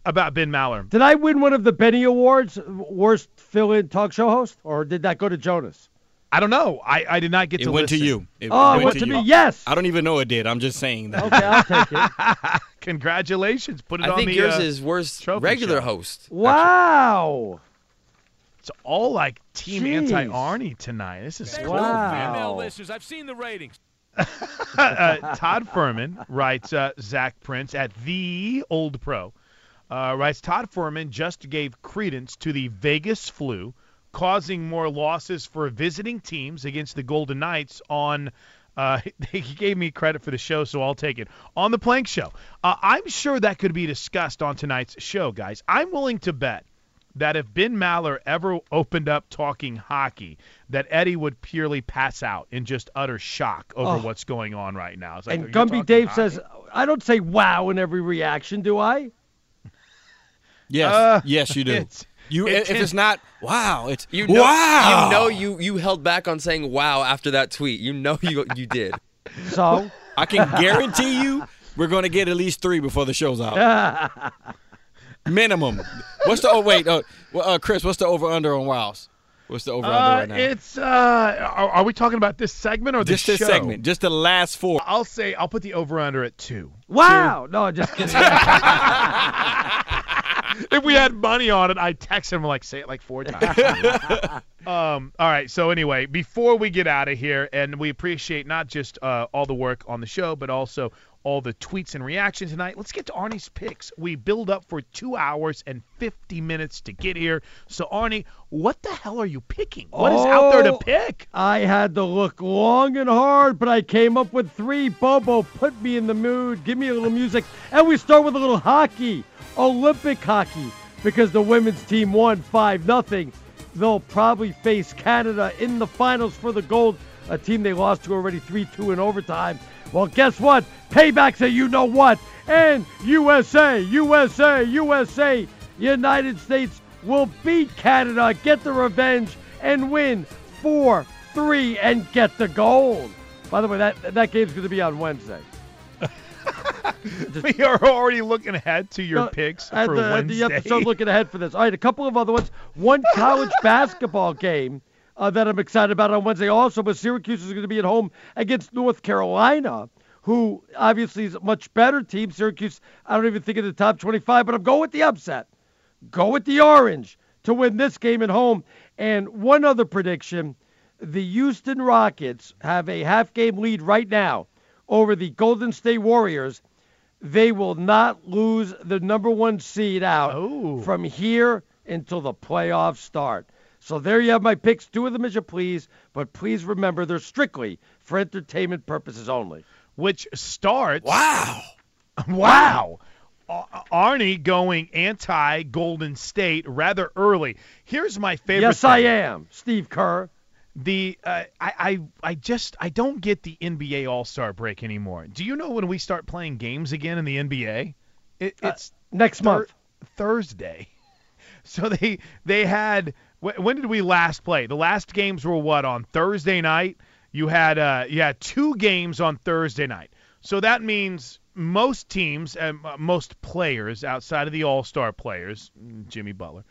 about Ben Maller. Did I win one of the Benny Awards, worst fill-in talk show host, or did that go to Jonas? I don't know. I, I did not get It to went to you. It Oh, it went went to you. me. Yes. I don't even know it did. I'm just saying that. Okay, I'll take it. Congratulations. Put it I on think yours uh, is worst regular show. host. Wow. It's all like Team Jeez. Anti Arnie tonight. This is cool. Wow. listeners, I've seen the ratings. uh, Todd Fuhrman writes, uh, Zach Prince at the Old Pro uh, writes, Todd Fuhrman just gave credence to the Vegas flu, causing more losses for visiting teams against the Golden Knights on. Uh, he gave me credit for the show, so I'll take it. On the Plank Show. Uh, I'm sure that could be discussed on tonight's show, guys. I'm willing to bet that if Ben Maller ever opened up talking hockey, that Eddie would purely pass out in just utter shock over Oh. what's going on right now. Like, And "Are Gumby Dave hockey?" says, I don't say wow in every reaction, do I? Yes, Uh, yes, you do. it's- You it- if it's not wow, it's You know, wow. you know, you you held back on saying "wow" after that tweet. You know, you you did. So, I can guarantee you we're going to get at least three before the show's out. Minimum. What's the oh wait, uh, uh, Chris? What's the over under on wows? What's the over under Uh, right now? it's uh, are, are we talking about this segment or just this this show? segment, just the last four. I'll say I'll put the over under at two. wow. No, just kidding. if we had money on it, I'd text him like say it like four times. um, all right. So anyway, before we get out of here, and we appreciate not just uh, all the work on the show, but also all the tweets and reactions tonight. Let's get to Arnie's picks. We build up for two hours and 50 minutes to get here. So Arnie, what the hell are you picking? What is out there to Oh, pick? I had to look long and hard, but I came up with three. Bobo, put me in the mood. Give me a little music. And we start with a little hockey, Olympic hockey, because the women's team won 5 nothing. They'll probably face Canada in the finals for the gold, a team they lost to already 3 2 in overtime. Well, guess what? Payback's a you know what. And USA, USA, USA, United States will beat Canada, get the revenge, and win 4 3 and get the gold. By the way, that, that game's going to be on Wednesday. We are already looking ahead to your No, picks at for the, at Wednesday. the episode looking ahead for this. All right, a couple of other ones. One college basketball game uh, that I'm excited about on Wednesday also, but Syracuse is going to be at home against North Carolina, who obviously is a much better team. Syracuse, I don't even think in the top 25, but I'm going with the upset. Go with the orange. to win this game at home. And one other prediction the Houston Rockets have a half game lead right now over the Golden State Warriors. They will not lose the number one seed out Oh. from here until the playoffs start. So there you have my picks. Do with them as you please, but please remember they're strictly for entertainment purposes only. which starts. Wow. Wow. Arnie going anti Golden State rather early. Here's my favorite. Yes, I am, Steve Kerr. The uh, I, I I just I don't get the NBA All Star break anymore. Do you know when we start playing games again in the NBA? It, it's next month. Thursday. So they they had wh- when did we last play? The last games were what on Thursday night. You had uh you had two games on Thursday night. So that means most teams and uh, most players outside of the All Star players, mm, Jimmy Butler,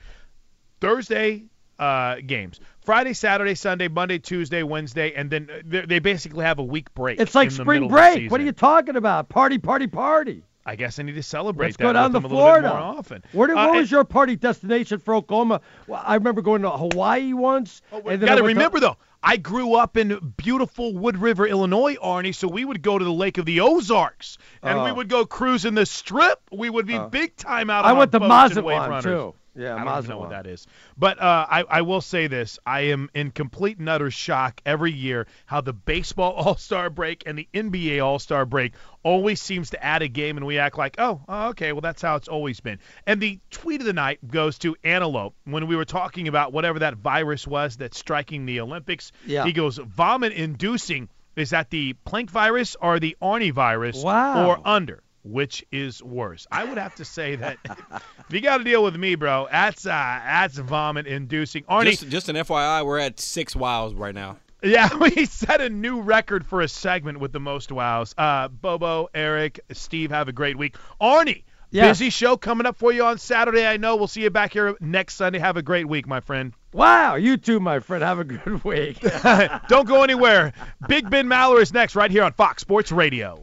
Thursday uh, games. Friday, Saturday, Sunday, Monday, Tuesday, Wednesday, and then uh, they basically have a week break. It's like in spring break. What are you talking about? Party, party, party. I guess I need to celebrate Let's that go down with to them a little bit Florida. more often. Where, did, Uh, what was your party destination for Oklahoma? Well, I remember going to Hawaii once. then got to remember though, I grew up in beautiful Wood River, Illinois, Arnie. So we would go to the Lake of the Ozarks, and we Oh. would go cruising the Strip. We would be Oh. big time out. I went to our boats and wave Mazatlan too. Yeah, I don't know what that is. But uh, I, I will say this: I am in complete and utter shock every year how the baseball All Star break and the NBA All Star break always seems to add a game, and we act like, oh, oh, okay, well that's how it's always been. And the tweet of the night goes to Antelope when we were talking about whatever that virus was that's striking the Olympics. Yeah. He goes vomit inducing. Is that the Planck virus or the Arnie virus? Wow. Or under? Which is worse? I would have to say that if you got to deal with me, bro, that's uh, that's vomit inducing. Arnie, Just, just an FYI, we're at six wows right now. yeah, we set a new record for a segment with the most wows. Uh, Bobo, Eric, Steve, have a great week. Arnie, Yes. busy show coming up for you on Saturday. I know. We'll see you back here next Sunday. Have a great week, my friend. Wow, you too, my friend. Have a good week. Don't go anywhere. Big Ben Maller is next, right here on Fox Sports Radio.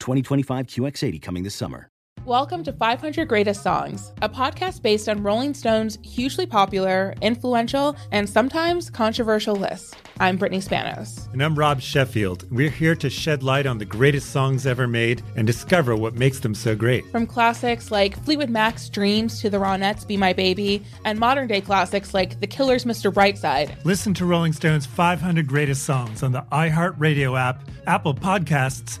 2025 QX80 coming this summer. Welcome to 500 Greatest Songs, a podcast based on Rolling Stone's hugely popular, influential, and sometimes controversial list. I'm Brittany Spanos. And I'm Rob Sheffield. We're here to shed light on the greatest songs ever made and discover what makes them so great. From classics like Fleetwood Mac's Dreams to the Ronettes' Be My Baby, and modern day classics like The Killer's Mr. Brightside. Listen to Rolling Stone's 500 Greatest Songs on the iHeartRadio app, Apple Podcasts,